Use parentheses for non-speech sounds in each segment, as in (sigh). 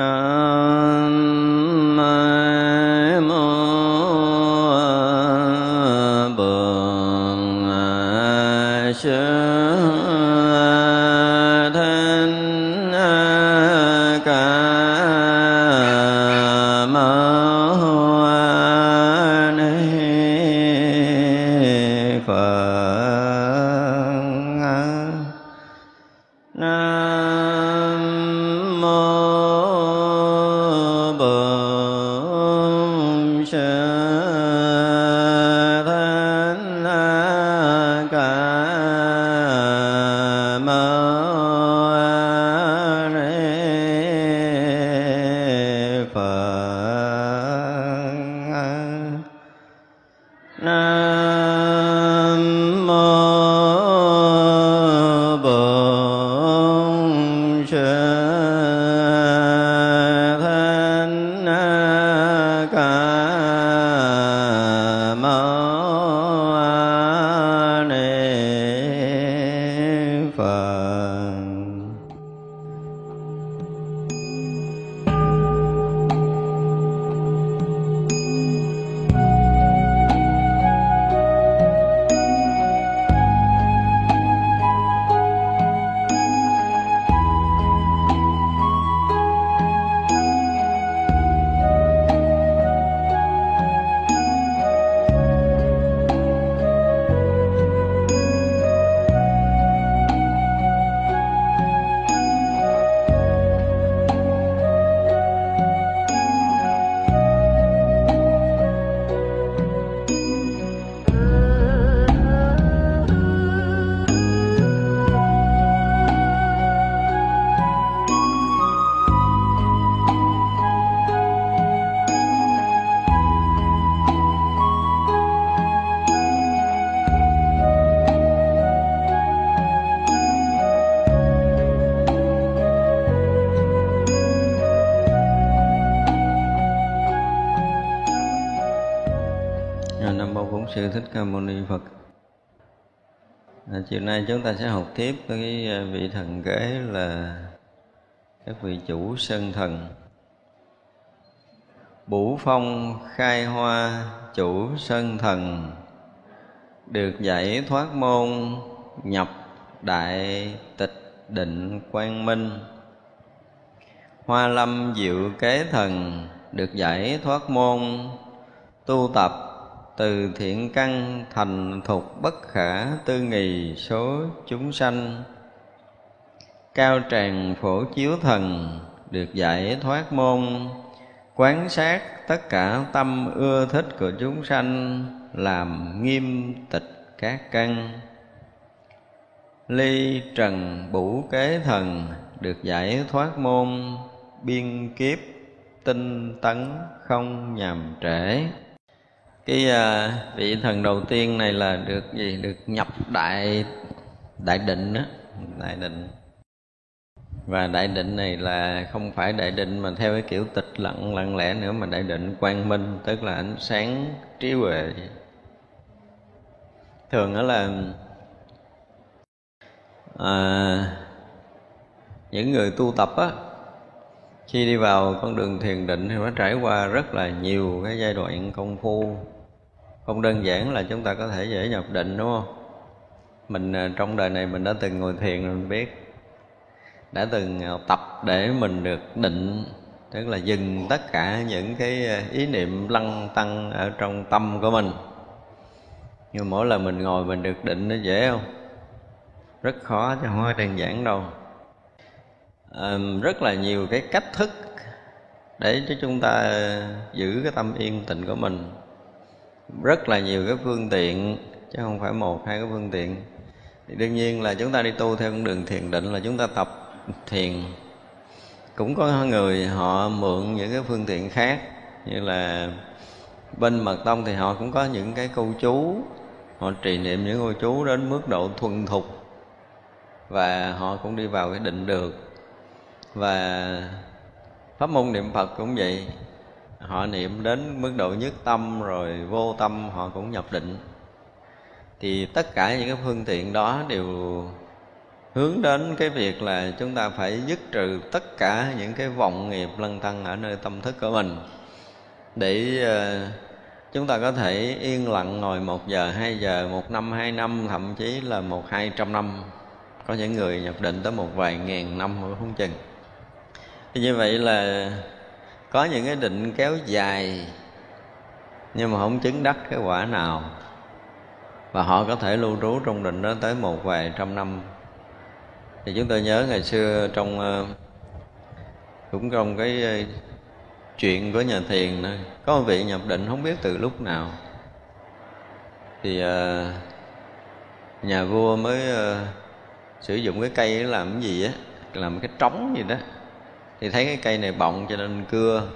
uh, chiều nay chúng ta sẽ học tiếp cái ờ, vị thần kế là các vị chủ sơn thần. Bủ phong khai hoa chủ sơn thần, Được giải thoát môn, nhập đại tịch định quang minh. Hoa lâm diệu kế thần, Được giải thoát môn, tu tập từ thiện căn thành thục bất khả tư nghì số chúng sanh. Cao tràng phổ chiếu thần, được giải thoát môn. Quán sát tất cả tâm ưa thích của chúng sanh, làm nghiêm tịch các căn. Ly trần bủ kế thần, được giải thoát môn. Biên kiếp tinh tấn không nhàm trễ cái uh, vị thần đầu tiên này là được gì? Được nhập đại đại định đó đại định. Và đại định này là không phải đại định mà theo cái kiểu tịch lặng lặng lẽ nữa mà đại định quang minh tức là ánh sáng trí huệ. Thường đó là à, những người tu tập á khi đi vào con đường thiền định thì phải trải qua rất là nhiều cái giai đoạn công phu không đơn giản là chúng ta có thể dễ nhập định đúng không? Mình à, trong đời này mình đã từng ngồi thiền mình biết. Đã từng à, tập để mình được định tức là dừng tất cả những cái à, ý niệm lăng tăng ở trong tâm của mình. Nhưng mỗi lần mình ngồi mình được định nó dễ không? Rất khó chứ không phải đơn giản đâu. À, rất là nhiều cái cách thức để cho chúng ta giữ cái tâm yên tịnh của mình rất là nhiều cái phương tiện, chứ không phải một, hai cái phương tiện. Thì đương nhiên là chúng ta đi tu theo con đường thiền định là chúng ta tập thiền. Cũng có người họ mượn những cái phương tiện khác, như là bên mật tông thì họ cũng có những cái câu chú. Họ trì niệm những câu chú đến mức độ thuần thục và họ cũng đi vào cái định được. Và pháp môn niệm phật cũng vậy họ niệm đến mức độ nhất tâm rồi vô tâm họ cũng nhập định. Thì tất cả những cái phương tiện đó đều hướng đến cái việc là chúng ta phải dứt trừ tất cả những cái vọng nghiệp lân tăng ở nơi tâm thức của mình. Để ờ, chúng ta có thể yên lặng ngồi một giờ, hai giờ, một năm, hai năm, thậm chí là một hai trăm năm. Có những người nhập định tới một vài ngàn năm không chừng. Thì như vậy là có những cái định kéo dài nhưng mà không chứng đắc cái quả nào. Và họ có thể lưu trú trong định đó tới một vài trăm năm. Thì chúng tôi nhớ ngày xưa trong ờ, cũng trong cái ờ, chuyện của nhà thiền này, có một vị nhập định không biết từ lúc nào. Thì ờ, nhà vua mới sử dụng cái cây làm cái gì á làm cái trống gì đó thì thấy cái cây này bọng cho nên cưa.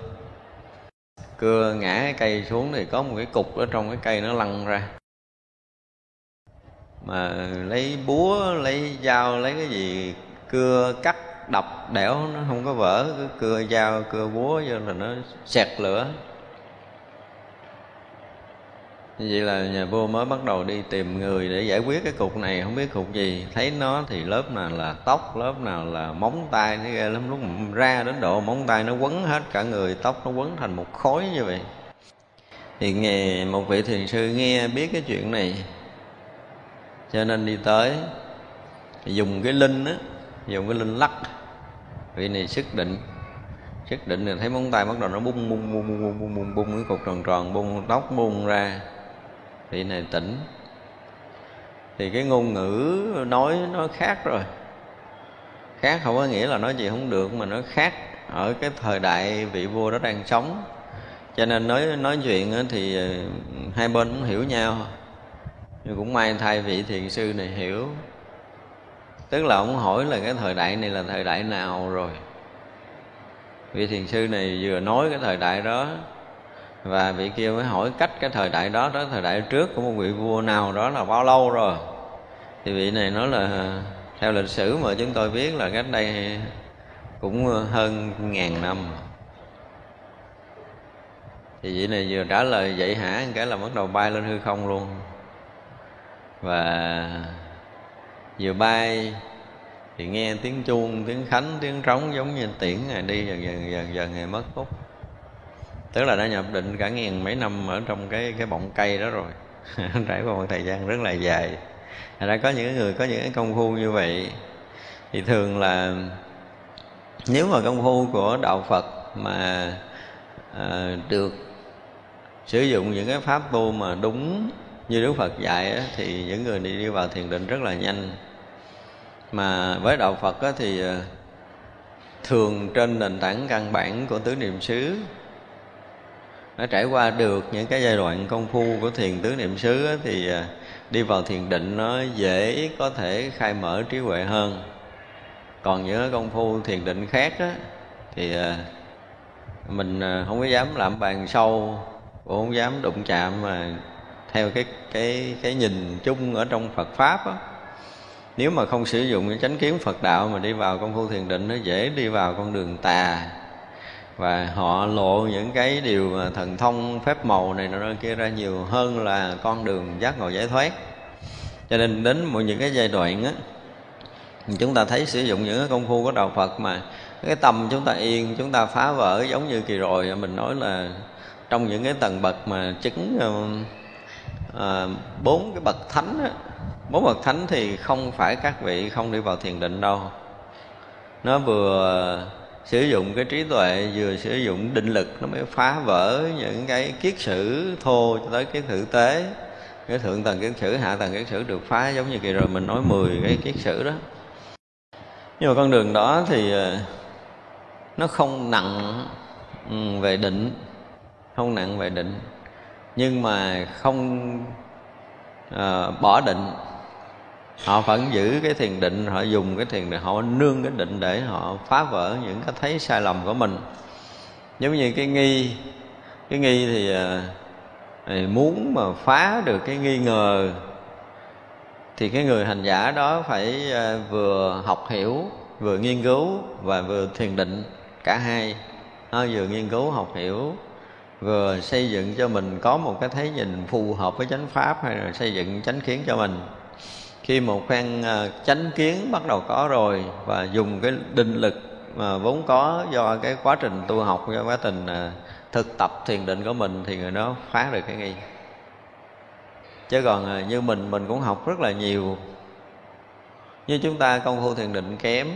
Cưa ngã cái cây xuống thì có một cái cục ở trong cái cây nó lăn ra. Mà lấy búa, lấy dao, lấy cái gì, cưa cắt, đập đẽo nó không có vỡ. Cứ cưa dao, cưa búa cho là nó xẹt lửa như vậy là nhà vua mới bắt đầu đi tìm người để giải quyết cái cục này không biết cục gì thấy nó thì lớp nào là tóc lớp nào là móng tay nó ghê lắm lúc ra đến độ móng tay nó quấn hết cả người tóc nó quấn thành một khối như vậy thì nghe một vị thiền sư nghe biết cái chuyện này cho nên đi tới dùng cái linh á dùng cái linh lắc vị này sức định sức định là thấy móng tay bắt đầu nó bung bung bung bung bung bung bung, bung cái cục tròn tròn bung tóc bung ra vị này tỉnh. Thì cái ngôn ngữ nói nó khác rồi. Khác không có nghĩa là nói gì không được, mà nó khác ở cái thời đại vị vua đó đang sống. Cho nên nói nói chuyện thì ờ, hai bên cũng hiểu nhau. Nhưng cũng may thay vị thiền sư này hiểu. Tức là ông hỏi là cái thời đại này là thời đại nào rồi? Vị thiền sư này vừa nói cái thời đại đó và vị kia mới hỏi cách cái thời đại đó tới thời đại trước của một vị vua nào đó là bao lâu rồi. Thì vị này nói là, theo lịch sử mà chúng tôi biết là cách đây cũng hơn ngàn năm. Thì vị này vừa trả lời vậy hả? Cái là bắt đầu bay lên hư không luôn. Và vừa bay thì nghe tiếng chuông, tiếng khánh, tiếng trống giống như tiễn ngày đi, dần dần dần dần ngày mất phút tức là đã nhập định cả ngàn mấy năm ở trong cái cái bọng cây đó rồi. (laughs) Trải qua một thời gian rất là dài. Đã có những người có những công phu như vậy thì thường là nếu mà công phu của đạo Phật mà à, được sử dụng những cái pháp tu mà đúng như Đức Phật dạy á, thì những người đi đi vào thiền định rất là nhanh. Mà với đạo Phật á, thì ờ, thường trên nền tảng căn bản của tứ niệm xứ nó trải qua được những cái giai đoạn công phu của thiền tứ niệm xứ á, thì à, đi vào thiền định nó dễ có thể khai mở trí huệ hơn. Còn những cái công phu thiền định khác á, thì à, mình à, không có dám làm bàn sâu cũng không dám đụng chạm mà theo cái cái cái nhìn chung ở trong Phật pháp á. Nếu mà không sử dụng cái chánh kiến Phật đạo mà đi vào công phu thiền định nó dễ đi vào con đường tà và họ lộ những cái điều mà thần thông phép màu này nọ kia ra nhiều hơn là con đường giác ngộ giải thoát. Cho nên đến một những cái giai đoạn á chúng ta thấy sử dụng những cái công phu của đạo Phật mà cái tâm chúng ta yên chúng ta phá vỡ giống như kỳ rồi mình nói là trong những cái tầng bậc mà chứng um, à, bốn cái bậc thánh á, bốn bậc thánh thì không phải các vị không đi vào thiền định đâu. Nó vừa sử dụng cái trí tuệ vừa sử dụng định lực nó mới phá vỡ những cái kiết sử thô cho tới cái thực tế. Cái thượng tầng kiết sử hạ tầng kiết sử được phá giống như kỳ rồi mình nói 10 cái kiết sử đó. Nhưng mà con đường đó thì ờ, nó không nặng ừ, về định không nặng về định. Nhưng mà không uh, bỏ định họ vẫn giữ cái thiền định họ dùng cái thiền định họ nương cái định để họ phá vỡ những cái thấy sai lầm của mình. Giống như cái nghi cái nghi thì, à, thì muốn mà phá được cái nghi ngờ thì cái người hành giả đó phải à, vừa học hiểu vừa nghiên cứu và vừa thiền định cả hai. Nó vừa nghiên cứu học hiểu vừa xây dựng cho mình có một cái thấy nhìn phù hợp với chánh pháp hay là xây dựng chánh kiến cho mình khi một phen à, chánh kiến bắt đầu có rồi và dùng cái định lực mà vốn có do cái quá trình tu học, do quá trình à, thực tập thiền định của mình thì người đó phá được cái nghi. Chứ còn à, như mình mình cũng học rất là nhiều. Như chúng ta công phu thiền định kém.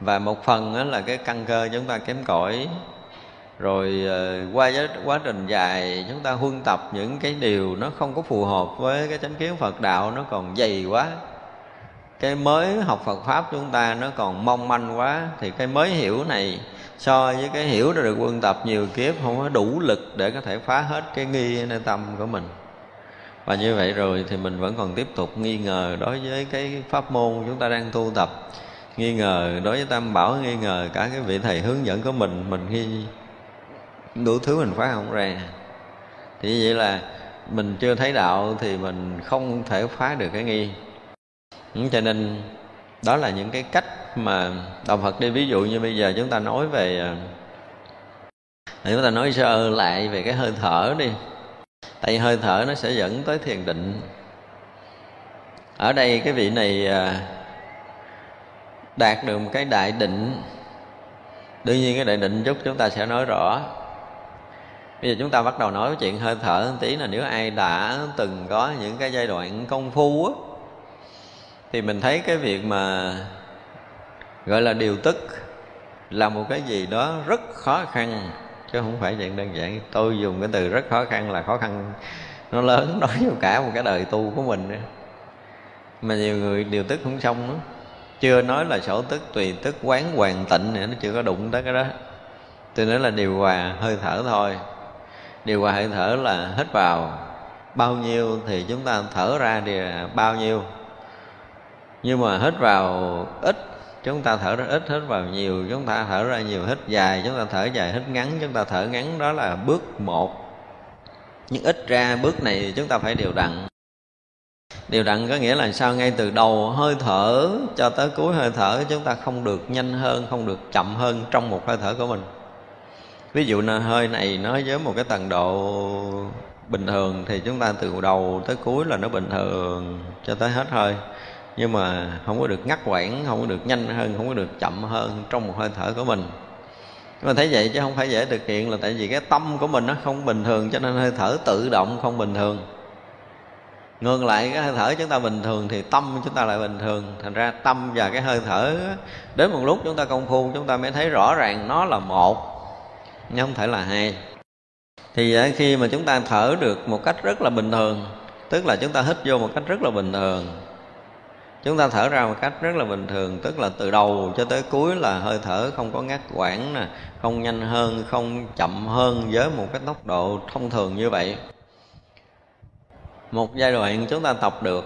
Và một phần là cái căn cơ chúng ta kém cỏi rồi ờ, qua quá trình dài chúng ta huân tập những cái điều nó không có phù hợp với cái chánh kiến Phật đạo, nó còn dày quá. Cái mới học Phật pháp chúng ta nó còn mong manh quá. Thì cái mới hiểu này, so với cái hiểu đã được quân tập nhiều kiếp, không có đủ lực để có thể phá hết cái nghi nơi tâm của mình. Và như vậy rồi thì mình vẫn còn tiếp tục nghi ngờ đối với cái pháp môn chúng ta đang tu tập. Nghi ngờ đối với tam bảo, nghi ngờ cả cái vị thầy hướng dẫn của mình mình nghi đủ thứ mình phá không ra. Thì vậy là mình chưa thấy đạo thì mình không thể phá được cái nghi. Ừ, cho nên đó là những cái cách mà đạo Phật đi. Ví dụ như bây giờ chúng ta nói về à, chúng ta nói sơ lại về cái hơi thở đi. Tại vì hơi thở nó sẽ dẫn tới thiền định. Ở đây cái vị này à, đạt được một cái đại định. Đương nhiên cái đại định chút chúng ta sẽ nói rõ bây giờ chúng ta bắt đầu nói chuyện hơi thở một tí là nếu ai đã từng có những cái giai đoạn công phu á, thì mình thấy cái việc mà gọi là điều tức là một cái gì đó rất khó khăn, chứ không phải chuyện đơn giản. Tôi dùng cái từ rất khó khăn là khó khăn nó lớn (laughs) đối với cả một cái đời tu của mình nữa. mà nhiều người điều tức không xong nữa chưa nói là sổ tức, tùy tức, quán, hoàn tịnh này, nó chưa có đụng tới cái đó. Tôi nói là điều hòa hơi thở thôi điều hòa hơi thở là hít vào. Bao nhiêu thì chúng ta thở ra thì bao nhiêu. Nhưng mà hít vào ít, chúng ta thở ra ít, hít vào nhiều, chúng ta thở ra nhiều, hít dài, chúng ta thở dài, hít ngắn, chúng ta thở ngắn, đó là bước một. Nhưng ít ra bước này chúng ta phải điều đặn. Điều đặn có nghĩa là sao? Ngay từ đầu hơi thở cho tới cuối hơi thở, chúng ta không được nhanh hơn, không được chậm hơn trong một hơi thở của mình ví dụ là hơi này nó với một cái tầng độ bình thường thì chúng ta từ đầu tới cuối là nó bình thường cho tới hết hơi. Nhưng mà không có được ngắt quãng, không có được nhanh hơn, không có được chậm hơn trong một hơi thở của mình. Nhưng mà thấy vậy chứ không phải dễ thực hiện là tại vì cái tâm của mình nó không bình thường cho nên hơi thở tự động không bình thường. Ngược lại, cái hơi thở chúng ta bình thường thì tâm chúng ta lại bình thường. Thành ra tâm và cái hơi thở, đến một lúc chúng ta công phu, chúng ta mới thấy rõ ràng nó là một nhưng không thể là hai. Thì à, khi mà chúng ta thở được một cách rất là bình thường, tức là chúng ta hít vô một cách rất là bình thường, chúng ta thở ra một cách rất là bình thường, tức là từ đầu cho tới cuối là hơi thở không có ngắt quãng nè, không nhanh hơn, không chậm hơn với một cái tốc độ thông thường như vậy. Một giai đoạn chúng ta tập được,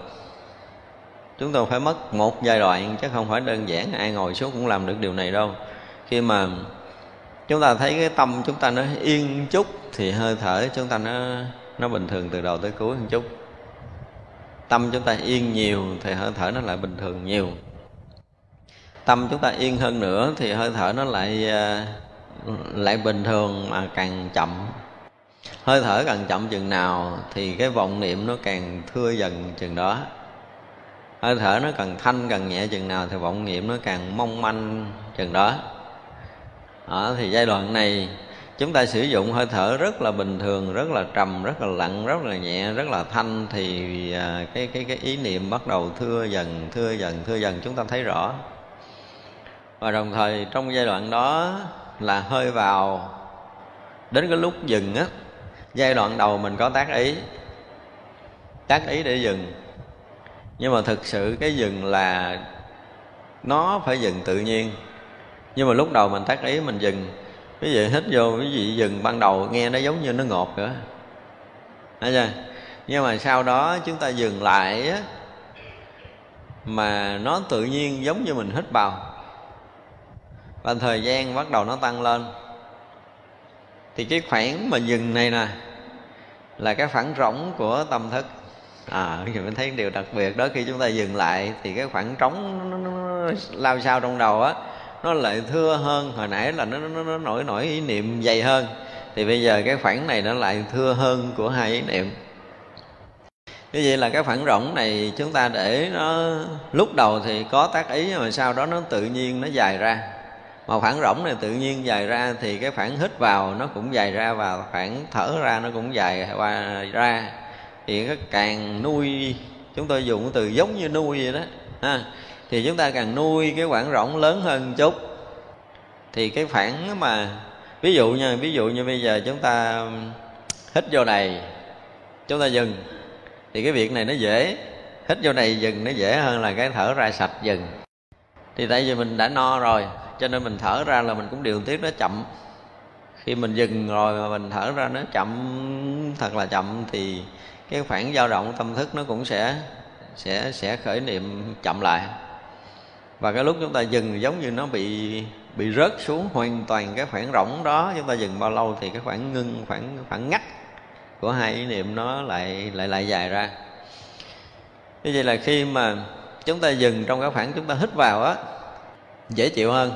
chúng ta phải mất một giai đoạn chứ không phải đơn giản ai ngồi xuống cũng làm được điều này đâu. Khi mà chúng ta thấy cái tâm chúng ta nó yên chút thì hơi thở chúng ta nó nó bình thường từ đầu tới cuối một chút. Tâm chúng ta yên nhiều thì hơi thở nó lại bình thường nhiều. Tâm chúng ta yên hơn nữa thì hơi thở nó lại à, lại bình thường mà càng chậm. Hơi thở càng chậm chừng nào thì cái vọng niệm nó càng thưa dần chừng đó. Hơi thở nó càng thanh càng nhẹ chừng nào thì vọng niệm nó càng mong manh chừng đó đó, thì giai đoạn này chúng ta sử dụng hơi thở rất là bình thường rất là trầm rất là lặng rất là nhẹ rất là thanh thì à, cái cái cái ý niệm bắt đầu thưa dần thưa dần thưa dần chúng ta thấy rõ. Và đồng thời trong giai đoạn đó là hơi vào. Đến cái lúc dừng á giai đoạn đầu mình có tác ý tác ý để dừng. Nhưng mà thực sự cái dừng là nó phải dừng tự nhiên nhưng mà lúc đầu mình tác ý mình dừng cái gì hít vô cái gì dừng ban đầu nghe nó giống như nó ngọt nữa thấy chưa nhưng mà sau đó chúng ta dừng lại á mà nó tự nhiên giống như mình hít vào và thời gian bắt đầu nó tăng lên thì cái khoảng mà dừng này nè là cái khoảng rỗng của tâm thức à thì mình thấy điều đặc biệt đó khi chúng ta dừng lại thì cái khoảng trống nó, nó, nó lao sao trong đầu á nó lại thưa hơn hồi nãy là nó, nó, nó nổi nổi ý niệm dày hơn. Thì bây giờ cái khoảng này nó lại thưa hơn của hai ý niệm. Như vậy là cái phản rỗng này chúng ta để nó lúc đầu thì có tác ý mà sau đó nó tự nhiên nó dài ra. Mà phản rỗng này tự nhiên dài ra thì cái phản hít vào nó cũng dài ra và phản thở ra nó cũng dài qua ra. Thì nó càng nuôi chúng tôi dùng từ giống như nuôi vậy đó ha thì chúng ta càng nuôi cái khoảng rộng lớn hơn chút. Thì cái phản mà, ví dụ như ví dụ như bây giờ chúng ta hít vô này, chúng ta dừng, thì cái việc này nó dễ. Hít vô này dừng nó dễ hơn là cái thở ra sạch dừng. Thì tại vì mình đã no rồi, cho nên mình thở ra là mình cũng điều tiết nó chậm. Khi mình dừng rồi mà mình thở ra nó chậm, thật là chậm, thì cái khoảng dao động tâm thức nó cũng sẽ sẽ sẽ khởi niệm chậm lại và cái lúc chúng ta dừng giống như nó bị bị rớt xuống hoàn toàn cái khoảng rỗng đó, chúng ta dừng bao lâu thì cái khoảng ngưng, khoảng khoảng ngắt của hai ý niệm nó lại lại lại dài ra. Như vậy là khi mà chúng ta dừng trong cái khoảng chúng ta hít vào á, dễ chịu hơn.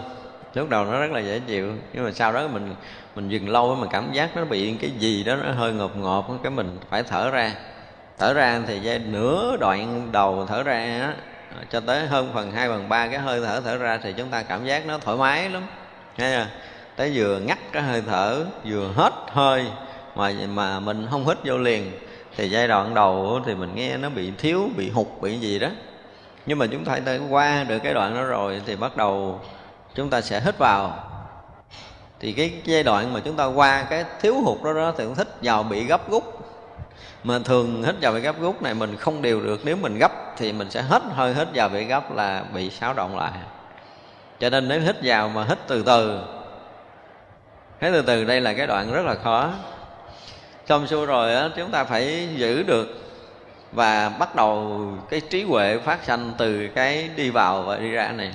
Lúc đầu nó rất là dễ chịu, nhưng mà sau đó mình mình dừng lâu mình cảm giác nó bị cái gì đó nó hơi ngột ngột, cái mình phải thở ra. Thở ra thì giai, nửa đoạn đầu thở ra á Ờ, cho tới hơn phần hai, phần ba cái hơi thở thở ra thì chúng ta cảm giác nó thoải mái lắm. Nghe tới vừa ngắt cái hơi thở, vừa hết hơi mà mà mình không hít vô liền thì giai đoạn đầu thì mình nghe nó bị thiếu, bị hụt, bị gì đó. Nhưng mà chúng ta phải qua được cái đoạn đó rồi thì bắt đầu chúng ta sẽ hít vào. Thì cái giai đoạn mà chúng ta qua cái thiếu hụt đó đó thì cũng thích vào bị gấp rút mà thường hít vào bị gấp rút này mình không điều được. Nếu mình gấp thì mình sẽ hết, hơi hít vào bị gấp là bị xáo động lại. Cho nên nếu hít vào mà hít từ từ, hít từ từ đây là cái đoạn rất là khó. Xong xuôi rồi á, chúng ta phải giữ được và bắt đầu cái trí huệ phát sanh từ cái đi vào và đi ra này.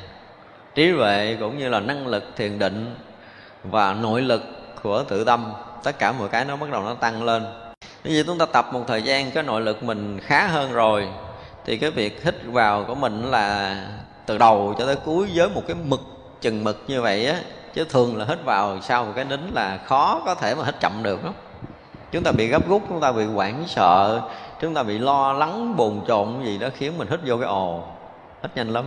Trí huệ cũng như là năng lực thiền định và nội lực của tự tâm, tất cả mọi cái nó bắt đầu nó tăng lên như vậy chúng ta tập một thời gian, cái nội lực mình khá hơn rồi, thì cái việc hít vào của mình là từ đầu cho tới cuối với một cái mực, chừng mực như vậy á, chứ thường là hít vào sau một cái nín là khó có thể mà hít chậm được đó chúng ta bị gấp rút, chúng ta bị hoảng sợ, chúng ta bị lo lắng, bồn chồn gì đó khiến mình hít vô cái ồ, hít nhanh lắm.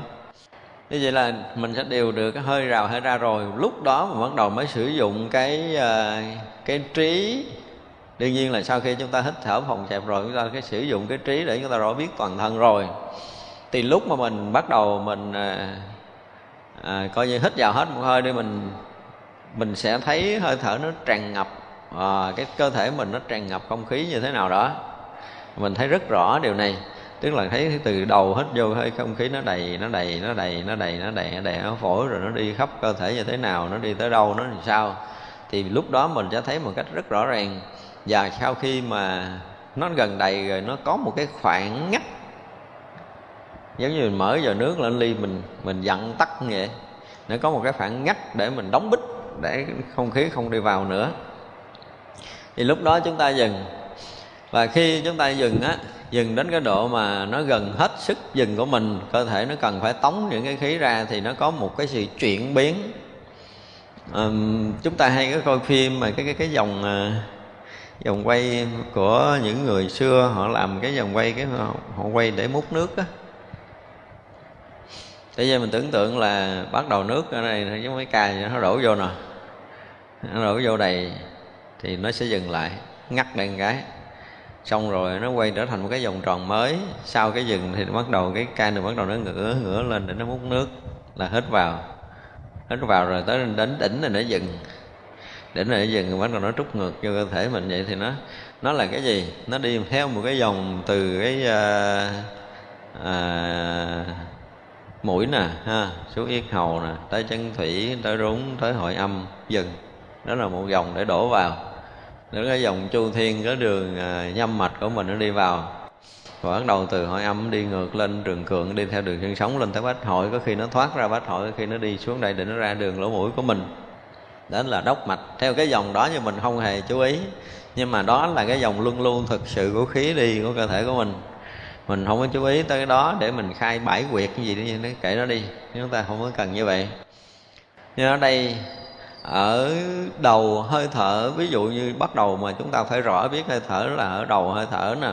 Như vậy là mình sẽ điều được cái hơi rào, hơi ra rồi. Lúc đó mình bắt đầu mới sử dụng cái ờ, cái trí đương nhiên là sau khi chúng ta hít thở phòng chẹp rồi chúng ta cái sử dụng cái trí để chúng ta rõ biết toàn thân rồi. Thì lúc mà mình bắt đầu mình à, à, coi như hít vào hết một hơi đi mình mình sẽ thấy hơi thở nó tràn ngập à, cái cơ thể mình nó tràn ngập không khí như thế nào đó. Mình thấy rất rõ điều này tức là thấy từ đầu hít vô hơi không khí nó đầy nó đầy nó đầy nó đầy nó đầy nó đầy nó phổi rồi nó đi khắp cơ thể như thế nào nó đi tới đâu nó làm sao. Thì lúc đó mình sẽ thấy một cách rất rõ ràng và sau khi mà nó gần đầy rồi nó có một cái khoảng ngắt. Giống như mình mở vào nước lên ly mình mình dặn tắt như vậy. Nó có một cái khoảng ngắt để mình đóng bích để không khí không đi vào nữa. Thì lúc đó chúng ta dừng. Và khi chúng ta dừng á dừng đến cái độ mà nó gần hết sức dừng của mình cơ thể nó cần phải tống những cái khí ra thì nó có một cái sự chuyển biến. Um, chúng ta hay có coi phim mà cái cái cái dòng uh, dòng quay của những người xưa họ làm cái dòng quay cái họ, họ quay để múc nước á. Bây giờ mình tưởng tượng là bắt đầu nước ở đây giống mấy ca nó đổ vô nè. Nó đổ vô đầy Thì nó sẽ dừng lại Ngắt đèn cái. Xong rồi nó quay trở thành một cái vòng tròn mới. Sau cái dừng thì bắt đầu cái ca này bắt đầu nó ngửa ngửa lên để nó múc nước Là hết vào. Hết vào rồi tới đến đỉnh này nó dừng để nó dừng bắt đầu nó trút ngược vô cơ thể mình vậy thì nó nó là cái gì? Nó đi theo một cái dòng từ cái à, à, mũi nè ha xuống yết hầu nè tới chân thủy tới rúng tới hội âm dừng. Đó là một dòng để đổ vào. Đó cái dòng chu thiên cái đường à, nhâm mạch của mình nó đi vào. Và bắt đầu từ hội âm đi ngược lên trường cường đi theo đường chân sống lên tới bách hội. Có khi nó thoát ra bách hội có khi nó đi xuống đây để nó ra đường lỗ mũi của mình đó là đốc mạch. Theo cái dòng đó nhưng mình không hề chú ý. Nhưng mà đó là cái dòng luân lưu thực sự của khí đi của cơ thể của mình. Mình không có chú ý tới cái đó để mình khai bãi quyệt cái gì đi nó kệ nó đi. Chúng ta không có cần như vậy. Nhưng ở đây ở đầu hơi thở ví dụ như bắt đầu mà chúng ta phải rõ biết hơi thở là ở đầu hơi thở nè.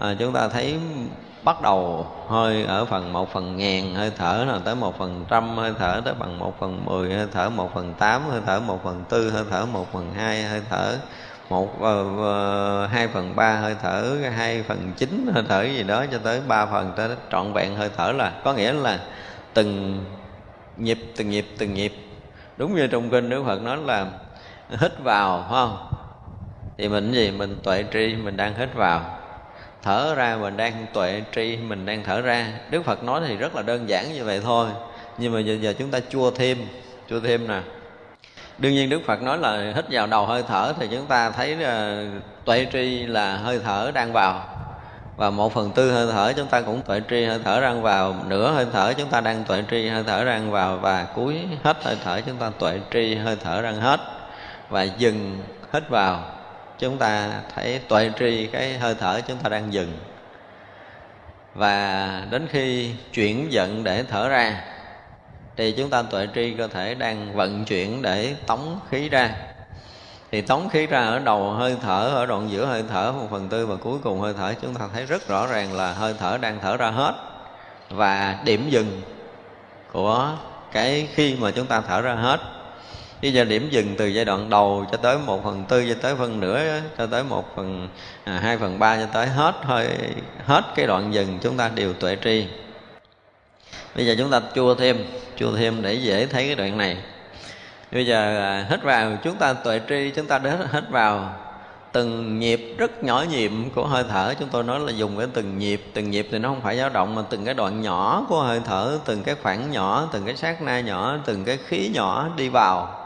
À, chúng ta thấy bắt đầu hơi ở phần một phần ngàn hơi thở là tới một phần trăm hơi thở tới bằng một phần mười hơi thở một phần tám hơi thở một phần tư hơi thở một phần hai hơi thở một uh, hai phần ba hơi thở hai phần chín hơi thở gì đó cho tới ba phần tới trọn vẹn hơi thở là có nghĩa là từng nhịp từng nhịp từng nhịp. Đúng như trong kinh đức phật nói là hít vào phải không? Thì mình gì? Mình tuệ tri mình đang hít vào thở ra mình đang tuệ tri mình đang thở ra. Đức phật nói thì rất là đơn giản như vậy thôi. Nhưng mà giờ, giờ chúng ta chua thêm chua thêm nè. Đương nhiên đức phật nói là hít vào đầu hơi thở thì chúng ta thấy uh, tuệ tri là hơi thở đang vào. Và một phần tư hơi thở chúng ta cũng tuệ tri hơi thở đang vào nửa hơi thở chúng ta đang tuệ tri hơi thở đang vào và cuối hết hơi thở chúng ta tuệ tri hơi thở đang hết. Và dừng hít vào chúng ta thấy tuệ tri cái hơi thở chúng ta đang dừng. Và đến khi chuyển giận để thở ra, thì chúng ta tuệ tri cơ thể đang vận chuyển để tống khí ra. Thì tống khí ra ở đầu hơi thở, ở đoạn giữa hơi thở, một phần tư và cuối cùng hơi thở, chúng ta thấy rất rõ ràng là hơi thở đang thở ra hết. Và điểm dừng của cái khi mà chúng ta thở ra hết bây giờ điểm dừng từ giai đoạn đầu cho tới một phần tư cho tới phân nửa cho tới một phần à, hai phần ba cho tới hết hơi hết cái đoạn dừng chúng ta đều tuệ tri. Bây giờ chúng ta chua thêm chua thêm để dễ thấy cái đoạn này. Bây giờ à, hít vào chúng ta tuệ tri chúng ta đến hít vào từng nhịp rất nhỏ nhịp của hơi thở. Chúng tôi nói là dùng cái từng nhịp từng nhịp thì nó không phải dao động mà từng cái đoạn nhỏ của hơi thở từng cái khoảng nhỏ từng cái sát na nhỏ từng cái khí nhỏ đi vào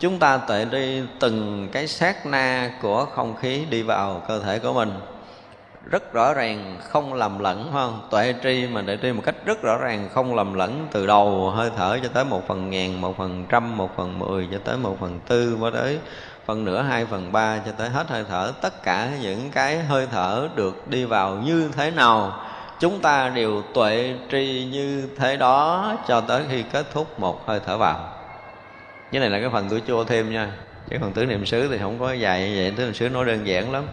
chúng ta tuệ đi từng cái sát na của không khí đi vào cơ thể của mình. Rất rõ ràng không lầm lẫn không? Tuệ tri mà tuệ tri một cách rất rõ ràng không lầm lẫn từ đầu, hơi thở cho tới một phần ngàn, một phần trăm, một phần mười, cho tới một phần tư cho tới phần nửa, hai phần ba, cho tới hết hơi thở. Tất cả những cái hơi thở được đi vào như thế nào, chúng ta đều tuệ tri như thế đó cho tới khi kết thúc một hơi thở vào cái này là cái phần tuổi chua thêm nha. Chứ còn tứ niệm xứ thì không có dài như vậy. Tứ niệm xứ nói đơn giản lắm.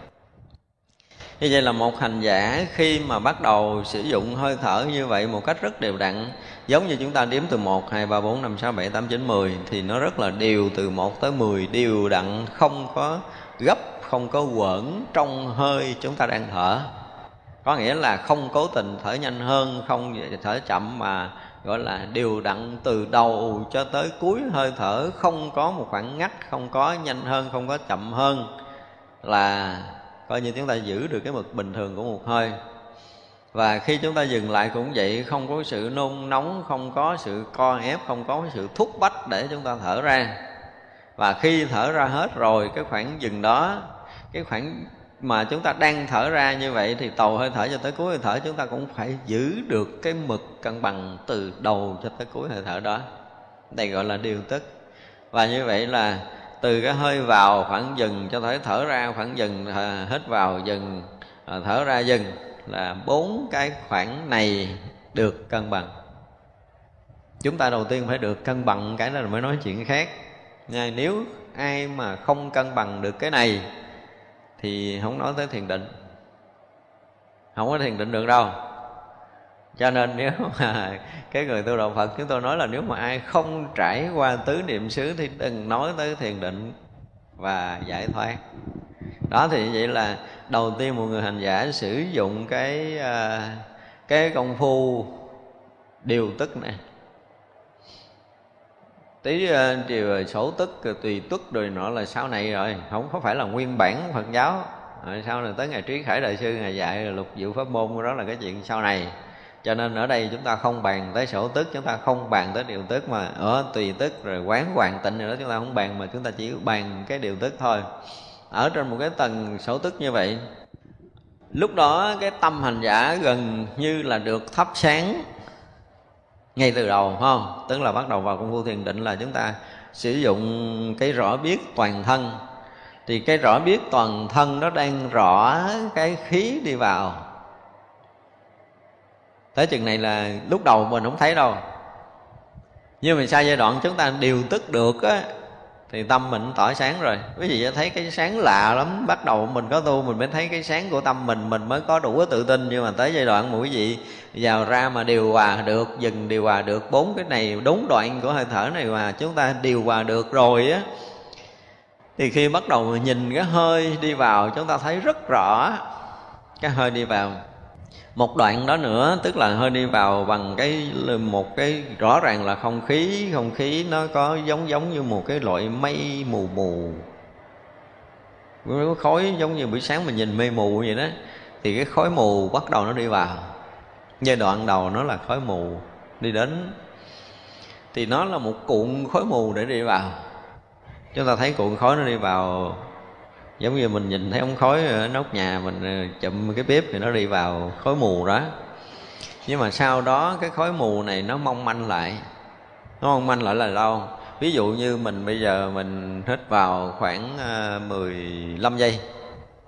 Như vậy là một hành giả khi mà bắt đầu sử dụng hơi thở như vậy một cách rất đều đặn giống như chúng ta đếm từ 1, 2, 3, 4, 5, 6, 7, 8, 9, 10 thì nó rất là đều từ 1 tới 10 đều đặn không có gấp không có quẩn trong hơi chúng ta đang thở. Có nghĩa là không cố tình thở nhanh hơn không thở chậm mà gọi là đều đặn từ đầu cho tới cuối hơi thở, không có một khoảng ngắt, không có nhanh hơn, không có chậm hơn là coi như chúng ta giữ được cái mực bình thường của một hơi. Và khi chúng ta dừng lại cũng vậy, không có sự nôn nóng, không có sự co ép, không có sự thúc bách để chúng ta thở ra. Và khi thở ra hết rồi, cái khoảng dừng đó, cái khoảng mà chúng ta đang thở ra như vậy thì tàu hơi thở cho tới cuối hơi thở, chúng ta cũng phải giữ được cái mực cân bằng từ đầu cho tới cuối hơi thở đó. Đây gọi là điều tức. Và như vậy là từ cái hơi vào khoảng dừng cho tới thở ra, khoảng dừng à, hết vào dừng à, thở ra dừng là bốn cái khoảng này được cân bằng. Chúng ta đầu tiên phải được cân bằng cái đó là mới nói chuyện khác. Nha, nếu ai mà không cân bằng được cái này thì không nói tới thiền định. Không có thiền định được đâu. Cho nên (laughs) nếu mà cái người tu đạo Phật, chúng tôi nói là nếu mà ai không trải qua tứ niệm xứ thì đừng nói tới thiền định và giải thoát. Đó thì vậy là đầu tiên một người hành giả sử dụng cái à, cái công phu điều tức này tí ờ, triều ờ, sổ tức ờ, tùy tuất rồi nọ là sau này rồi. Không có phải là nguyên bản phật giáo. Rồi sau này tới ngày trí khải đại sư, ngày dạy lục diệu pháp môn, đó là cái chuyện sau này. Cho nên ở đây chúng ta không bàn tới sổ tức, chúng ta không bàn tới điều tức mà ở tùy tức rồi quán hoàn tịnh rồi đó, chúng ta không bàn mà chúng ta chỉ bàn cái điều tức thôi. Ở trên một cái tầng sổ tức như vậy, lúc đó cái tâm hành giả gần như là được thắp sáng ngay từ đầu, phải không? Tức là bắt đầu vào công phu thiền định là chúng ta sử dụng cái rõ biết toàn thân. Thì cái rõ biết toàn thân nó đang rõ cái khí đi vào. Tới chừng này là lúc đầu mình không thấy đâu. Nhưng mà sau giai đoạn chúng ta điều tức được á thì tâm mình tỏa sáng rồi. Quý vị thấy cái sáng lạ lắm. Bắt đầu mình có tu, mình mới thấy cái sáng của tâm mình. Mình mới có đủ cái tự tin. Nhưng mà tới giai đoạn mà quý vị, vào ra mà điều hòa được, dừng điều hòa được bốn cái này, đúng đoạn của hơi thở này mà chúng ta điều hòa được rồi á, thì khi bắt đầu nhìn cái hơi đi vào, chúng ta thấy rất rõ. Cái hơi đi vào một đoạn đó nữa, tức là hơi đi vào bằng cái một cái rõ ràng là không khí không khí nó có giống giống như một cái loại mây mù mù. Có khói giống như buổi sáng mình nhìn mây mù vậy đó, thì cái khói mù bắt đầu nó đi vào. Giai đoạn đầu nó là khói mù đi đến, thì nó là một cuộn khói mù để đi vào. Chúng ta thấy cuộn khói nó đi vào giống như mình nhìn thấy ống khói ở nóc nhà mình ờ, chụm cái bếp thì nó đi vào khói mù đó. Nhưng mà sau đó cái khói mù này nó mong manh lại. Nó mong manh lại là lâu. Ví dụ như mình bây giờ mình hít vào khoảng ờ, 15 giây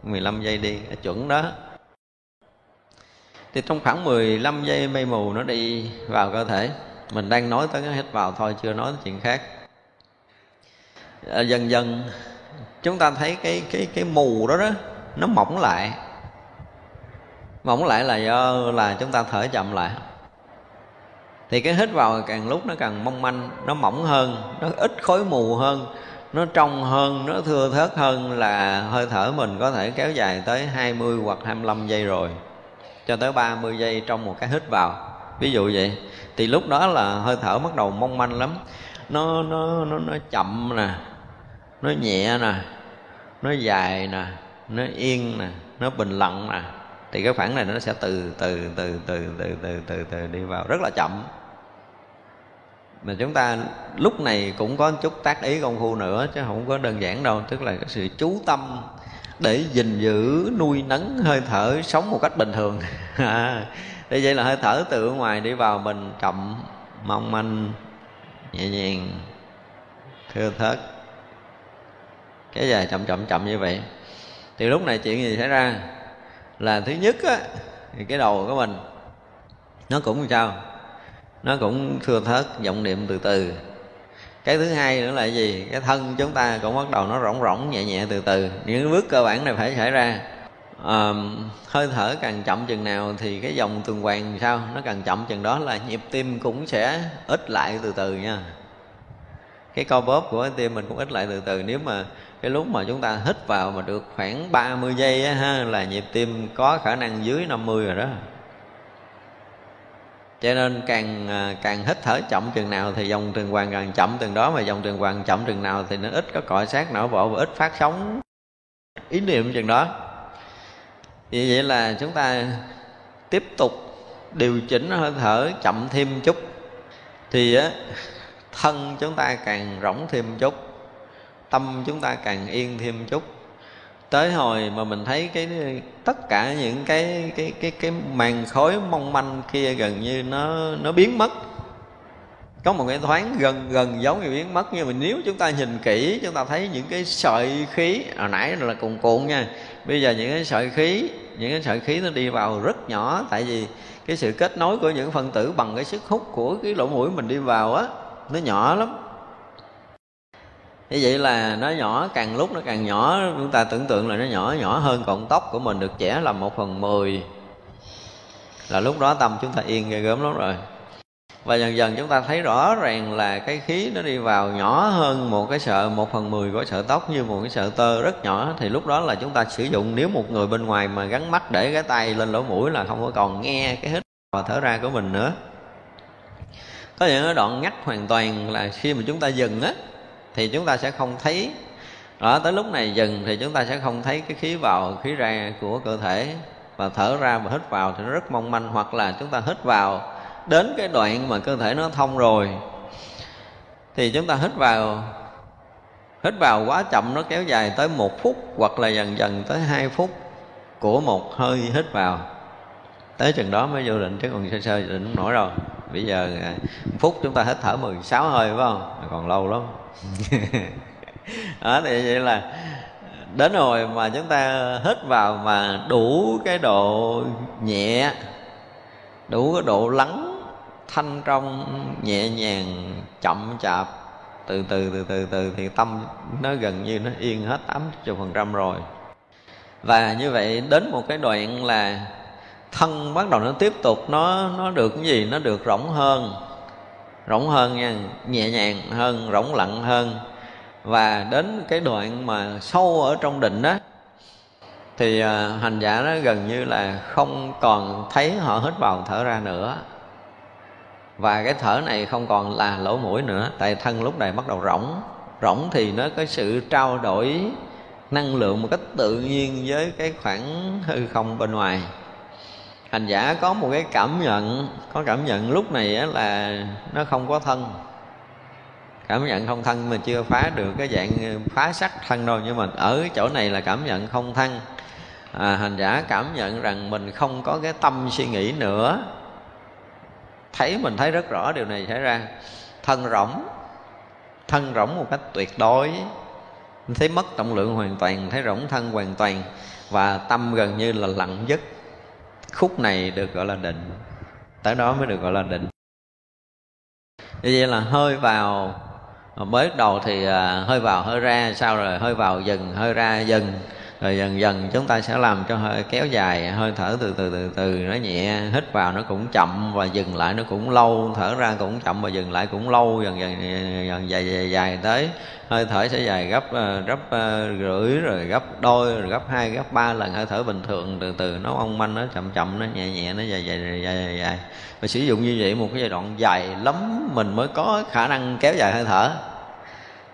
15 giây đi chuẩn đó. Thì trong khoảng 15 giây mây mù nó đi vào cơ thể. Mình đang nói tới cái hít vào thôi chưa nói tới chuyện khác. À, dần dần chúng ta thấy cái cái cái mù đó đó, nó mỏng lại. Mỏng lại là do là chúng ta thở chậm lại. Thì cái hít vào càng lúc nó càng mong manh, nó mỏng hơn, nó ít khối mù hơn, nó trong hơn, nó thưa thớt hơn là hơi thở mình có thể kéo dài tới 20 hoặc 25 giây rồi, cho tới 30 giây trong một cái hít vào. Ví dụ vậy, thì lúc đó là hơi thở bắt đầu mong manh lắm. Nó nó nó nó chậm nè, nó nhẹ nè nó dài nè nó yên nè nó bình lặng nè. Thì cái khoảng này nó sẽ từ từ từ từ từ từ từ từ đi vào rất là chậm. Mà chúng ta lúc này cũng có chút tác ý công phu nữa chứ không có đơn giản đâu. Tức là cái sự chú tâm để gìn giữ nuôi nấng hơi thở sống một cách bình thường. (laughs) À, để vậy là hơi thở từ ngoài đi vào mình chậm mong manh nhẹ nhàng thưa thớt kéo dài chậm chậm chậm như vậy. Thì lúc này chuyện gì xảy ra? Là thứ nhất á thì cái đầu của mình nó cũng sao? Nó cũng thưa thớt vọng niệm từ từ. Cái thứ hai nữa là gì? Cái thân chúng ta cũng bắt đầu nó rỗng rỗng nhẹ nhẹ từ từ. Những bước cơ bản này phải xảy ra. À, hơi thở càng chậm chừng nào thì cái dòng tuần hoàn sao? Nó càng chậm chừng đó là nhịp tim cũng sẽ ít lại từ từ nha. Cái co bóp của tim mình cũng ít lại từ từ. Nếu mà cái lúc mà chúng ta hít vào mà được khoảng 30 giây á, ha, là nhịp tim có khả năng dưới 50 rồi đó. Cho nên càng à, càng hít thở chậm chừng nào thì dòng tuần hoàn càng chậm từng đó mà dòng tuần hoàn chậm chừng nào thì nó ít có cọ sát não bộ và ít phát sóng. Ý niệm chừng đó. Vì vậy là chúng ta tiếp tục điều chỉnh hơi thở chậm thêm chút thì á thân chúng ta càng rỗng thêm chút tâm chúng ta càng yên thêm chút. Tới hồi mà mình thấy cái, tất cả những cái cái cái cái màn khối mong manh kia gần như nó nó biến mất. Có một cái thoáng gần gần giống như biến mất, nhưng mà nếu chúng ta nhìn kỹ, chúng ta thấy những cái sợi khí, hồi nãy là cuồn cuộn nha, bây giờ những cái sợi khí, những cái sợi khí nó đi vào rất nhỏ, tại vì cái sự kết nối của những phân tử bằng cái sức hút của cái lỗ mũi mình đi vào á, nó nhỏ lắm như vậy là nó nhỏ, càng lúc nó càng nhỏ, chúng ta tưởng tượng là nó nhỏ nhỏ hơn cọng tóc của mình, được trẻ là một phần mười. Là lúc đó tâm chúng ta yên ghê gớm lắm rồi. Và dần dần chúng ta thấy rõ ràng là cái khí nó đi vào nhỏ hơn một cái sợi, một phần mười của sợi tóc như một cái sợi tơ rất nhỏ. Thì lúc đó là chúng ta sử dụng nếu một người bên ngoài mà gắn mắt để cái tay lên lỗ mũi là không có còn nghe cái hít và thở ra của mình nữa. Có những đoạn ngắt hoàn toàn là khi mà chúng ta dừng á thì chúng ta sẽ không thấy. Đó, tới lúc này dừng thì chúng ta sẽ không thấy cái khí vào, khí ra của cơ thể. Và thở ra và hít vào thì nó rất mong manh, hoặc là chúng ta hít vào đến cái đoạn mà cơ thể nó thông rồi, thì chúng ta hít vào. Hít vào quá chậm nó kéo dài tới một phút, hoặc là dần dần tới hai phút của một hơi hít vào tới chừng đó mới vô định, chứ còn sơ sơ định không nổi rồi bây giờ à, phút chúng ta hết thở 16 hơi, phải không? Còn lâu lắm. (laughs) Đó, thì vậy là đến rồi mà chúng ta hít vào mà đủ cái độ nhẹ, đủ cái độ lắng thanh trong nhẹ nhàng, chậm chạp, từ từ từ từ từ thì tâm nó gần như nó yên hết 80% rồi. Và như vậy đến một cái đoạn là thân bắt đầu nó tiếp tục, nó nó được cái gì? Nó được rỗng hơn rỗng hơn nha, nhẹ nhàng hơn, rỗng lặng hơn. Và đến cái đoạn mà sâu ở trong định đó thì à, hành giả nó gần như là không còn thấy họ hít vào thở ra nữa. Và cái thở này không còn là lỗ mũi nữa, tại thân lúc này bắt đầu rỗng. Rỗng thì nó có sự trao đổi năng lượng một cách tự nhiên với cái khoảng hư không bên ngoài hành giả có một cái cảm nhận có cảm nhận lúc này là nó không có thân. Cảm nhận không thân mà chưa phá được cái dạng phá sắc thân đâu nhưng mà ở chỗ này là cảm nhận không thân. À, hành giả cảm nhận rằng mình không có cái tâm suy nghĩ nữa. Thấy mình thấy rất rõ điều này xảy ra. Thân rỗng thân rỗng một cách tuyệt đối. Thấy mất trọng lượng hoàn toàn thấy rỗng thân hoàn toàn. Và tâm gần như là lặng dứt khúc này được gọi là định. Tới đó mới được gọi là định. Như vậy là hơi vào, mới đầu thì à, hơi vào, hơi ra, sau rồi hơi vào dần, hơi ra dần rồi dần dần chúng ta sẽ làm cho hơi kéo dài hơi thở từ từ từ từ nó nhẹ hít vào nó cũng chậm và dừng lại nó cũng lâu thở ra cũng chậm và dừng lại cũng lâu dần dần dần dài dài, dài tới. Hơi thở sẽ dài gấp ờ, gấp ờ, rưỡi rồi gấp đôi rồi gấp hai gấp ba lần hơi thở bình thường. Từ từ nó ông manh nó chậm chậm nó nhẹ nhẹ nó dài dài dài dài, dài. và sử dụng như vậy một cái giai đoạn dài lắm mình mới có khả năng kéo dài hơi thở.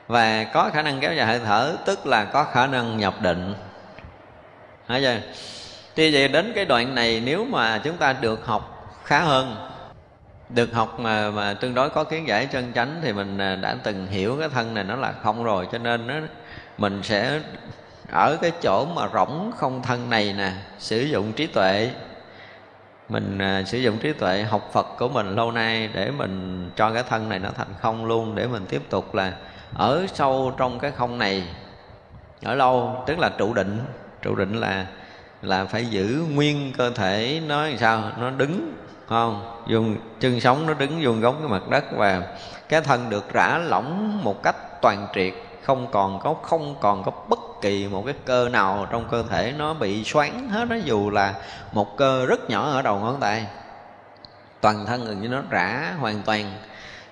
Và có khả năng kéo dài hơi thở tức là có khả năng nhập định. Thấy chưa? Tuy vậy đến cái đoạn này nếu mà chúng ta được học khá hơn, được học mà mà tương đối có kiến giải chân chánh thì mình à, đã từng hiểu cái thân này nó là không rồi, cho nên nó, mình sẽ ở cái chỗ mà rỗng không thân này nè, sử dụng trí tuệ mình à, sử dụng trí tuệ học Phật của mình lâu nay để mình cho cái thân này nó thành không luôn, để mình tiếp tục là ở sâu trong cái không này, ở lâu, tức là trụ định trụ định là là phải giữ nguyên cơ thể nó sao, nó đứng không? Dùng chân sống nó đứng vuông góc cái mặt đất và cái thân được rã lỏng một cách toàn triệt, không còn có, không còn có bất kỳ một cái cơ nào trong cơ thể nó bị xoắn hết đó dù là một cơ rất nhỏ ở đầu ngón tay. Toàn thân gần như nó rã hoàn toàn.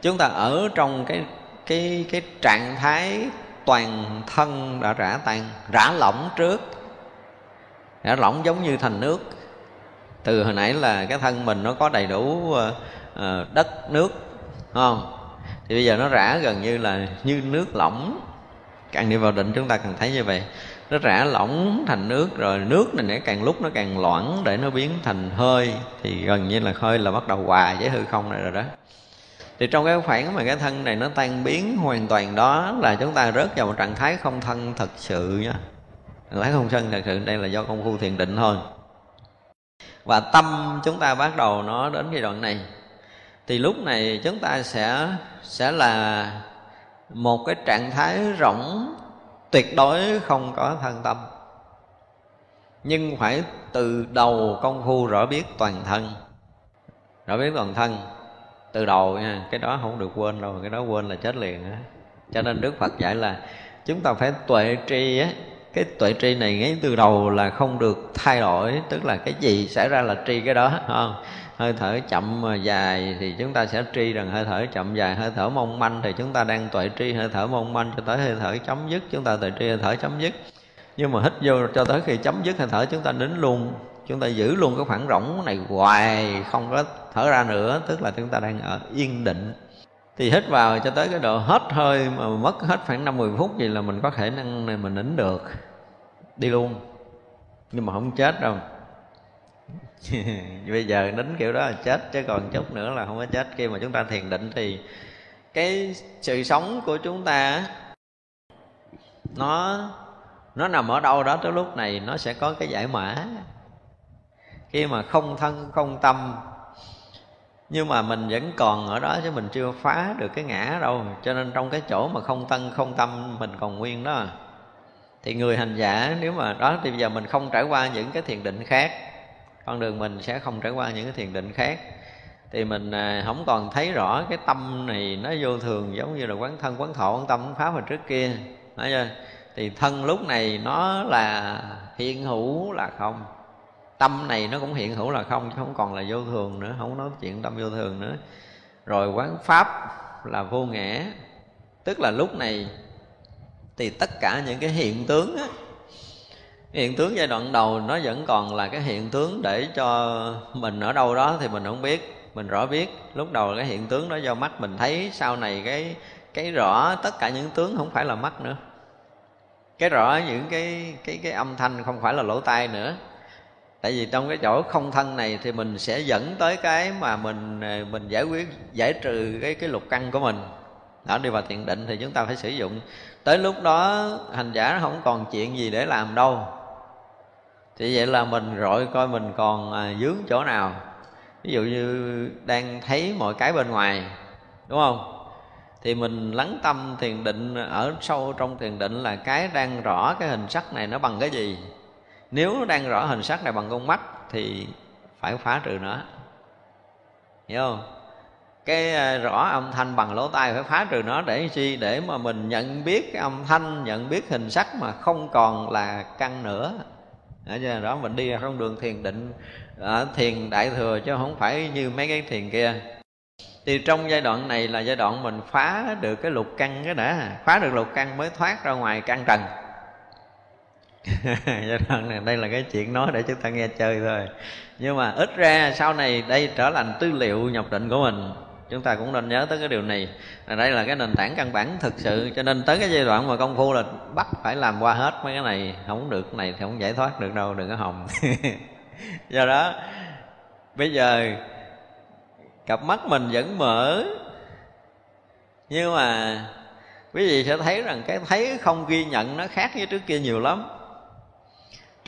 Chúng ta ở trong cái cái cái trạng thái toàn thân đã rã tan, rã lỏng trước rã lỏng giống như thành nước. Từ hồi nãy là cái thân mình nó có đầy đủ ờ, ờ, đất, nước không? Thì bây giờ nó rã gần như là như nước lỏng. Càng đi vào định chúng ta càng thấy như vậy. Nó rã lỏng thành nước rồi nước này nó càng lúc nó càng loãng để nó biến thành hơi. Thì gần như là hơi là bắt đầu hòa với hư không này rồi đó. Thì trong cái khoảng mà cái thân này nó tan biến hoàn toàn đó là chúng ta rớt vào một trạng thái không thân thật sự nha Bác không sân thật sự, đây là do công phu thiền định thôi. Và tâm chúng ta bắt đầu nó đến giai đoạn này. Thì lúc này chúng ta sẽ sẽ là một cái trạng thái rỗng, tuyệt đối không có thân tâm. Nhưng phải từ đầu công phu rõ biết toàn thân. Rõ biết toàn thân. Từ đầu nha, cái đó không được quên đâu, cái đó quên là chết liền á. Cho nên đức phật dạy là chúng ta phải tuệ tri á cái tuệ tri này ngay từ đầu là không được thay đổi, tức là cái gì xảy ra là tri cái đó (laughs) không? Hơi thở chậm mà dài thì chúng ta sẽ tri rằng hơi thở chậm dài, hơi thở mong manh thì chúng ta đang tuệ tri hơi thở mong manh cho tới hơi thở chấm dứt, chúng ta tuệ tri hơi thở chấm dứt. Nhưng mà hít vô cho tới khi chấm dứt hơi thở, chúng ta đến luôn, chúng ta giữ luôn cái khoảng rỗng này hoài, không có thở ra nữa, tức là chúng ta đang ở yên định thì hít vào cho tới cái độ hết hơi mà mất hết khoảng năm mười phút gì là mình có khả năng này mình nín được. Đi luôn. Nhưng mà không chết đâu. (laughs) Bây giờ nín kiểu đó là chết, chứ còn chút nữa là không có chết. Khi mà chúng ta thiền định thì cái sự sống của chúng ta nó nó nằm ở đâu đó tới lúc này nó sẽ có cái giải mã. Khi mà không thân, không tâm nhưng mà mình vẫn còn ở đó chứ mình chưa phá được cái ngã đâu. Cho nên trong cái chỗ mà không tân không tâm, mình còn nguyên đó. Thì người hành giả, nếu mà đó, thì bây giờ mình không trải qua những cái thiền định khác. Con đường mình sẽ không trải qua những cái thiền định khác. Thì mình à, không còn thấy rõ cái tâm này nó vô thường giống như là quán thân, quán thọ, quán tâm quán pháp hồi trước kia. Nói chưa? Thì thân lúc này nó là hiện hữu là không tâm này nó cũng hiện hữu là không, chứ không còn là vô thường nữa, không nói chuyện tâm vô thường nữa. Rồi quán pháp là vô ngã. Tức là lúc này thì tất cả những cái hiện tướng á, hiện tướng giai đoạn đầu nó vẫn còn là cái hiện tướng để cho mình ở đâu đó thì mình không biết, mình rõ biết. Lúc đầu cái hiện tướng đó do mắt mình thấy, sau này cái cái rõ tất cả những tướng không phải là mắt nữa. Cái rõ những cái cái cái âm thanh không phải là lỗ tai nữa tại vì trong cái chỗ không thân này thì mình sẽ dẫn tới cái mà mình ờ, mình giải quyết giải trừ cái cái lục căn của mình. Đó đi vào thiền định thì chúng ta phải sử dụng. Tới lúc đó hành giả nó không còn chuyện gì để làm đâu. Thì vậy là mình rọi coi mình còn ờ, à, dướng chỗ nào. Ví dụ như đang thấy mọi cái bên ngoài đúng không? Thì mình lắng tâm thiền định ở sâu trong thiền định là cái đang rõ cái hình sắc này nó bằng cái gì nếu nó đang rõ hình sắc này bằng con mắt thì phải phá trừ nó. Hiểu không? Cái à, rõ âm thanh bằng lỗ tai phải phá trừ nó để chi? Để mà mình nhận biết cái âm thanh nhận biết hình sắc mà không còn là căn nữa. Đó, đó mình đi không đường thiền định ở thiền đại thừa chứ không phải như mấy cái thiền kia. Thì trong giai đoạn này là giai đoạn mình phá được cái lục căn cái đã phá được lục căn mới thoát ra ngoài căn trần giai đoạn này đây là cái chuyện nói để chúng ta nghe chơi thôi. Nhưng mà ít ra sau này đây trở thành tư liệu nhập định của mình. Chúng ta cũng nên nhớ tới cái điều này. Là đây là cái nền tảng căn bản thực sự, cho nên tới cái giai đoạn mà công phu là bắt phải làm qua hết mấy cái này, không được cái này thì không giải thoát được đâu, đừng có hòng. (laughs) Do đó, bây giờ cặp mắt mình vẫn mở. Nhưng mà quý vị sẽ thấy rằng cái thấy không ghi nhận nó khác với trước kia nhiều lắm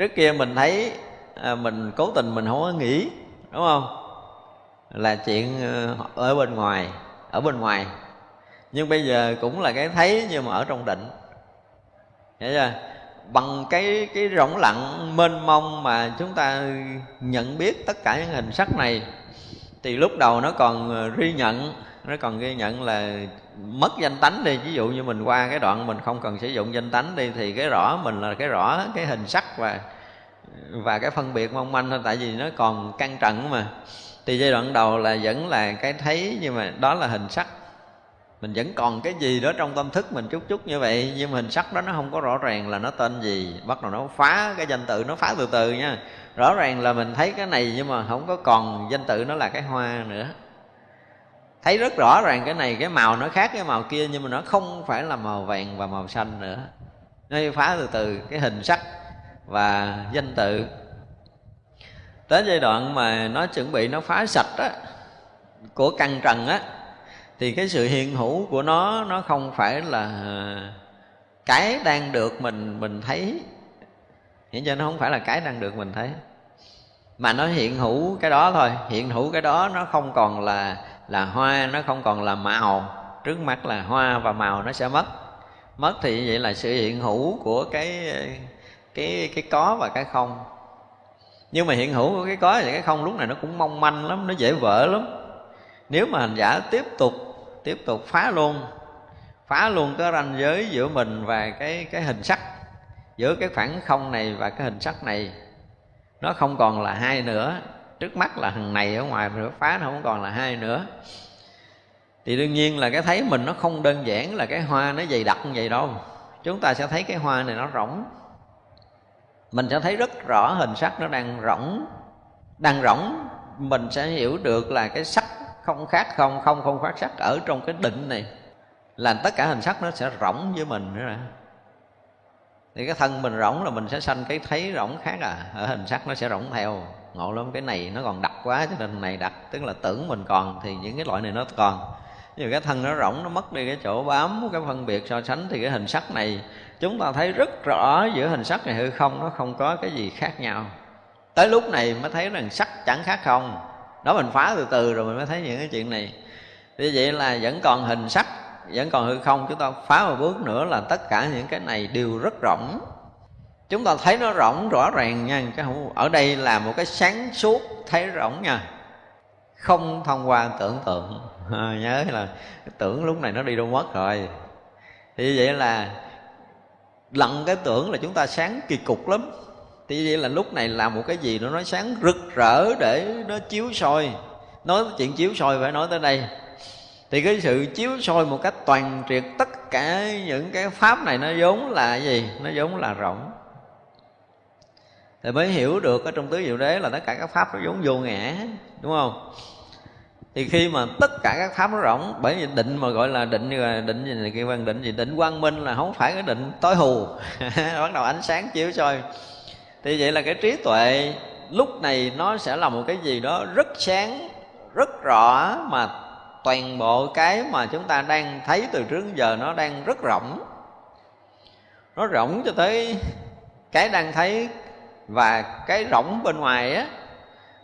trước kia mình thấy à, mình cố tình mình không có nghĩ đúng không? Là chuyện ờ, ở bên ngoài ở bên ngoài. Nhưng bây giờ cũng là cái thấy nhưng mà ở trong định. Hiểu chưa? Bằng cái cái rỗng lặng mênh mông mà chúng ta nhận biết tất cả những hình sắc này thì lúc đầu nó còn ờ, ghi nhận nó còn ghi nhận là mất danh tánh đi. Ví dụ như mình qua cái đoạn mình không cần sử dụng danh tánh đi, thì cái rõ mình là cái rõ cái hình sắc và và cái phân biệt mong manh thôi. Tại vì nó còn căng trần mà. Thì giai đoạn đầu là vẫn là cái thấy, nhưng mà đó là hình sắc. Mình vẫn còn cái gì đó trong tâm thức mình chút chút như vậy, nhưng mà hình sắc đó nó không có rõ ràng là nó tên gì. Bắt đầu nó phá cái danh tự, nó phá từ từ nha. Rõ ràng là mình thấy cái này, nhưng mà không có còn danh tự nó là cái hoa nữa thấy rất rõ ràng cái này, cái màu nó khác cái màu kia, nhưng mà nó không phải là màu vàng và màu xanh nữa. Nó phá từ từ cái hình sắc và danh tự. Tới giai đoạn mà nó chuẩn bị nó phá sạch á, của căn trần á, thì cái sự hiện hữu của nó nó không phải là cái đang được mình mình thấy. Hiện cho nó không phải là cái đang được mình thấy. Mà nó hiện hữu cái đó thôi. Hiện hữu cái đó nó không còn là là hoa nó không còn là màu. Trước mắt là hoa và màu nó sẽ mất. Mất thì vậy là sự hiện hữu của cái cái cái có và cái không. Nhưng mà hiện hữu của cái có và cái không lúc này nó cũng mong manh lắm, nó dễ vỡ lắm. Nếu mà hành giả tiếp tục tiếp tục phá luôn phá luôn cái ranh giới giữa mình và cái cái hình sắc, giữa cái khoảng không này và cái hình sắc này, nó không còn là hai nữa trước mắt là thằng này ở ngoài rồi phá nó không còn là hai nữa. Thì đương nhiên là cái thấy mình nó không đơn giản là cái hoa nó dày đặc như vậy đâu. Chúng ta sẽ thấy cái hoa này nó rỗng. Mình sẽ thấy rất rõ hình sắc nó đang rỗng. Đang rỗng, mình sẽ hiểu được là cái sắc không khác không không không phát sắc ở trong cái định này. Là tất cả hình sắc nó sẽ rỗng với mình nữa nè. Thì cái thân mình rỗng là mình sẽ sanh cái thấy rỗng khác à. Ở hình sắc nó sẽ rỗng theo ngộ lắm, cái này nó còn đặc quá, cho nên này đặc, tức là tưởng mình còn thì những cái loại này nó còn. Nhưng cái thân nó rỗng, nó mất đi cái chỗ bám, cái phân biệt so sánh, thì cái hình sắc này chúng ta thấy rất rõ giữa hình sắc này hư không, nó không có cái gì khác nhau. Tới lúc này mới thấy rằng sắc chẳng khác không. Đó, mình phá từ từ rồi mình mới thấy những cái chuyện này. Như vậy là vẫn còn hình sắc, vẫn còn hư không, chúng ta phá một bước nữa là tất cả những cái này đều rất rộng chúng ta thấy nó rộng rõ ràng nha cái không ở đây là một cái sáng suốt thấy rộng nha. Không thông qua tưởng tượng. À, (laughs) nhớ là tưởng lúc này nó đi đâu mất rồi. Thì vậy là lặng cái tưởng là chúng ta sáng kỳ cục lắm. Thì vậy là lúc này làm một cái gì nó nói sáng rực rỡ để nó chiếu soi. Nói chuyện chiếu soi phải nói tới đây. Thì cái sự chiếu soi một cách toàn triệt tất cả những cái pháp này nó vốn là gì? Nó vốn là rộng thì mới hiểu được ở trong tứ diệu đế là tất cả các pháp nó vốn vô ngã, đúng không? Thì khi mà tất cả các pháp nó rộng bởi vì định mà gọi là định là định gì này kia văn định gì, định quang minh là không phải cái định tối hù. (laughs) Bắt đầu ánh sáng chiếu soi. Thì vậy là cái trí tuệ lúc này nó sẽ là một cái gì đó rất sáng, rất rõ mà toàn bộ cái mà chúng ta đang thấy từ trước giờ nó đang rất rộng nó rộng cho tới cái đang thấy và cái rỗng bên ngoài á,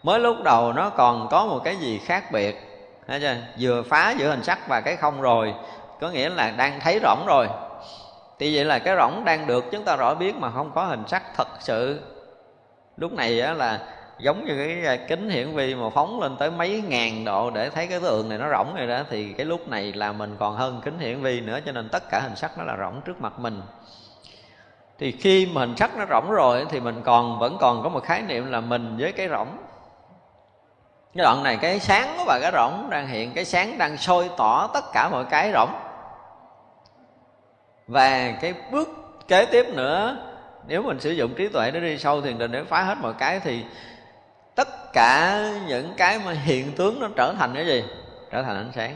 mới lúc đầu nó còn có một cái gì khác biệt. Thấy chưa? Vừa phá giữa hình sắc và cái không rồi. Có nghĩa là đang thấy rỗng rồi. Thì vậy là cái rỗng đang được chúng ta rõ biết mà không có hình sắc thật sự. Lúc này á là giống như cái à, kính hiển vi mà phóng lên tới mấy ngàn độ để thấy cái tượng này nó rỗng rồi đó, thì cái lúc này là mình còn hơn kính hiển vi nữa, cho nên tất cả hình sắc nó là rỗng trước mặt mình thì khi mà hình sắc nó rỗng rồi thì mình còn, vẫn còn có một khái niệm là mình với cái rỗng. Cái đoạn này, cái sáng và cái rỗng đang hiện, cái sáng đang sôi tỏ tất cả mọi cái rỗng. Và cái bước kế tiếp nữa, nếu mình sử dụng trí tuệ để đi sâu thiền định để phá hết mọi cái thì tất cả những cái mà hiện tướng nó trở thành cái gì? Trở thành ánh sáng.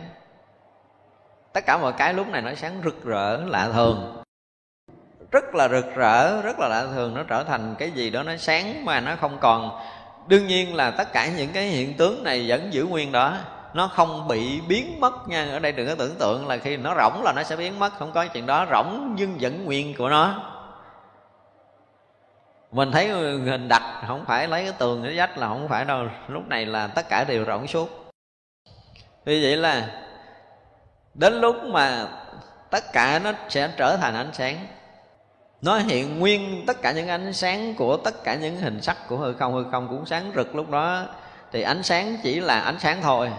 Tất cả mọi cái lúc này nó sáng rực rỡ, lạ thường rất là rực rỡ, rất là lạ thường. Nó trở thành cái gì đó, nó sáng mà nó không còn. Đương nhiên là tất cả những cái hiện tướng này vẫn giữ nguyên đó. Nó không bị biến mất nha. Ở đây đừng có tưởng tượng là khi nó rỗng là nó sẽ biến mất. Không có chuyện đó. Rỗng nhưng vẫn nguyên của nó. Mình thấy hình đặt không phải lấy cái tường cái dách là không phải đâu. Lúc này là tất cả đều rỗng suốt. Vì vậy là đến lúc mà tất cả nó sẽ trở thành ánh sáng nó hiện nguyên tất cả những ánh sáng của tất cả những hình sắc của hư không hư không cũng sáng rực lúc đó. Thì ánh sáng chỉ là ánh sáng thôi.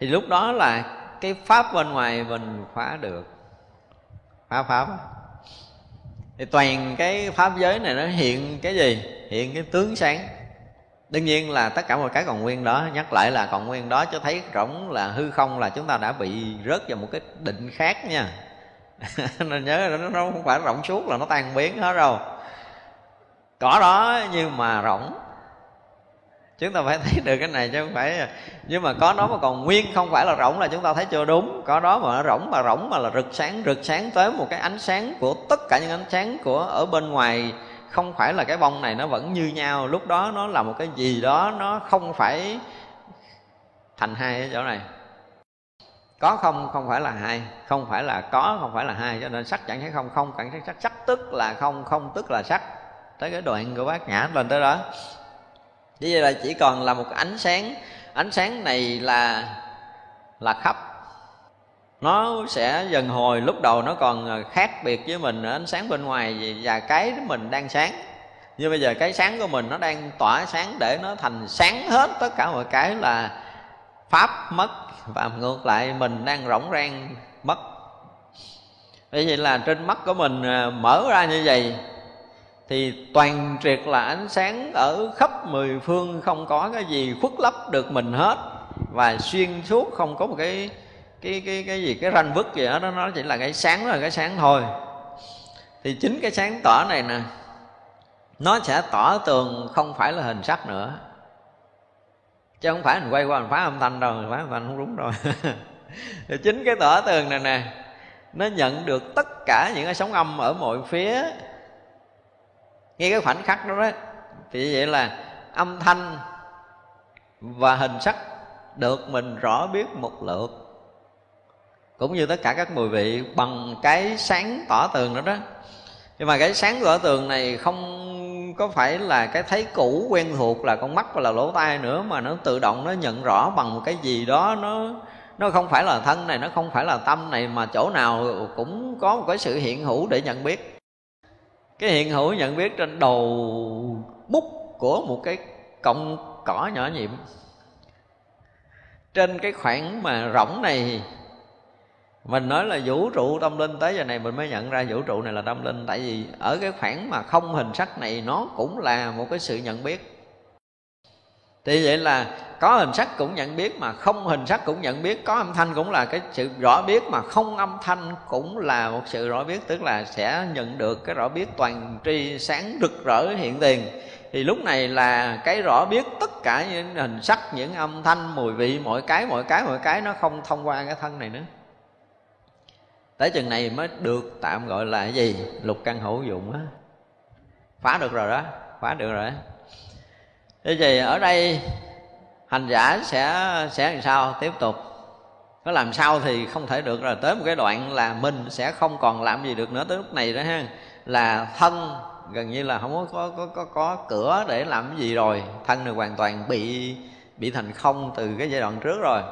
Thì lúc đó là cái pháp bên ngoài mình phá được. Phá pháp. Thì toàn cái pháp giới này nó hiện cái gì? Hiện cái tướng sáng. Đương nhiên là tất cả mọi cái còn nguyên đó, nhắc lại là còn nguyên đó cho thấy rỗng là hư không là chúng ta đã bị rớt vào một cái định khác nha. (laughs) nên nhớ nó, nó không phải rộng suốt là nó tan biến hết đâu. Có đó nhưng mà rỗng chúng ta phải (laughs) thấy được cái này chứ không phải nhưng mà có đó mà còn nguyên không phải là rỗng là chúng ta thấy chưa đúng. Có đó mà nó rỗng mà rỗng mà là rực sáng rực sáng tới một cái ánh sáng của tất cả những ánh sáng của ở bên ngoài. Không phải là cái bông này nó vẫn như nhau. Lúc đó nó là một cái gì đó nó không phải thành hai ở chỗ này có không không phải là hai. Không phải là có, không phải là hai. Cho nên sắc chẳng thấy không không chẳng thấy sắc. Sắc tức là không không tức là sắc. Tới cái đoạn của bác nhã lên tới đó. Như vậy là chỉ còn là một ánh sáng. Ánh sáng này là là khắp. Nó sẽ dần hồi. Lúc đầu nó còn khác biệt với mình. Ánh sáng bên ngoài và cái mình đang sáng. Như bây giờ cái sáng của mình nó đang tỏa sáng để nó thành sáng hết tất cả mọi cái là pháp, mất và ngược lại, mình đang rỗng rang, mất. Vậy vậy là trên mắt của mình à, mở ra như vậy, thì toàn triệt là ánh sáng ở khắp mười phương, không có cái gì khuất lấp được mình hết. Và xuyên suốt, không có một cái cái cái cái gì, cái ranh vứt gì đó nó chỉ là cái sáng, là cái sáng thôi. Thì chính cái sáng tỏ này nè, nó sẽ tỏ tường, không phải là hình sắc nữa chứ không phải mình quay qua mình phá âm thanh đâu, mình phá âm thanh không đúng rồi (laughs) thì chính cái tỏ tường này nè, nó nhận được tất cả những cái sóng âm ở mọi phía. Ngay cái khoảnh khắc đó đó, thì vậy là âm thanh và hình sắc được mình rõ biết một lượt. Cũng như tất cả các mùi vị bằng cái sáng tỏ tường đó đó. Nhưng mà cái sáng tỏ tường này không có phải là cái thấy cũ quen thuộc là con mắt và là lỗ tai nữa mà nó tự động nó nhận rõ bằng một cái gì đó, nó nó không phải là thân này, nó không phải là tâm này mà chỗ nào cũng có một cái sự hiện hữu để nhận biết. Cái hiện hữu nhận biết trên đầu bút của một cái cọng cỏ nhỏ nhiệm trên cái khoảng mà rỗng này mình nói là vũ trụ tâm linh tới giờ này mình mới nhận ra vũ trụ này là tâm linh. Tại vì ở cái khoảng mà không hình sắc này, nó cũng là một cái sự nhận biết. Thì vậy là có hình sắc cũng nhận biết mà không hình sắc cũng nhận biết. Có âm thanh cũng là cái sự rõ biết mà không âm thanh cũng là một sự rõ biết. Tức là sẽ nhận được cái rõ biết toàn tri sáng rực rỡ hiện tiền. Thì lúc này là cái rõ biết tất cả những hình sắc những âm thanh, mùi vị, mọi cái mọi cái mọi cái nó không thông qua cái thân này nữa tới chừng này mới được tạm gọi là cái gì? Lục căn hữu dụng á. Phá được rồi đó, phá được rồi. Đó thế thì ở đây hành giả sẽ sẽ làm sao? Tiếp tục. Nó làm sao thì không thể được rồi. Tới một cái đoạn là mình sẽ không còn làm gì được nữa. Tới lúc này đó ha, là thân, gần như là không có có có có cửa để làm cái gì rồi. Thân được hoàn toàn bị bị thành không từ cái giai đoạn trước rồi.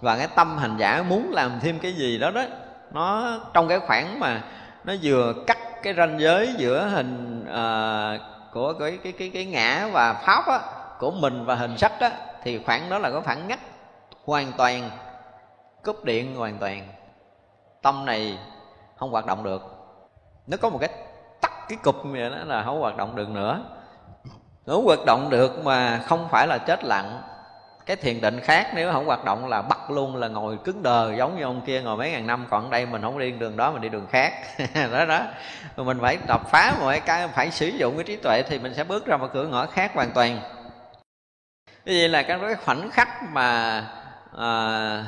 Và cái tâm hành giả muốn làm thêm cái gì đó đó nó trong cái khoảng mà nó vừa cắt cái ranh giới giữa hình à, của cái cái cái cái ngã và pháp á, của mình và hình sắc á, thì khoảng đó là có khoảng ngắt hoàn toàn cúp điện hoàn toàn. Tâm này không hoạt động được. Nó có một cái tắt cái cục vậy đó là không hoạt động được nữa. Nó hoạt động được mà không phải là chết lặng cái thiền định khác nếu không hoạt động là bắt luôn là ngồi cứng đờ giống như ông kia ngồi mấy ngàn năm. Còn đây mình không đi đường đó mình đi đường khác. (laughs) Đó đó. Mình phải đập phá mọi cái phải sử dụng cái trí tuệ thì mình sẽ bước ra một cửa ngõ khác hoàn toàn. Như vậy là cái khoảnh khắc mà à,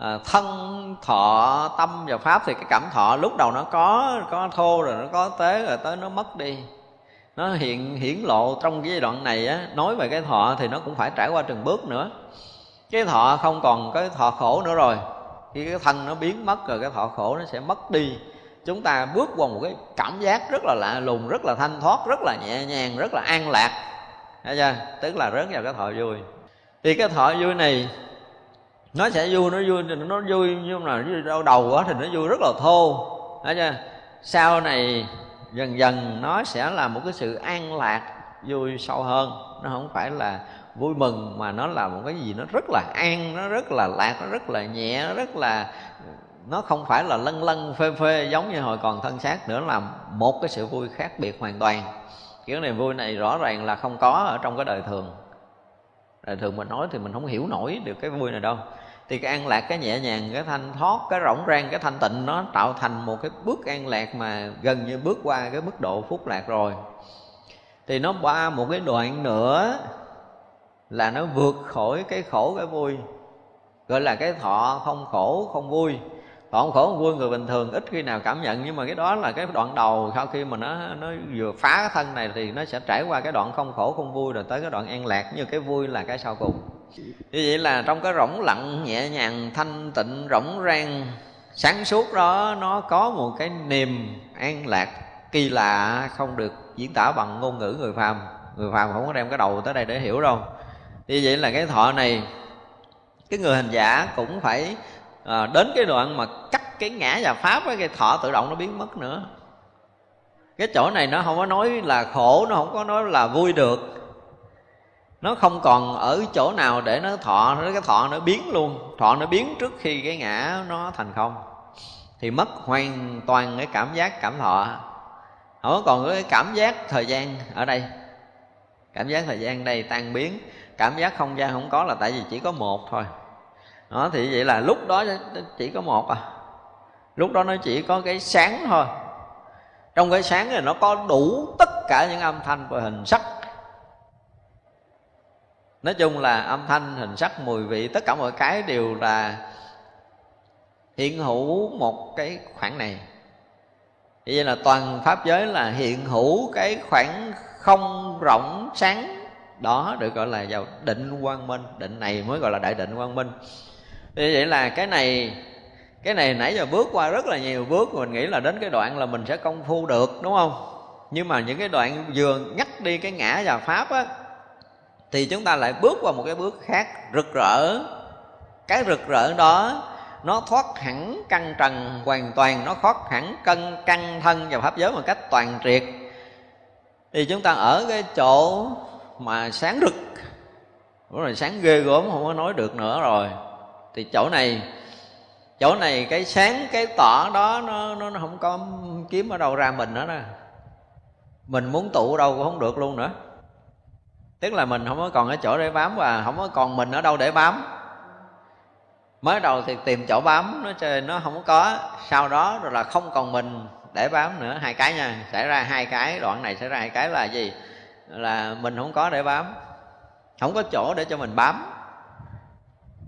à, thân thọ tâm và pháp thì cái cảm thọ lúc đầu nó có có thô rồi nó có tế rồi tới nó mất đi nó hiện, hiển lộ trong cái giai đoạn này á, nói về cái thọ thì nó cũng phải trải qua từng bước nữa. Cái thọ không còn cái thọ khổ nữa rồi. Khi cái thân nó biến mất rồi, cái thọ khổ nó sẽ mất đi. Chúng ta bước qua một cái cảm giác rất là lạ lùng, rất là thanh thoát, rất là nhẹ nhàng, rất là an lạc. Thấy chưa? Tức là rớt vào cái thọ vui. Thì cái thọ vui này, nó sẽ vui, nó vui nó vui, nhưng mà đau đầu quá thì nó vui rất là thô. Thấy chưa? Sau này dần dần nó sẽ là một cái sự an lạc, vui sâu hơn. Nó không phải là vui mừng, mà nó là một cái gì nó rất là an, nó rất là lạc, nó rất là nhẹ, nó rất là, nó không phải là lân lân phê phê giống như hồi còn thân xác nữa, là một cái sự vui khác biệt hoàn toàn. Kiểu này vui này rõ ràng là không có ở trong cái đời thường. Đời thường mình nói thì mình không hiểu nổi được cái vui này đâu thì cái an lạc cái nhẹ nhàng, cái thanh thoát, cái rỗng rang, cái thanh tịnh, nó tạo thành một cái bước an lạc mà gần như bước qua cái mức độ phúc lạc rồi. Thì nó qua một cái đoạn nữa là nó vượt khỏi cái khổ, cái vui, gọi là cái thọ không khổ, không vui thọ khổ không vui người bình thường, ít khi nào cảm nhận. Nhưng mà cái đó là cái đoạn đầu, sau khi mà nó nó vừa phá cái thân này thì nó sẽ trải qua cái đoạn không khổ, không vui, rồi tới cái đoạn an lạc. Như cái vui là cái sau cùng. Như vậy là trong cái rỗng lặng, nhẹ nhàng, thanh tịnh, rỗng rang, sáng suốt đó, nó có một cái niềm an lạc kỳ lạ, không được diễn tả bằng ngôn ngữ người phàm. Người phàm không có đem cái đầu tới đây để hiểu đâu. Như vậy là cái thọ này, cái người hành giả cũng phải à, đến cái đoạn mà cắt cái ngã và pháp với cái thọ tự động nó biến mất nữa. Cái chỗ này nó không có nói là khổ nó không có nói là vui được. Nó không còn ở chỗ nào để nó thọ nó cái thọ nó biến luôn. Thọ nó biến trước khi cái ngã nó thành không. Thì mất hoàn toàn cái cảm giác cảm thọ. Không còn cái cảm giác thời gian ở đây. Cảm giác thời gian đây tan biến. Cảm giác không gian không có là tại vì chỉ có một thôi đó, thì vậy là lúc đó chỉ có một à. Lúc đó nó chỉ có cái sáng thôi. Trong cái sáng này nó có đủ tất cả những âm thanh và hình sắc. Nói chung là âm thanh, hình sắc, mùi vị, tất cả mọi cái đều là hiện hữu một cái khoảng này. Vậy là toàn pháp giới là hiện hữu cái khoảng không rộng sáng đó được gọi là vào định quang minh. Định này mới gọi là đại định quang minh thì vậy là cái này cái này nãy giờ bước qua rất là nhiều bước, mình nghĩ là đến cái đoạn là mình sẽ công phu được, đúng không? Nhưng mà những cái đoạn vừa nhắc đi cái ngã và pháp á, thì chúng ta lại bước qua một cái bước khác rực rỡ. Cái rực rỡ đó, nó thoát hẳn căn trần hoàn toàn, nó thoát hẳn cân, căn thân và pháp giới một cách toàn triệt. Thì chúng ta ở cái chỗ mà sáng rực. Đúng rồi, sáng ghê gớm, không có nói được nữa rồi thì chỗ này chỗ này cái sáng cái tỏ đó nó nó, nó không có kiếm ở đâu ra mình nữa nè mình muốn tụ đâu cũng không được luôn nữa. Tức là mình không có còn ở chỗ để bám và không có còn mình ở đâu để bám. Mới đầu thì tìm chỗ bám nó chơi nó không có. Sau đó rồi là không còn mình để bám nữa. Hai cái nha xảy ra hai cái đoạn này xảy ra hai cái là gì? Là mình không có để bám. Không có chỗ để cho mình bám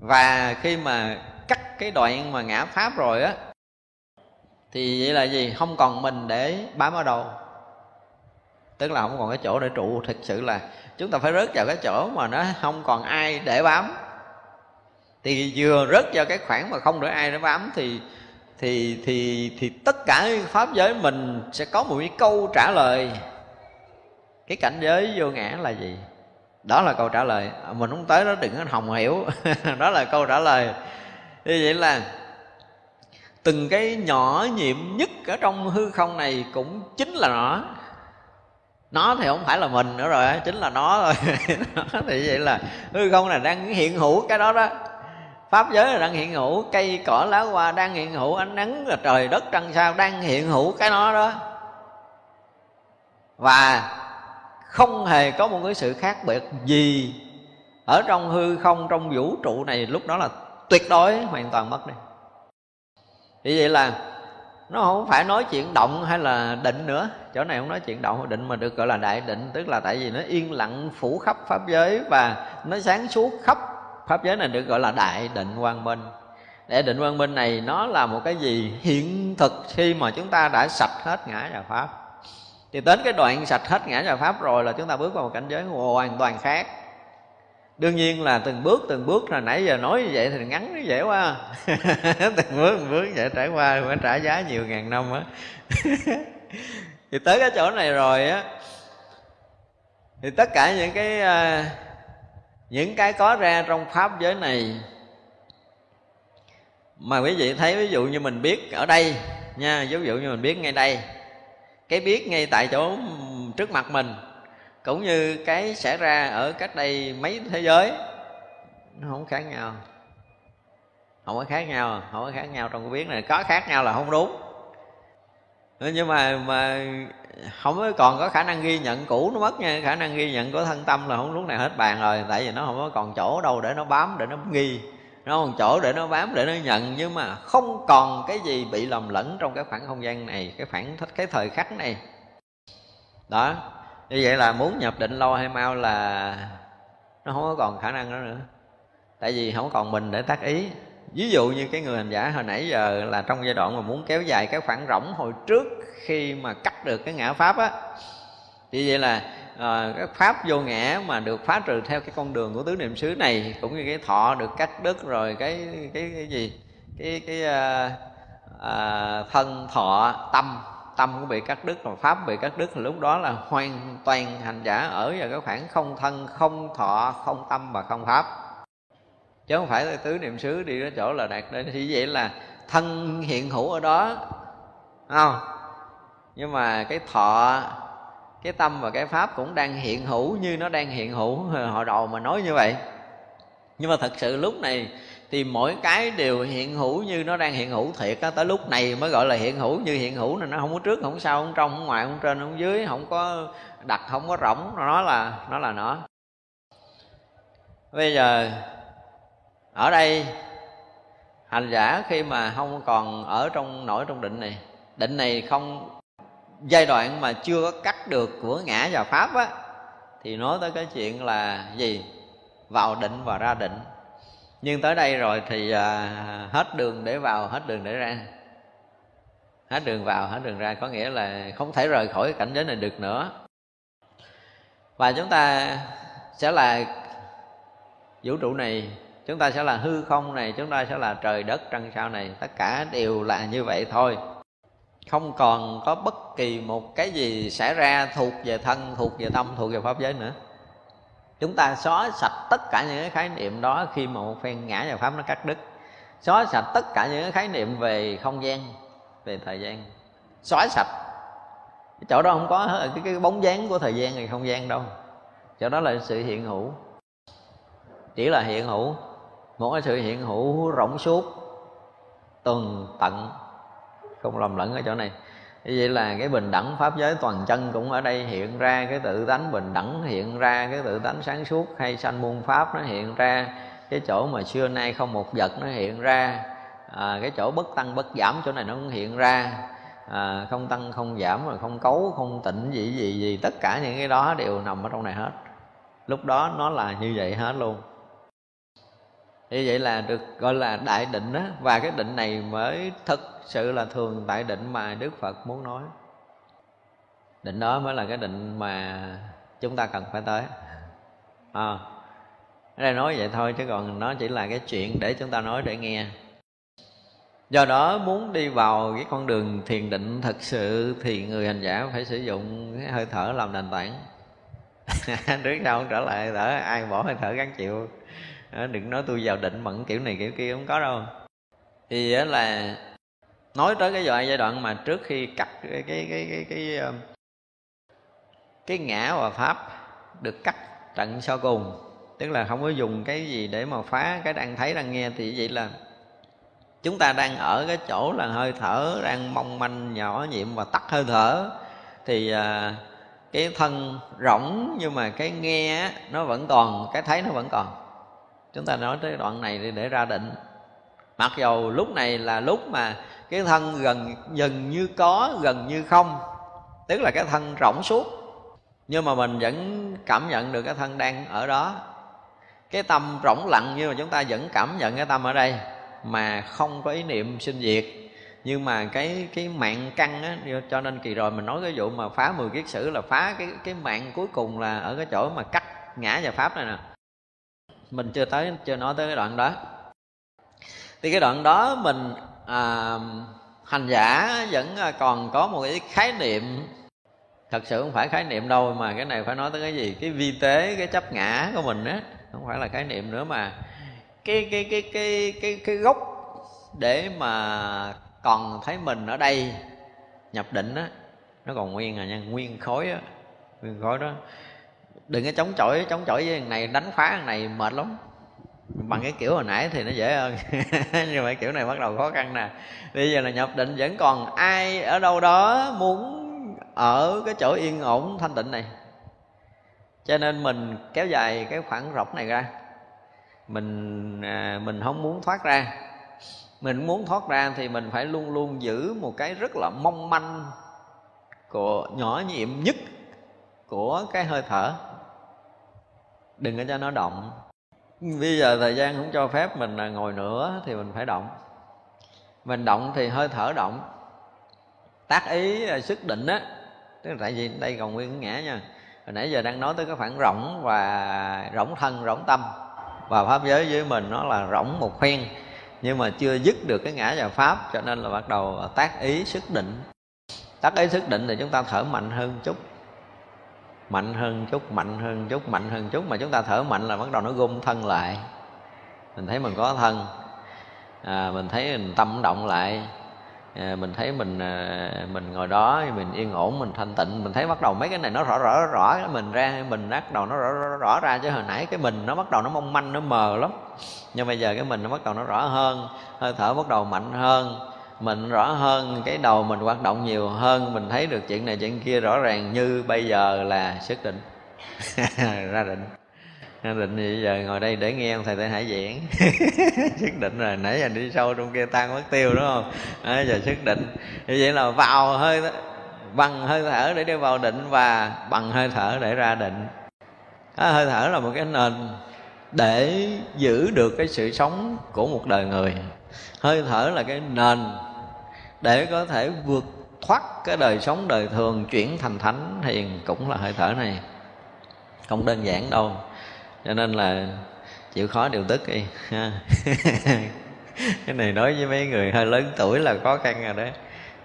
và khi mà cắt cái đoạn mà ngã pháp rồi á, thì vậy là gì? Không còn mình để bám ở đâu. Tức là không còn cái chỗ để trụ. Thực sự là chúng ta phải rớt vào cái chỗ mà nó không còn ai để bám. Thì vừa rớt vào cái khoảng mà không để ai để bám thì thì thì thì tất cả pháp giới mình sẽ có một cái câu trả lời. Cái cảnh giới vô ngã là gì? Đó là câu trả lời. À, mình không tới đó, đừng có hồng hiểu. (laughs) Đó là câu trả lời. Như vậy là từng cái nhỏ nhiệm nhất ở trong hư không này cũng chính là nó. Nó thì không phải là mình nữa rồi chính là nó thôi. (laughs) Nó thì vậy là hư không này đang hiện hữu cái đó đó. Pháp giới là đang hiện hữu, cây cỏ lá hoa đang hiện hữu, ánh nắng là trời đất trăng sao đang hiện hữu cái nó đó. Và không hề có một cái sự khác biệt gì ở trong hư không, trong vũ trụ này. Lúc đó là tuyệt đối, hoàn toàn mất đi. Vì vậy là nó không phải nói chuyện động hay là định nữa. Chỗ này không nói chuyện động, định mà được gọi là đại định. Tức là tại vì nó yên lặng, phủ khắp pháp giới và nó sáng suốt khắp pháp giới này được gọi là đại định quang minh. Đại định quang minh này nó là một cái gì hiện thực khi mà chúng ta đã sạch hết ngã và pháp thì đến cái đoạn sạch hết ngã và pháp rồi là chúng ta bước vào một cảnh giới hoàn toàn khác. Đương nhiên là từng bước từng bước, là nãy giờ nói như vậy thì ngắn, nó dễ quá. (laughs) Từng bước từng bước vậy trải qua phải trả giá nhiều ngàn năm á. (laughs) Thì tới cái chỗ này rồi á, thì tất cả những cái à, những cái có ra trong pháp giới này, mà quý vị thấy, ví dụ như mình biết ở đây nha, ví dụ như mình biết ngay đây cái biết ngay tại chỗ trước mặt mình, cũng như cái xảy ra ở cách đây mấy thế giới, nó không khác nhau. Không có khác nhau, không có khác nhau trong cái biết này. Có khác nhau là không đúng. Nhưng mà mà không có còn có khả năng ghi nhận cũ, nó mất nha. Khả năng ghi nhận của thân tâm là không lúc này hết bàn rồi. Tại vì nó không có còn chỗ đâu để nó bám, để nó ghi nó còn chỗ để nó bám, để nó nhận, nhưng mà không còn cái gì bị lầm lẫn trong cái khoảng không gian này, cái khoảng cái thời khắc này. Đó, như vậy là muốn nhập định lâu hay mau là nó không có còn khả năng đó nữa. Tại vì không còn mình để tác ý. Ví dụ như cái người hành giả hồi nãy giờ là trong giai đoạn mà muốn kéo dài cái khoảng rỗng hồi trước khi mà cắt được cái ngã pháp á, thì vậy là Ờ, à, các pháp vô ngã mà được phá trừ theo cái con đường của tứ niệm xứ này cũng như cái thọ được cắt đứt rồi cái cái cái gì? Cái cái à, à, thân thọ tâm. Tâm cũng bị cắt đứt rồi pháp bị cắt đứt. Thì lúc đó là hoàn toàn hành giả ở vào cái khoảng không thân không thọ không tâm và không pháp. Chứ không phải tứ niệm xứ đi đến chỗ là đạt đến thì vậy là thân hiện hữu ở đó. Không? Nhưng mà cái thọ cái tâm và cái pháp cũng đang hiện hữu như nó đang hiện hữu. (laughs) Hồi đầu mà nói như vậy. Nhưng mà thật sự lúc này thì mỗi cái đều hiện hữu như nó đang hiện hữu thiệt á. Tới lúc này mới gọi là hiện hữu, như hiện hữu này nó không có trước, không sau, không trong, không ngoài, không trên, không dưới, không có đặt, không có rỗng. Nó là nó là nó. Bây giờ, ở đây, hành giả khi mà không còn ở trong, nổi trong định này định này không giai đoạn mà chưa có cắt được của ngã và pháp á thì nói tới cái chuyện là gì? Vào định và ra định. Nhưng tới đây rồi thì à, hết đường để vào hết đường để ra. Hết đường vào hết đường ra có nghĩa là không thể rời khỏi cảnh giới này được nữa. Và chúng ta sẽ là vũ trụ này chúng ta sẽ là hư không này chúng ta sẽ là trời đất trăng sao này tất cả đều là như vậy thôi không còn có bất kỳ một cái gì xảy ra thuộc về thân thuộc về tâm thuộc về pháp giới nữa. Chúng ta xóa sạch tất cả những cái khái niệm đó khi mà một phen ngã vào pháp nó cắt đứt. Xóa sạch tất cả những cái khái niệm về không gian về thời gian. Xóa sạch. Cái chỗ đó không có cái, cái bóng dáng của thời gian hay không gian đâu. Chỗ đó là sự hiện hữu. Chỉ là hiện hữu. Một cái sự hiện hữu rộng suốt tuần tận không lầm lẫn ở chỗ này. Như vậy là cái bình đẳng pháp giới toàn chân cũng ở đây hiện ra cái tự tánh bình đẳng hiện ra cái tự tánh sáng suốt hay sanh muôn pháp nó hiện ra cái chỗ mà xưa nay không một vật nó hiện ra à, cái chỗ bất tăng bất giảm chỗ này nó cũng hiện ra à, không tăng không giảm mà không cấu không tịnh gì gì gì tất cả những cái đó đều nằm ở trong này hết. Lúc đó nó là như vậy hết luôn như vậy là được gọi là đại định đó và cái định này mới thực sự là thường tại định mà đức phật muốn nói. Định đó mới là cái định mà chúng ta cần phải tới. À, ở đây nói vậy thôi chứ còn nó chỉ là cái chuyện để chúng ta nói để nghe. Do đó muốn đi vào cái con đường thiền định thật sự thì người hành giả phải sử dụng cái hơi thở làm nền tảng. Trước sau không trở lại thở ai bỏ hơi thở gắn chịu đừng nói tôi vào định mẫn kiểu này kiểu kia không có đâu. Thì là nói tới cái giai đoạn mà trước khi cắt cái cái cái cái cái, ờ, cái ngã và pháp được cắt trận sau cùng tức là không có dùng cái gì để mà phá cái đang thấy đang nghe thì vậy là chúng ta đang ở cái chỗ là hơi thở đang mong manh nhỏ nhiệm và tắt hơi thở. Thì à, cái thân rỗng nhưng mà cái nghe nó vẫn còn cái thấy nó vẫn còn chúng ta nói tới đoạn này để, để ra định. Mặc dầu lúc này là lúc mà cái thân gần gần như có gần như không tức là cái thân rỗng suốt nhưng mà mình vẫn cảm nhận được cái thân đang ở đó. Cái tâm rỗng lặng nhưng mà chúng ta vẫn cảm nhận cái tâm ở đây mà không có ý niệm sinh diệt. Nhưng mà cái cái mạng căn á cho nên kỳ rồi mình nói cái vụ mà phá mười kiết sử là phá cái cái mạng cuối cùng là ở cái chỗ mà cắt ngã và pháp này nè mình chưa tới chưa nói tới cái đoạn đó. Thì cái đoạn đó mình à, hành giả vẫn à, còn có một cái khái niệm. Thật sự không phải khái niệm đâu mà cái này phải nói tới cái gì? Cái vi tế cái chấp ngã của mình á. Không phải là khái niệm nữa mà cái cái cái cái cái cái gốc để mà còn thấy mình ở đây nhập định á nó còn nguyên à nha nguyên khối á nguyên khối đó đừng có chống chọi chống chọi với thằng này đánh phá thằng này mệt lắm. Bằng cái kiểu hồi nãy thì nó dễ hơn. (laughs) Nhưng mà kiểu này bắt đầu khó khăn nè. Bây giờ là nhập định vẫn còn ai ở đâu đó muốn ở cái chỗ yên ổn thanh tịnh này. Cho nên mình kéo dài cái khoảng rộng này ra. Mình à, mình không muốn thoát ra. Mình muốn thoát ra thì mình phải luôn luôn giữ một cái rất là mong manh của nhỏ nhiệm nhất của cái hơi thở đừng có cho nó động. Bây giờ thời gian không cho phép mình là ngồi nữa thì mình phải động. Mình động thì hơi thở động. Tác ý à, sức định á. Tức là tại vì đây còn nguyên ngã nha. Hồi nãy giờ đang nói tới cái khoảng rỗng và rỗng thân, rỗng tâm. Và pháp giới với mình nó là rỗng một phen. Nhưng mà chưa dứt được cái ngã và pháp, cho nên là bắt đầu tác ý, sức định. Tác ý, sức định thì chúng ta thở mạnh hơn chút mạnh hơn chút mạnh hơn chút mạnh hơn chút mà chúng ta thở mạnh là bắt đầu nó gom thân lại. Mình thấy mình có thân. À, mình thấy mình tâm động lại. À, mình thấy mình à, mình ngồi đó mình yên ổn mình thanh tịnh. Mình thấy bắt đầu mấy cái này nó rõ rõ rõ mình ra mình bắt đầu nó rõ, rõ, rõ ra. Chứ hồi nãy cái mình nó bắt đầu nó mong manh nó mờ lắm. Nhưng bây giờ cái mình nó bắt đầu nó rõ hơn hơi thở bắt đầu mạnh hơn mình rõ hơn cái đầu mình hoạt động nhiều hơn mình thấy được chuyện này chuyện kia rõ ràng như bây giờ là sức định. (laughs) Ra định. Ra định thì giờ ngồi đây để nghe ông thầy tây hải giảng (laughs) sức định rồi nãy giờ đi sâu trong kia tan mất tiêu đúng không? À, giờ sức định. Như vậy là vào hơi bằng hơi thở để đi vào định và bằng hơi thở để ra định. À, hơi thở là một cái nền để giữ được cái sự sống của một đời người. Hơi thở là cái nền để có thể vượt thoát cái đời sống đời thường, chuyển thành thánh hiền cũng là hơi thở này. Không đơn giản đâu. Cho nên là chịu khó điều tức đi. (laughs) Cái này nói với mấy người hơi lớn tuổi là khó khăn rồi đấy.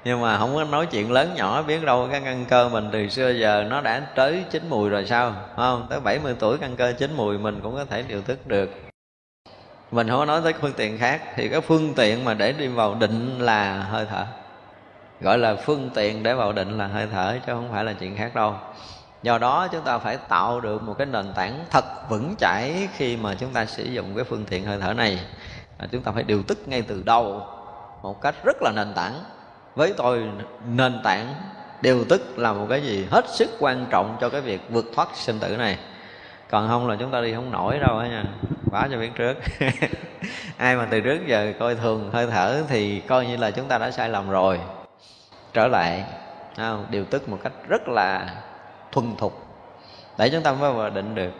Nhưng mà không có nói chuyện lớn nhỏ, biết đâu cái căn cơ mình từ xưa giờ nó đã tới chín mùi rồi sao không? Tới 70 tuổi căn cơ chín mùi mình cũng có thể điều tức được mình không có nói tới phương tiện khác. Thì cái phương tiện mà để đi vào định là hơi thở. Gọi là phương tiện để vào định là hơi thở chứ không phải là chuyện khác đâu. Do đó chúng ta phải tạo được một cái nền tảng thật vững chãi khi mà chúng ta sử dụng cái phương tiện hơi thở này. À, chúng ta phải điều tức ngay từ đầu một cách rất là nền tảng. Với tôi nền tảng điều tức là một cái gì hết sức quan trọng cho cái việc vượt thoát sinh tử này. Còn không là chúng ta đi không nổi đâu á nha báo cho biết trước. (laughs) Ai mà từ trước giờ coi thường, hơi thở thì coi như là chúng ta đã sai lầm rồi. Trở lại không? điều tức một cách rất là thuần thục để chúng ta mới định được.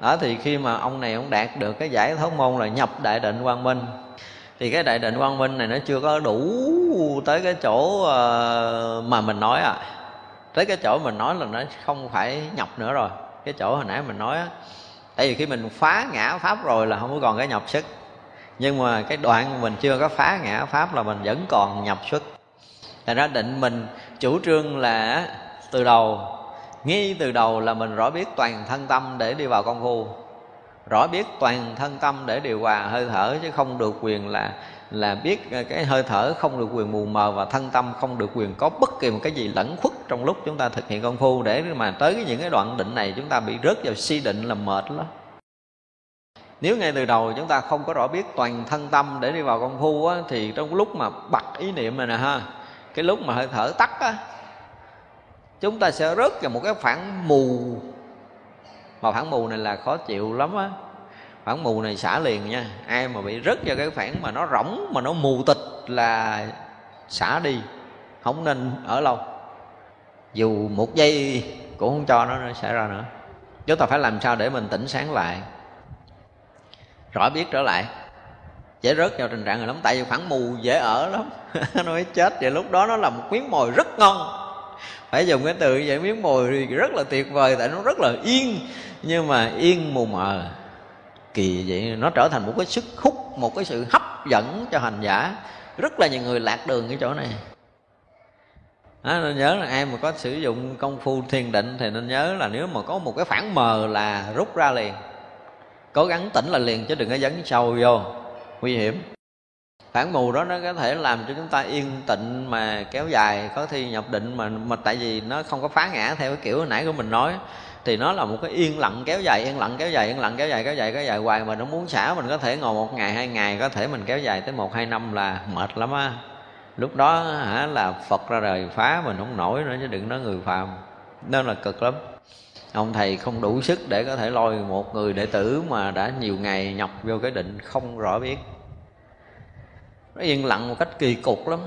Đó, thì khi mà ông này ông đạt được cái giải thoát môn là nhập đại định quang minh. Thì cái đại định quang minh này nó chưa có đủ tới cái chỗ ờ, mà mình nói à. Tới cái chỗ mình nói là nó không phải nhập nữa rồi. Cái chỗ hồi nãy mình nói á tại vì khi mình phá ngã pháp rồi là không có còn cái nhập sức. Nhưng mà cái đoạn mình chưa có phá ngã pháp là mình vẫn còn nhập xuất thành ra định mình chủ trương là từ đầu ngay từ đầu là mình rõ biết toàn thân tâm để đi vào công phu. Rõ biết toàn thân tâm để điều hòa hơi thở chứ không được quyền là là biết ờ, cái hơi thở không được quyền mù mờ và thân tâm không được quyền có bất kỳ một cái gì lẫn khuất trong lúc chúng ta thực hiện công phu để mà tới những cái đoạn định này chúng ta bị rớt vào si định là mệt lắm. Nếu ngay từ đầu chúng ta không có rõ biết toàn thân tâm để đi vào công phu á, thì trong lúc mà bật ý niệm này nè ha cái lúc mà hơi thở tắt á chúng ta sẽ rớt vào một cái phản mù. Mà phản mù này là khó chịu lắm á phản mù này xả liền nha. Ai mà bị rớt vào cái phản mà nó rỗng, mà nó mù tịch là xả đi. Không nên ở lâu. Dù một giây cũng không cho nó xảy ra nữa. Chúng ta phải làm sao để mình tỉnh sáng lại? Rõ biết trở lại. Dễ rớt vào tình trạng rồi lắm, tại vì phản mù dễ ở lắm. (laughs) Nó mới chết. Vậy lúc đó nó là một miếng mồi rất ngon. Phải dùng cái từ vậy, miếng mồi thì rất là tuyệt vời, tại nó rất là yên. Nhưng mà yên mù mờ kỳ vậy nó trở thành một cái sức hút một cái sự hấp dẫn cho hành giả. Rất là nhiều người lạc đường cái chỗ này. Đó, nên nhớ là ai mà có sử dụng công phu thiền định thì nên nhớ là nếu mà có một cái phản mờ là rút ra liền. Cố gắng tỉnh là liền chứ đừng có dấn sâu vô. Nguy hiểm. Phản mù đó nó có thể làm cho chúng ta yên tịnh mà kéo dài có thi nhập định mà mà tại vì nó không có phá ngã theo cái kiểu hồi nãy của mình nói thì nó là một cái yên lặng kéo dài, yên lặng kéo dài, yên lặng kéo dài kéo dài kéo dài hoài mà nó muốn xả mình có thể ngồi một ngày, hai ngày, có thể mình kéo dài tới một, hai năm là mệt lắm á. Lúc đó hả là phật ra đời phá mình không nổi nữa chứ đừng nói người phàm nên là cực lắm. Ông thầy không đủ sức để có thể lôi một người đệ tử mà đã nhiều ngày nhọc vô cái định không rõ biết. Nó yên lặng một cách kỳ cục lắm.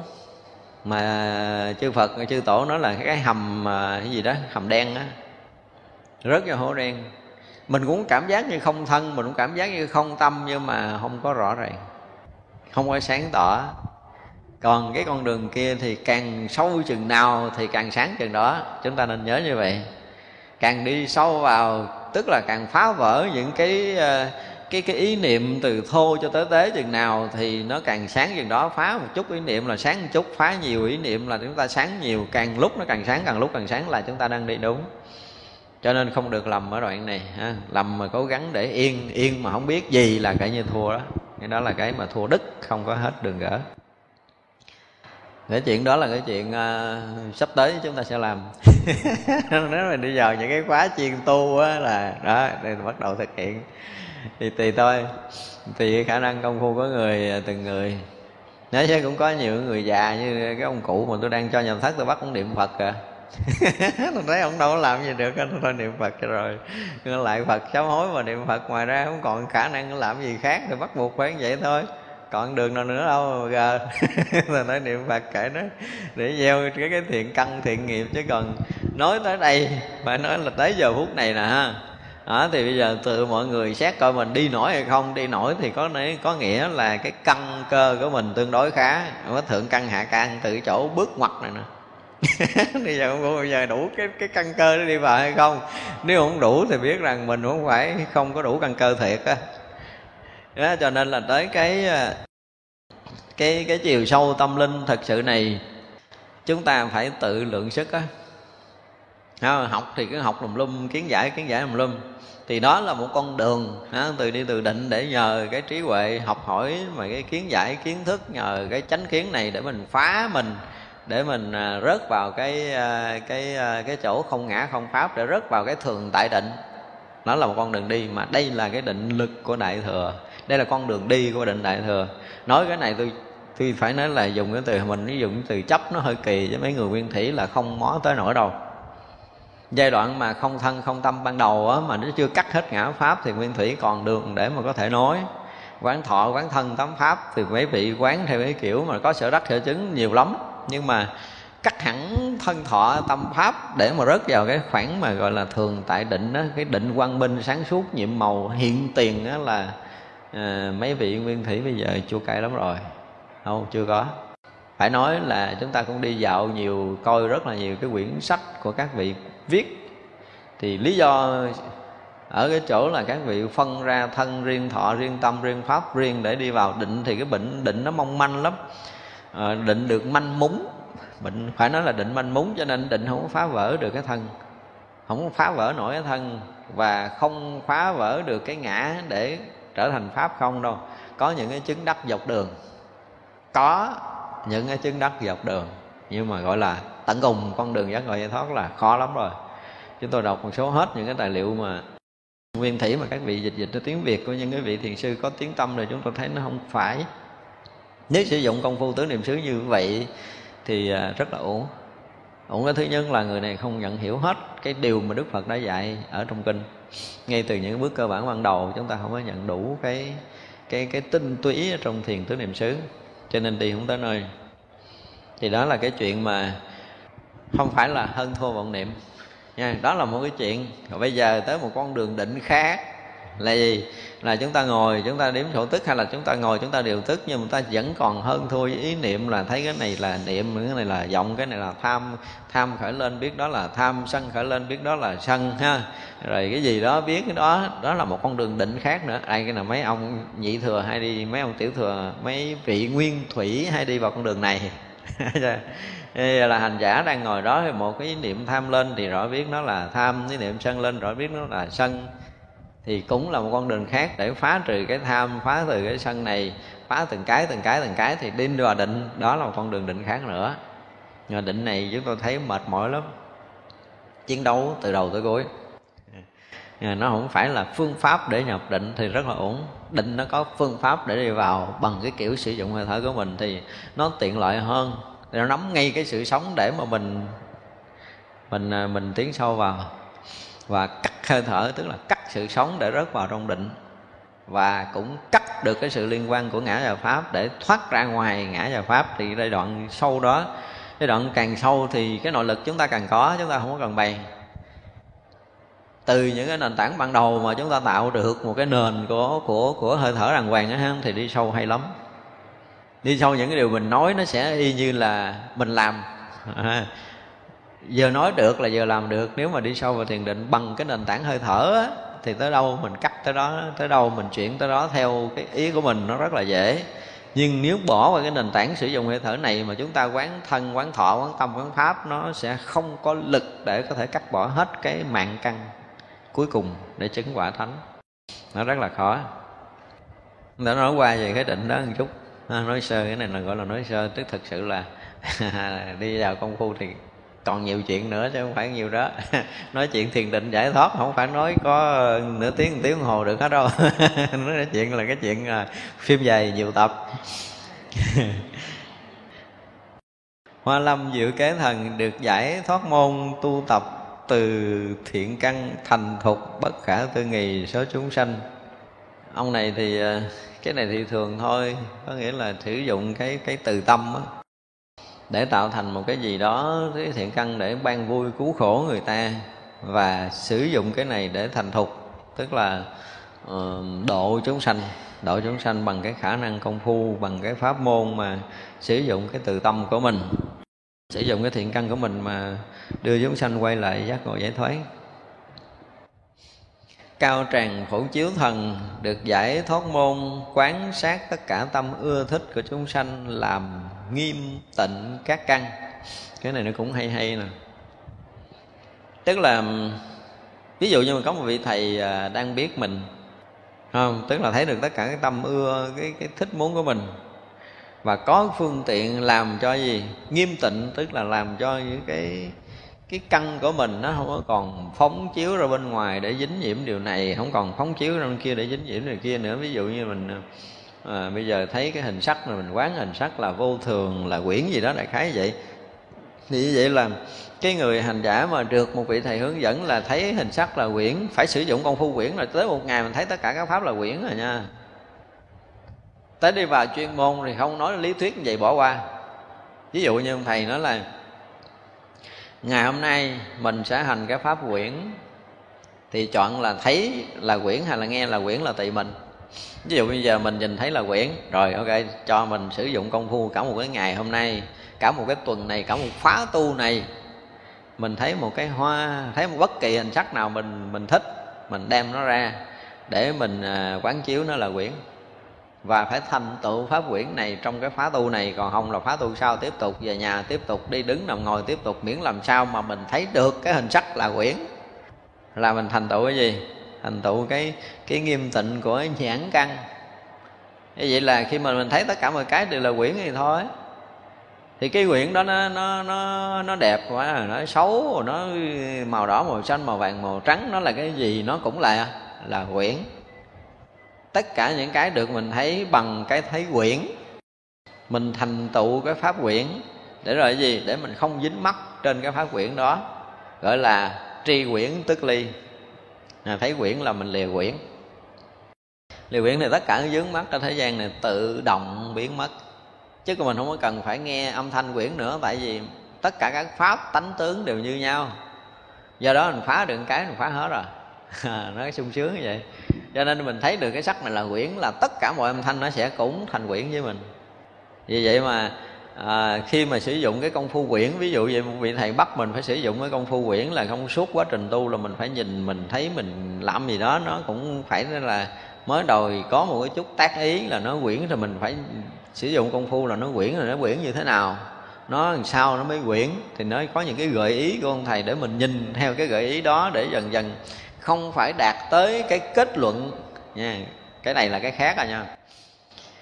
Mà chư phật, chư tổ nói là cái hầm à, cái gì đó, hầm đen á rớt vào hố đen. Mình cũng cảm giác như không thân, mình cũng cảm giác như không tâm, nhưng mà không có rõ ràng, không có sáng tỏ. Còn cái con đường kia thì càng sâu chừng nào thì càng sáng chừng đó. Chúng ta nên nhớ như vậy. Càng đi sâu vào, tức là càng phá vỡ những cái ờ, cái cái ý niệm từ thô cho tới tế chừng nào thì nó càng sáng chừng đó. Phá một chút ý niệm là sáng một chút, phá nhiều ý niệm là chúng ta sáng nhiều, càng lúc nó càng sáng, càng lúc càng sáng là chúng ta đang đi đúng cho nên không được lầm ở đoạn này ha. lầm mà cố gắng để yên yên mà không biết gì là cái như thua đó. Cái đó là cái mà thua đức không có hết đường gỡ. Cái chuyện đó là cái chuyện uh, sắp tới chúng ta sẽ làm. (laughs) Nếu mình đi vào những cái khóa chuyên tu á là đó để bắt đầu thực hiện. Thì tùy thôi tùy khả năng công phu của người à, từng người. Nói chứ cũng có nhiều người già như cái ông cụ mà tôi đang cho nhầm thất tôi bắt cũng niệm phật à (laughs) tôi thấy ông đâu có làm gì được anh thôi niệm phật cho rồi. Lại phật sám hối mà niệm phật ngoài ra không còn khả năng làm gì khác thì bắt buộc phải như vậy thôi. Còn đường nào nữa đâu gờ. (laughs) Là nói niệm phật kể nó. Để gieo cái cái thiện căn thiện nghiệp chứ còn nói tới đây phải nói là tới giờ phút này nè ha. Đó, thì bây giờ từ mọi người xét coi mình đi nổi hay không. Đi nổi thì có có nghĩa là cái căn cơ của mình tương đối khá. Có thượng căn hạ căn từ chỗ bước ngoặt này nè. (laughs) bây giờ không bây giờ đủ cái cái căn cơ để đi vào hay không? Nếu không đủ thì biết rằng mình không phải không có đủ căn cơ thiệt á. Đó, cho nên là tới cái ờ, cái cái chiều sâu tâm linh thật sự này chúng ta phải tự lượng sức á. Học thì cứ học lùm lum kiến giải kiến giải lùm lum. Thì đó là một con đường ha, từ đi từ định để nhờ cái trí huệ học hỏi mà cái kiến giải kiến thức nhờ cái chánh kiến này để mình phá mình để mình à, rớt vào cái à, cái à, cái chỗ không ngã không pháp, để rớt vào cái thường tại định. Nó là một con đường đi, mà đây là cái định lực của đại thừa. Đây là con đường đi của định đại thừa. Nói cái này tôi tôi phải nói là dùng cái từ mình dùng từ chấp nó hơi kỳ với mấy người nguyên thủy là không mó tới nổi đâu. Giai đoạn mà không thân, không tâm ban đầu á, mà nó chưa cắt hết ngã pháp thì nguyên thủy còn đường để mà có thể nói. Quán thọ, quán thân tám pháp thì mấy vị quán theo cái kiểu mà có sở đắc, sở chứng nhiều lắm nhưng mà cắt hẳn thân thọ tâm pháp để mà rớt vào cái khoảng mà gọi là thường tại định đó cái định quang minh sáng suốt nhiệm màu hiện tiền đó là à, mấy vị nguyên thủy bây giờ chưa cay lắm rồi. Không chưa có. Phải nói là chúng ta cũng đi dạo nhiều coi rất là nhiều cái quyển sách của các vị viết. Thì lý do ở cái chỗ là các vị phân ra thân riêng thọ riêng tâm riêng pháp riêng để đi vào định thì cái bệnh định nó mong manh lắm à, định được manh múng. Mình phải nói là định manh múng cho nên định không có phá vỡ được cái thân. Không có phá vỡ nổi cái thân và không phá vỡ được cái ngã để trở thành pháp không đâu. Có những cái chứng đắc dọc đường. Có những cái chứng đắc dọc đường. Nhưng mà gọi là tận cùng con đường giác ngộ giải thoát là khó lắm rồi. Chúng tôi đọc một số hết những cái tài liệu mà nguyên thủy mà các vị dịch dịch cho tiếng việt của những cái vị thiền sư có tiếng tâm rồi chúng tôi thấy nó không phải nếu sử dụng công phu tứ niệm xứ như vậy thì à, rất là ổn ổn cái thứ nhất là người này không nhận hiểu hết cái điều mà đức phật đã dạy ở trong kinh. Ngay từ những bước cơ bản ban đầu chúng ta không có nhận đủ cái cái cái tinh túy ở trong thiền tứ niệm xứ, cho nên đi không tới nơi. Thì đó là cái chuyện mà không phải là hơn thua vọng niệm. Nha, đó là một cái chuyện. Rồi bây giờ tới một con đường định khác là gì? Là chúng ta ngồi, chúng ta đếm sổ tức hay là chúng ta ngồi, chúng ta điều tức, nhưng mà ta vẫn còn hơn thua với ý niệm là thấy cái này là niệm, cái này là vọng, cái này là tham. Tham khởi lên biết đó là tham, sân khởi lên biết đó là sân, ha. Rồi cái gì đó biết cái đó đó là một con đường định khác nữa. Ai cái nào, mấy ông nhị thừa hay đi, mấy ông tiểu thừa, mấy vị nguyên thủy hay đi vào con đường này. (laughs) Dạ. Là hành giả đang ngồi đó thì một cái niệm tham lên thì rõ biết nó là tham cái niệm sân lên rõ biết nó là sân thì cũng là một con đường khác để phá trừ cái tham, phá trừ cái sân này, phá từng cái từng cái từng cái. Thì đi vào định, đó là một con đường định khác nữa. Nhưng mà định này chúng tôi thấy mệt mỏi lắm. Chiến đấu từ đầu tới cuối. Ờ, nó không phải là phương pháp để nhập định thì rất là ổn. Định nó có phương pháp để đi vào bằng cái kiểu sử dụng hơi thở của mình thì nó tiện lợi hơn. Nó nắm ngay cái sự sống để mà mình mình à, mình tiến sâu vào. Và cắt hơi thở tức là cắt sự sống để rớt vào trong định và cũng cắt được cái sự liên quan của ngã và pháp để thoát ra ngoài ngã và pháp. Thì giai đoạn sâu đó giai đoạn càng sâu thì cái nội lực chúng ta càng có chúng ta không có cần bày. Từ những cái nền tảng ban đầu mà chúng ta tạo được một cái nền của của của hơi thở đàng hoàng á thì đi sâu hay lắm. Đi sâu những cái điều mình nói nó sẽ y như là mình làm. À, giờ nói được là giờ làm được nếu mà đi sâu vào thiền định bằng cái nền tảng hơi thở á, thì tới đâu mình cắt tới đó tới đâu mình chuyển tới đó theo cái ý của mình nó rất là dễ. Nhưng nếu bỏ qua cái nền tảng sử dụng hơi thở này mà chúng ta quán thân quán thọ quán tâm quán pháp nó sẽ không có lực để có thể cắt bỏ hết cái mạng căn cuối cùng để chứng quả thánh. Nó rất là khó. Đã nói qua về cái định đó một chút. À, nói sơ cái này là gọi là nói sơ tức thực sự là (laughs) đi vào công phu thì còn nhiều chuyện nữa chứ không phải nhiều đó. (laughs) Nói chuyện thiền định giải thoát, không phải nói có nửa tiếng, một tiếng hồ được hết đâu. (laughs) Nói chuyện là cái chuyện à, phim dài nhiều tập. (laughs) Hoa Lâm dự Kế Thần được giải thoát môn tu tập từ thiện căn thành thục bất khả tư nghì số chúng sanh. Ông này thì à, cái này thì thường thôi, có nghĩa là sử dụng cái cái từ tâm á để tạo thành một cái gì đó cái thiện căn để ban vui cứu khổ người ta và sử dụng cái này để thành thục. Tức là uh, độ chúng sanh độ chúng sanh bằng cái khả năng công phu bằng cái pháp môn mà sử dụng cái từ tâm của mình sử dụng cái thiện căn của mình mà đưa chúng sanh quay lại giác ngộ giải thoát cao tràng phổ chiếu thần được giải thoát môn quán sát tất cả tâm ưa thích của chúng sanh làm nghiêm tịnh các căn. Cái này nó cũng hay hay nè. Tức là, ví dụ như mà có một vị thầy à, đang biết mình, không? Tức là thấy được tất cả cái tâm ưa, cái cái thích muốn của mình. Và có phương tiện làm cho gì? Nghiêm tịnh, tức là làm cho những cái cái căn của mình nó không có còn phóng chiếu ra bên ngoài để dính nhiễm điều này không còn phóng chiếu ra bên kia để dính nhiễm điều kia nữa. Ví dụ như mình à, bây giờ thấy cái hình sắc mà mình quán hình sắc là vô thường là quyển gì đó đại khái vậy. Thì như vậy là cái người hành giả mà được một vị thầy hướng dẫn là thấy hình sắc là quyển phải sử dụng công phu quyển là tới một ngày mình thấy tất cả các pháp là quyển rồi nha. Tới đi vào chuyên môn thì không nói lý thuyết như vậy bỏ qua. Ví dụ như ông thầy nói là ngày hôm nay mình sẽ hành cái pháp quyển. Thì chọn là thấy là quyển hay là nghe là quyển là tùy mình. Ví dụ bây giờ mình nhìn thấy là quyển, rồi ok, cho mình sử dụng công phu cả một cái ngày hôm nay, cả một cái tuần này, cả một khóa tu này. Mình thấy một cái hoa, thấy một bất kỳ hình sắc nào mình mình thích, mình đem nó ra để mình à, quán chiếu nó là quyển và phải thành tựu pháp quyển này trong cái phá tu này. Còn không là phá tu sau tiếp tục về nhà, tiếp tục đi đứng nằm ngồi, tiếp tục miễn làm sao mà mình thấy được cái hình sắc là quyển. Là mình thành tựu cái gì? Thành tựu cái cái nghiêm tịnh của nhãn căn. Như vậy là khi mà mình thấy tất cả mọi cái đều là quyển thì thôi. Thì cái quyển đó nó nó nó nó đẹp quá à. nó xấu, nó màu đỏ, màu xanh, màu vàng, màu trắng. Nó là cái gì? Nó cũng là là quyển tất cả những cái được mình thấy bằng cái thấy quyển. Mình thành tựu cái pháp quyển. Để rồi gì? Để mình không dính mắc trên cái pháp quyển đó. Gọi là tri quyển tức ly. À, thấy quyển là mình lìa quyển. Lìa quyển thì tất cả những dướng mắt trên thế gian này tự động biến mất. Chứ còn mình không có cần phải nghe âm thanh quyển nữa tại vì tất cả các pháp tánh tướng đều như nhau. Do đó mình phá được cái mình phá hết rồi. (laughs) nó sung sướng như vậy. Cho nên mình thấy được cái sắc này là quyển là tất cả mọi âm thanh nó sẽ cũng thành quyển với mình. Vì vậy mà à, khi mà sử dụng cái công phu quyển ví dụ vậy một vị thầy bắt mình phải sử dụng cái công phu quyển là không suốt quá trình tu là mình phải nhìn mình thấy mình làm gì đó nó cũng phải là mới đầu có một cái chút tác ý là nó quyển thì mình phải sử dụng công phu là nó quyển là nó quyển như thế nào. Nó làm sao nó mới quyển thì nó có những cái gợi ý của ông thầy để mình nhìn theo cái gợi ý đó để dần dần không phải đạt tới cái kết luận. Nha, cái này là cái khác à nha.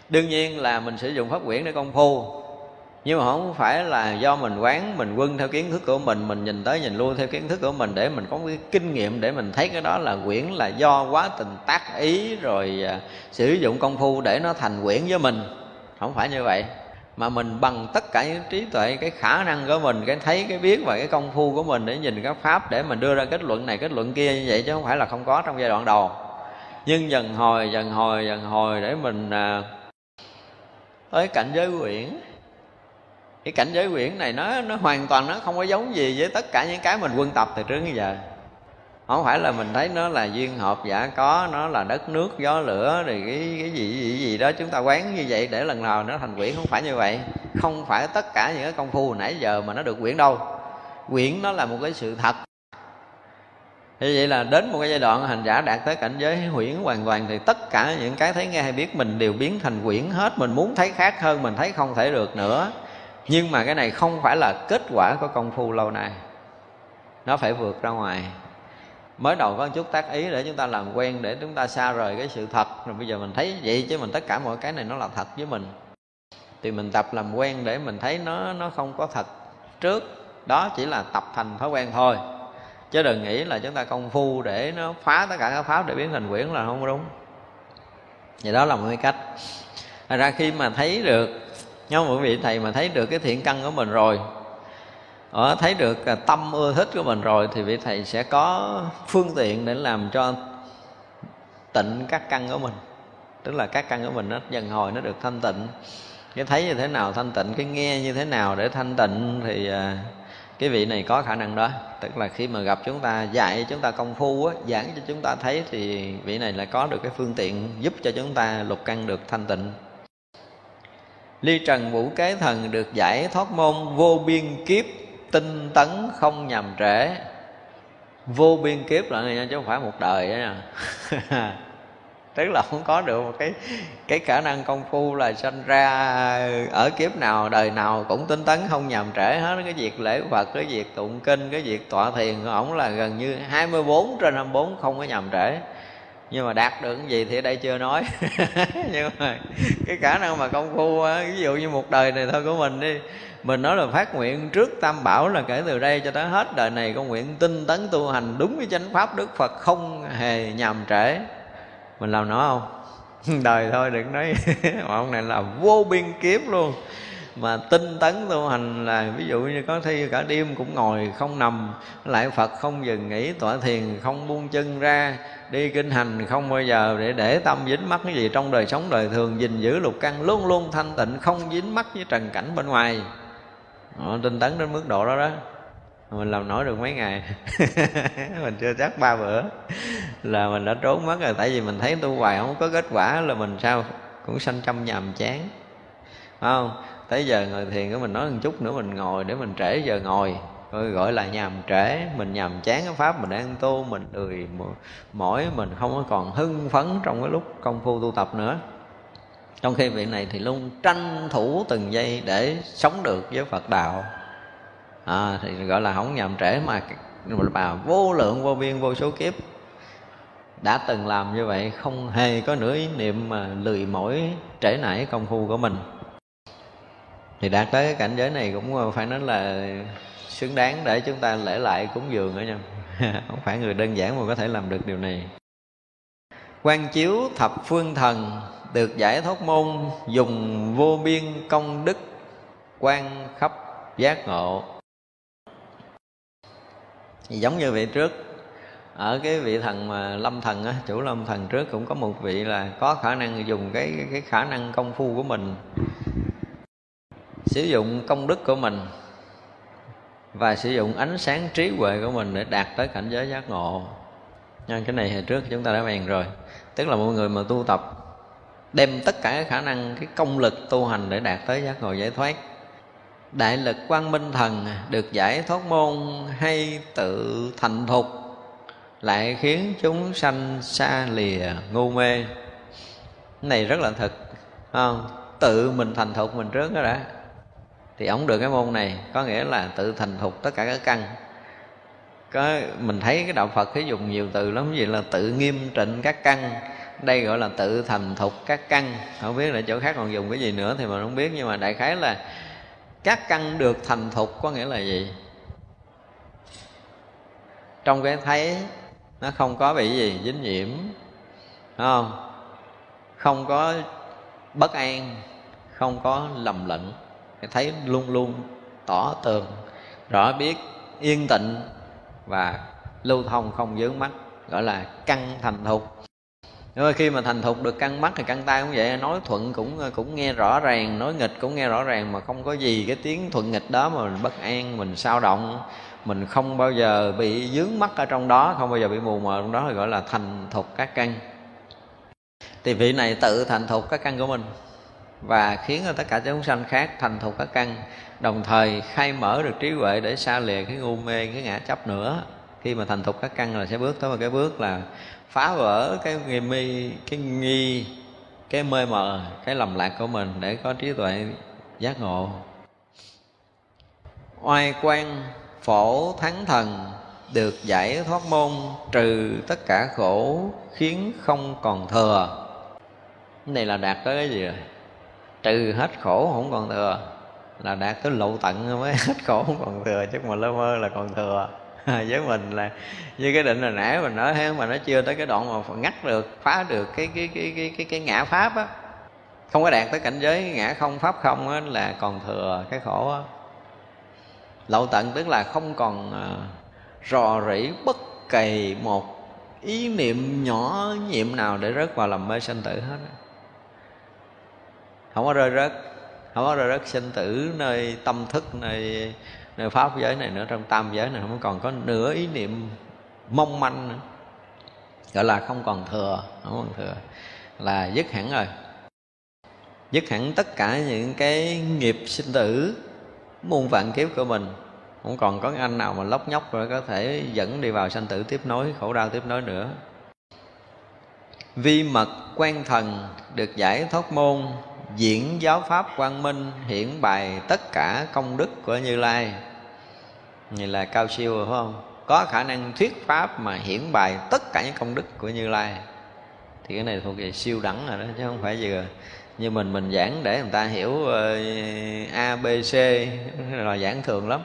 Đương nhiên là mình sử dụng pháp quyển để công phu, nhưng mà không phải là do mình quán, mình quân theo kiến thức của mình mình nhìn tới nhìn lui theo kiến thức của mình để mình có cái kinh nghiệm để mình thấy cái đó là quyển là do quá tình tác ý rồi à, sử dụng công phu để nó thành quyển với mình. Không phải như vậy mà mình bằng tất cả những trí tuệ cái khả năng của mình cái thấy cái biết và cái công phu của mình để nhìn các pháp để mình đưa ra kết luận này kết luận kia như vậy chứ không phải là không có trong giai đoạn đầu. Nhưng dần hồi dần hồi dần hồi để mình à, tới cảnh giới quyển cái cảnh giới quyển này nó nó hoàn toàn nó không có giống gì với tất cả những cái mình quân tập từ trước đến giờ không phải là mình thấy nó là duyên hợp giả có, nó là đất nước, gió lửa thì cái cái gì gì gì đó. Chúng ta quán như vậy để lần nào nó thành quyển không phải như vậy. Không phải tất cả những cái công phu nãy giờ mà nó được quyển đâu. Quyển nó là một cái sự thật. Như vậy là đến một cái giai đoạn hành giả đạt tới cảnh giới huyễn hoàn toàn, thì tất cả những cái thấy nghe hay biết mình đều biến thành quyển hết. Mình muốn thấy khác hơn, mình thấy không thể được nữa. Nhưng mà cái này không phải là kết quả của công phu lâu nay. Nó phải vượt ra ngoài mới đầu có một chút tác ý để chúng ta làm quen, để chúng ta xa rời cái sự thật. Rồi bây giờ mình thấy vậy chứ mình tất cả mọi cái này nó là thật với mình. Thì mình tập làm quen để mình thấy nó nó không có thật. Trước, đó chỉ là tập thành thói quen thôi. Chứ đừng nghĩ là chúng ta công phu để nó phá tất cả các pháp để biến thành quyển là không đúng. Vậy đó là một cái cách. Thật ra khi mà thấy được nhau một vị thầy mà thấy được cái thiện căn của mình rồi ở thấy được à, tâm ưa thích của mình rồi thì vị thầy sẽ có phương tiện để làm cho tịnh các căn của mình. Tức là các căn của mình nó dần hồi, nó được thanh tịnh. Cái thấy như thế nào thanh tịnh, cái nghe như thế nào để thanh tịnh thì à, cái vị này có khả năng đó. Tức là khi mà gặp chúng ta, dạy chúng ta công phu á, giảng cho chúng ta thấy thì vị này lại có được cái phương tiện giúp cho chúng ta lục căn được thanh tịnh. Ly trần vũ kế thần được giải thoát môn vô biên kiếp tinh tấn không nhầm trễ. Vô biên kiếp là này chứ không phải một đời đó nha. (laughs) Tức là không có được một cái cái khả năng công phu là sanh ra ở kiếp nào, đời nào cũng tinh tấn không nhầm trễ hết. Cái việc lễ Phật, cái việc tụng kinh, cái việc tọa thiền của ổng là gần như 24 trên 24 không có nhầm trễ nhưng mà đạt được cái gì thì ở đây chưa nói. (laughs) Nhưng mà cái khả năng mà công phu ví dụ như một đời này thôi của mình đi, mình nói là phát nguyện trước tam bảo là kể từ đây cho tới hết đời này, con nguyện tinh tấn tu hành đúng với chánh pháp đức phật không hề nhàm trễ. Mình làm nó không? (laughs) Đời thôi đừng nói. (laughs) Ông này là vô biên kiếp luôn mà tinh tấn tu hành là, ví dụ như có thi cả đêm cũng ngồi, không nằm, lại phật không dừng nghỉ, tọa thiền không buông chân ra, đi kinh hành không bao giờ để để tâm dính mắc cái gì trong đời sống đời thường, gìn giữ lục căn luôn luôn thanh tịnh, không dính mắc với trần cảnh bên ngoài. Họ tinh tấn đến mức độ đó đó. Mình làm nổi được mấy ngày. (laughs) Mình chưa chắc ba bữa. Là mình đã trốn mất rồi, tại vì mình thấy tu hoài không có kết quả là mình sao? Cũng sanh trăm nhàm chán. Phải không? Tới giờ ngồi thiền của mình nói một chút nữa mình ngồi để mình trễ giờ ngồi. Gọi là nhàm trễ mình nhàm chán cái pháp mình đang tu mình lười mỏi mình không có còn hưng phấn trong cái lúc công phu tu tập nữa. Trong khi vị này thì luôn tranh thủ từng giây để sống được với phật đạo. À, thì gọi là không nhầm trễ mà mà vô lượng vô biên vô số kiếp đã từng làm như vậy không hề có nửa ý niệm mà lười mỏi trễ nải công phu của mình thì đạt tới cái cảnh giới này cũng ờ, phải nói là xứng đáng để chúng ta lễ lại cúng dường nữa nha. (laughs) Không phải người đơn giản mà có thể làm được điều này. Quan chiếu thập phương thần, được giải thoát môn, dùng vô biên công đức quan khắp giác ngộ. Thì giống như vị trước, ở cái vị thần mà lâm thần á, chủ lâm thần trước cũng có một vị là có khả năng dùng cái cái khả năng công phu của mình sử dụng công đức của mình và sử dụng ánh sáng trí huệ của mình để đạt tới cảnh giới giác ngộ. Nhưng cái này hồi trước chúng ta đã bàn rồi. Tức là mọi người mà tu tập, đem tất cả cái khả năng, cái công lực tu hành để đạt tới giác ngộ giải thoát. Đại lực quang minh thần được giải thoát môn hay tự thành thục lại khiến chúng sanh xa lìa ngu mê. Cái này rất là thật không? Tự mình thành thục mình trước đó đã thì ổng được cái môn này, có nghĩa là tự thành thục tất cả các căn. Có, mình thấy cái đạo Phật cái dùng nhiều từ lắm gì là tự nghiêm trịnh các căn. Đây gọi là tự thành thục các căn. Không biết là chỗ khác còn dùng cái gì nữa thì mình không biết, nhưng mà đại khái là các căn được thành thục, có nghĩa là gì? Trong cái thấy, nó không có bị gì, dính nhiễm. Không? Không có bất an, không có lầm lẫn thì thấy luôn luôn tỏ tường, rõ biết, yên tịnh và lưu thông không dướng mắt, gọi là căn thành thục. Nhưng khi mà thành thục được căn mắt thì căn tay cũng vậy, nói thuận cũng cũng nghe rõ ràng, nói nghịch cũng nghe rõ ràng, mà không có gì cái tiếng thuận nghịch đó mà mình bất an, mình sao động, mình không bao giờ bị dướng mắt ở trong đó, không bao giờ bị mù mờ trong đó, thì gọi là thành thục các căn. Thì vị này tự thành thục các căn của mình và khiến cho tất cả chúng sanh khác thành thục các căn, đồng thời khai mở được trí huệ để xa lìa cái ngu mê, cái ngã chấp nữa. Khi mà thành thục các căn là sẽ bước tới một cái bước là phá vỡ cái nghi mi, cái nghi, cái mê mờ, cái lầm lạc của mình để có trí tuệ giác ngộ. Oai quan phổ thắng thần được giải thoát môn trừ tất cả khổ khiến không còn thừa. Cái này là đạt tới cái gì rồi? Trừ hết khổ không còn thừa. Là đạt tới lậu tận mới (laughs) hết khổ không còn thừa chứ mà lơ mơ là còn thừa. (laughs) Với mình là như cái định là nãy mình nói thế mà nó chưa tới cái đoạn mà ngắt được phá được cái cái cái cái cái, cái ngã pháp á. Không có đạt tới cảnh giới ngã không pháp không á là còn thừa cái khổ á. Lậu tận tức là không còn à, rò rỉ bất kỳ một ý niệm nhỏ nhiệm nào để rớt vào làm mê sanh tử hết không có rơi rớt. Không có rơi rớt sinh tử nơi tâm thức, nơi nơi pháp giới này nữa, trong tam giới này không còn có nửa ý niệm mong manh nữa. Gọi là không còn thừa, không còn thừa. Là dứt hẳn rồi. Dứt hẳn tất cả những cái nghiệp sinh tử, muôn vạn kiếp của mình. Không còn có anh nào mà lóc nhóc rồi có thể dẫn đi vào sanh tử tiếp nối, khổ đau tiếp nối nữa. Vi mật quan thần được giải thoát môn diễn giáo pháp quang minh hiển bày tất cả công đức của như lai. Như là cao siêu rồi phải không? Có khả năng thuyết pháp mà hiển bày tất cả những công đức của như lai. Thì cái này thuộc về siêu đẳng rồi đó chứ không phải vừa như mình mình giảng để người ta hiểu uh, a b c là giảng thường lắm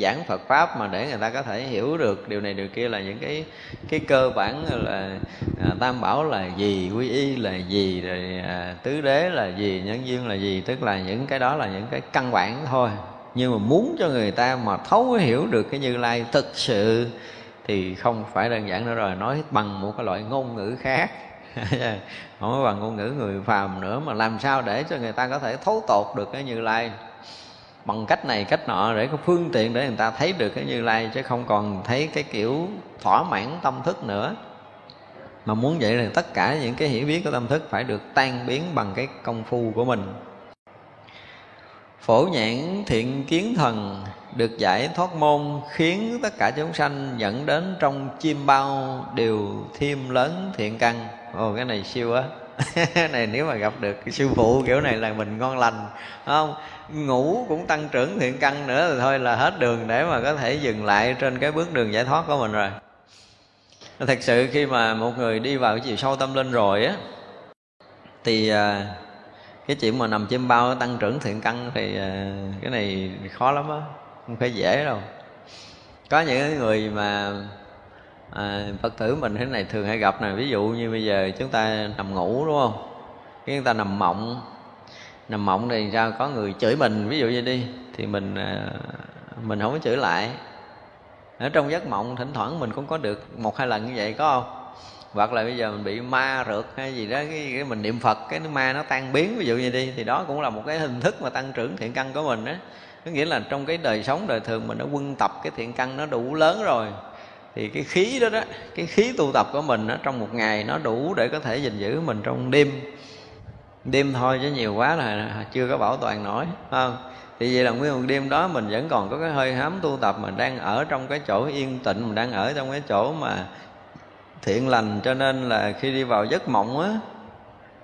giảng Phật pháp mà để người ta có thể hiểu được điều này điều kia là những cái cái cơ bản là à, tam bảo là gì quy y là gì rồi à, tứ đế là gì nhân duyên là gì. Tức là những cái đó là những cái căn bản thôi. Nhưng mà muốn cho người ta mà thấu hiểu được cái như lai thực sự thì không phải đơn giản nữa rồi. Nói bằng một cái loại ngôn ngữ khác. (laughs) Không có bằng ngôn ngữ người phàm nữa mà làm sao để cho người ta có thể thấu tột được cái như lai bằng cách này, cách nọ, để có phương tiện để người ta thấy được cái như lai, chứ không còn thấy cái kiểu thỏa mãn tâm thức nữa. Mà muốn vậy là tất cả những cái hiểu biết của tâm thức phải được tan biến bằng cái công phu của mình. Phổ nhãn thiện kiến thần được giải thoát môn, khiến tất cả chúng sanh dẫn đến trong chim bao đều thêm lớn thiện căn. Ồ, cái này siêu á. (laughs) Này nếu mà gặp được sư phụ kiểu này là mình ngon lành không? Ngủ cũng tăng trưởng thiện căn nữa thì thôi là hết đường để mà có thể dừng lại trên cái bước đường giải thoát của mình rồi. Thật sự khi mà một người đi vào cái chiều sâu tâm linh rồi á thì à, cái chuyện mà nằm chim bao tăng trưởng thiện căn thì à, cái này khó lắm á không phải dễ đâu. Có những người mà à, phật tử mình thế này thường hay gặp này ví dụ như bây giờ chúng ta nằm ngủ đúng không? Cái chúng ta nằm mộng nằm mộng thì sao có người chửi mình? Ví dụ như đi. Thì mình à, mình không có chửi lại. Ở trong giấc mộng thỉnh thoảng mình cũng có được một hai lần như vậy có không? Hoặc là bây giờ mình bị ma rượt hay gì đó cái, cái mình niệm phật cái ma nó tan biến ví dụ như đi thì đó cũng là một cái hình thức mà tăng trưởng thiện căn của mình đó có nghĩa là trong cái đời sống đời thường mình đã quân tập cái thiện căn nó đủ lớn rồi thì cái khí đó đó cái khí tu tập của mình đó, trong một ngày nó đủ để có thể gìn giữ mình trong đêm đêm thôi chứ nhiều quá là chưa có bảo toàn nổi không? Thì vậy là nguyên một đêm đó mình vẫn còn có cái hơi hám tu tập mình đang ở trong cái chỗ yên tịnh mình đang ở trong cái chỗ mà thiện lành. Cho nên là khi đi vào giấc mộng á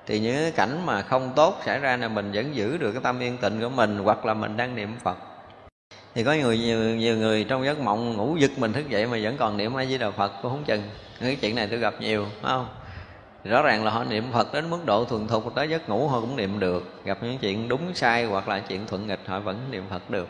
thì những cái cảnh mà không tốt xảy ra là mình vẫn giữ được cái tâm yên tịnh của mình hoặc là mình đang niệm phật. Thì có người nhiều, nhiều người trong giấc mộng ngủ giật mình thức dậy mà vẫn còn niệm a di đà phật cũng không chừng. Cái chuyện này tôi gặp nhiều phải không? Rõ ràng là họ niệm phật đến mức độ thuần thục, tới giấc ngủ họ cũng niệm được. Gặp những chuyện đúng sai hoặc là chuyện thuận nghịch, họ vẫn niệm phật được.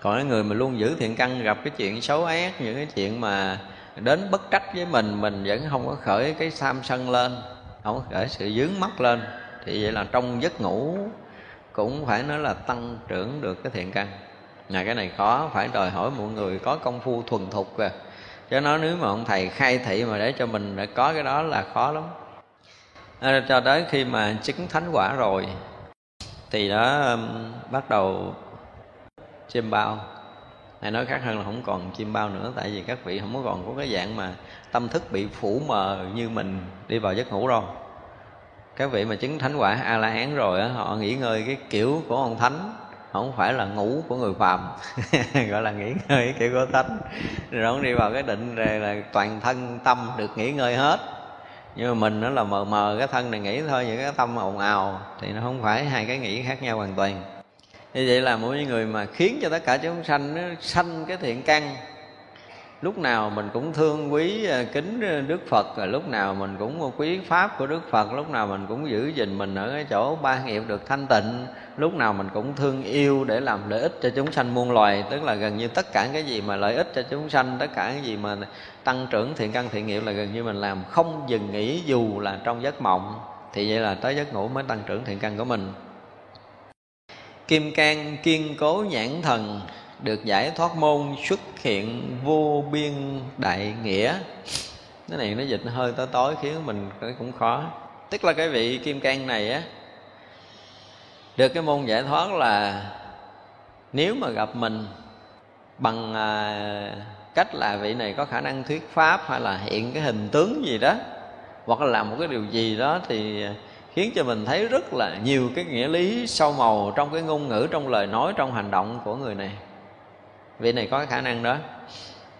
Còn cái người mà luôn giữ thiện căn, gặp cái chuyện xấu ác, những cái chuyện mà đến bất trách với mình mình vẫn không có khởi cái tham sân lên, không có khởi sự dướng mắt lên, thì vậy là trong giấc ngủ cũng phải nói là tăng trưởng được cái thiện căn. Là cái này khó, phải đòi hỏi mọi người có công phu thuần thục kìa. Chứ nói nếu mà ông thầy khai thị mà để cho mình đã có cái đó là khó lắm à, cho tới khi mà chứng thánh quả rồi thì đó um, bắt đầu chiêm bao. Hay nói khác hơn là không còn chim bao nữa tại vì các vị không có còn có cái dạng mà tâm thức bị phủ mờ như mình đi vào giấc ngủ rồi các vị mà chứng thánh quả a la hán rồi á họ nghỉ ngơi cái kiểu của ông thánh không phải là ngủ của người phàm (laughs) gọi là nghỉ ngơi kiểu của thánh. Rồi ông đi vào cái định rồi là toàn thân tâm được nghỉ ngơi hết nhưng mà mình nó là mờ mờ, cái thân này nghĩ thôi những cái tâm ồn ào, thì nó không phải hai cái nghĩ khác nhau hoàn toàn. Như vậy là mỗi người mà khiến cho tất cả chúng sanh nó sanh cái thiện căn, lúc nào mình cũng thương quý à, kính à, đức phật, rồi lúc nào mình cũng quý pháp của đức phật, lúc nào mình cũng giữ gìn mình ở cái chỗ ba nghiệp được thanh tịnh, lúc nào mình cũng thương yêu để làm lợi ích cho chúng sanh muôn loài. Tức là gần như tất cả cái gì mà lợi ích cho chúng sanh, tất cả cái gì mà tăng trưởng thiện căn thiện nghiệp là gần như mình làm. Không dừng nghỉ dù là trong giấc mộng. Thì vậy là tới giấc ngủ mới tăng trưởng thiện căn của mình. Kim cang kiên cố nhãn thần được giải thoát môn xuất hiện vô biên đại nghĩa. Cái này nó dịch hơi tối tối khiến mình cũng khó. Tức là cái vị kim cang này á được cái môn giải thoát là nếu mà gặp mình bằng à, cách là vị này có khả năng thuyết pháp hay là hiện cái hình tướng gì đó, hoặc là làm một cái điều gì đó thì khiến cho mình thấy rất là nhiều cái nghĩa lý sâu màu trong cái ngôn ngữ, trong lời nói, trong hành động của người này. Vị này có cái khả năng đó.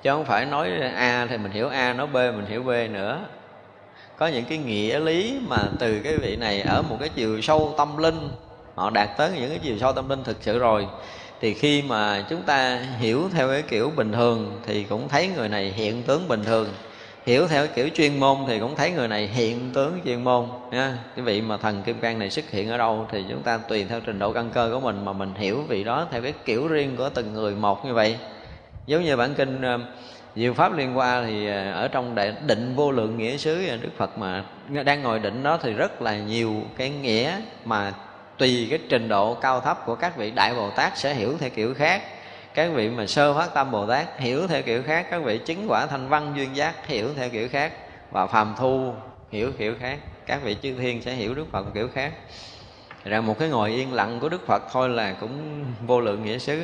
Chứ không phải nói a thì mình hiểu a, nói b mình hiểu b nữa. Có những cái nghĩa lý mà từ cái vị này ở một cái chiều sâu tâm linh, họ đạt tới những cái chiều sâu tâm linh thực sự rồi thì khi mà chúng ta hiểu theo cái kiểu bình thường thì cũng thấy người này hiện tướng bình thường. Hiểu theo kiểu chuyên môn thì cũng thấy người này hiện tướng chuyên môn nha cái vị mà thần kim cang này xuất hiện ở đâu thì chúng ta tùy theo trình độ căn cơ của mình mà mình hiểu vị đó theo cái kiểu riêng của từng người một như vậy. Giống như bản kinh ờ, Diệu pháp liên qua thì ờ, ở trong đại định vô lượng nghĩa xứ ờ, Đức Phật mà đang ngồi định đó thì rất là nhiều cái nghĩa mà tùy cái trình độ cao thấp của các vị đại Bồ Tát sẽ hiểu theo kiểu khác. Các vị mà sơ phát tâm bồ tát hiểu theo kiểu khác. Các vị chứng quả thanh văn duyên giác hiểu theo kiểu khác. Và phàm thu hiểu kiểu khác. Các vị chư thiên sẽ hiểu đức phật kiểu khác. Ra một cái ngồi yên lặng của đức phật thôi là cũng vô lượng nghĩa xứ.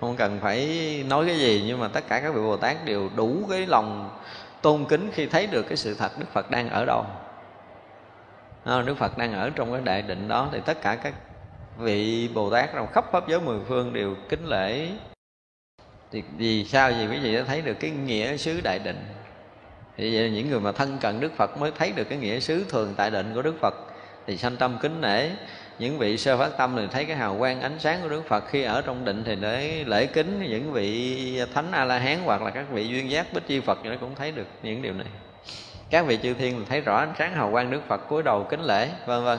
Không cần phải nói cái gì, nhưng mà tất cả các vị bồ tát đều đủ cái lòng tôn kính khi thấy được cái sự thật đức phật đang ở đâu. Ờ, đức phật đang ở trong cái đại định đó, thì tất cả các vị bồ tát trong khắp pháp giới mười phương đều kính lễ. Thì vì sao? Vì quý vị đã thấy được cái nghĩa xứ đại định. Thì vậy những người mà thân cận đức phật mới thấy được cái nghĩa xứ thường tại định của đức phật, thì sanh tâm kính nể những vị sơ phát tâm thì thấy cái hào quang ánh sáng của đức phật khi ở trong định thì để lễ kính. Những vị thánh a la hán hoặc là các vị duyên giác bích chi phật thì nó cũng thấy được những điều này các vị chư thiên thấy rõ ánh sáng hào quang đức phật cúi đầu kính lễ, vân vân.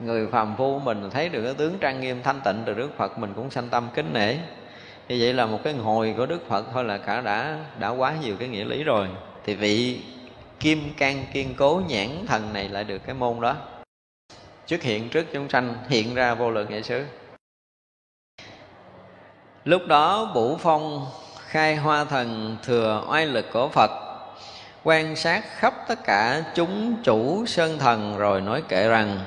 Người phàm phu mình thấy được cái tướng trang nghiêm thanh tịnh từ đức phật mình cũng sanh tâm kính nể. Như vậy là một cái hồi của đức phật thôi là cả đã đã quá nhiều cái nghĩa lý rồi. Thì vị kim can kiên cố nhãn thần này lại được cái môn đó. Xuất hiện, trước chúng sanh hiện ra vô lượng nghệ xứ. Lúc đó bủ phong khai hoa thần thừa oai lực của phật quan sát khắp tất cả chúng chủ sơn thần rồi nói kệ rằng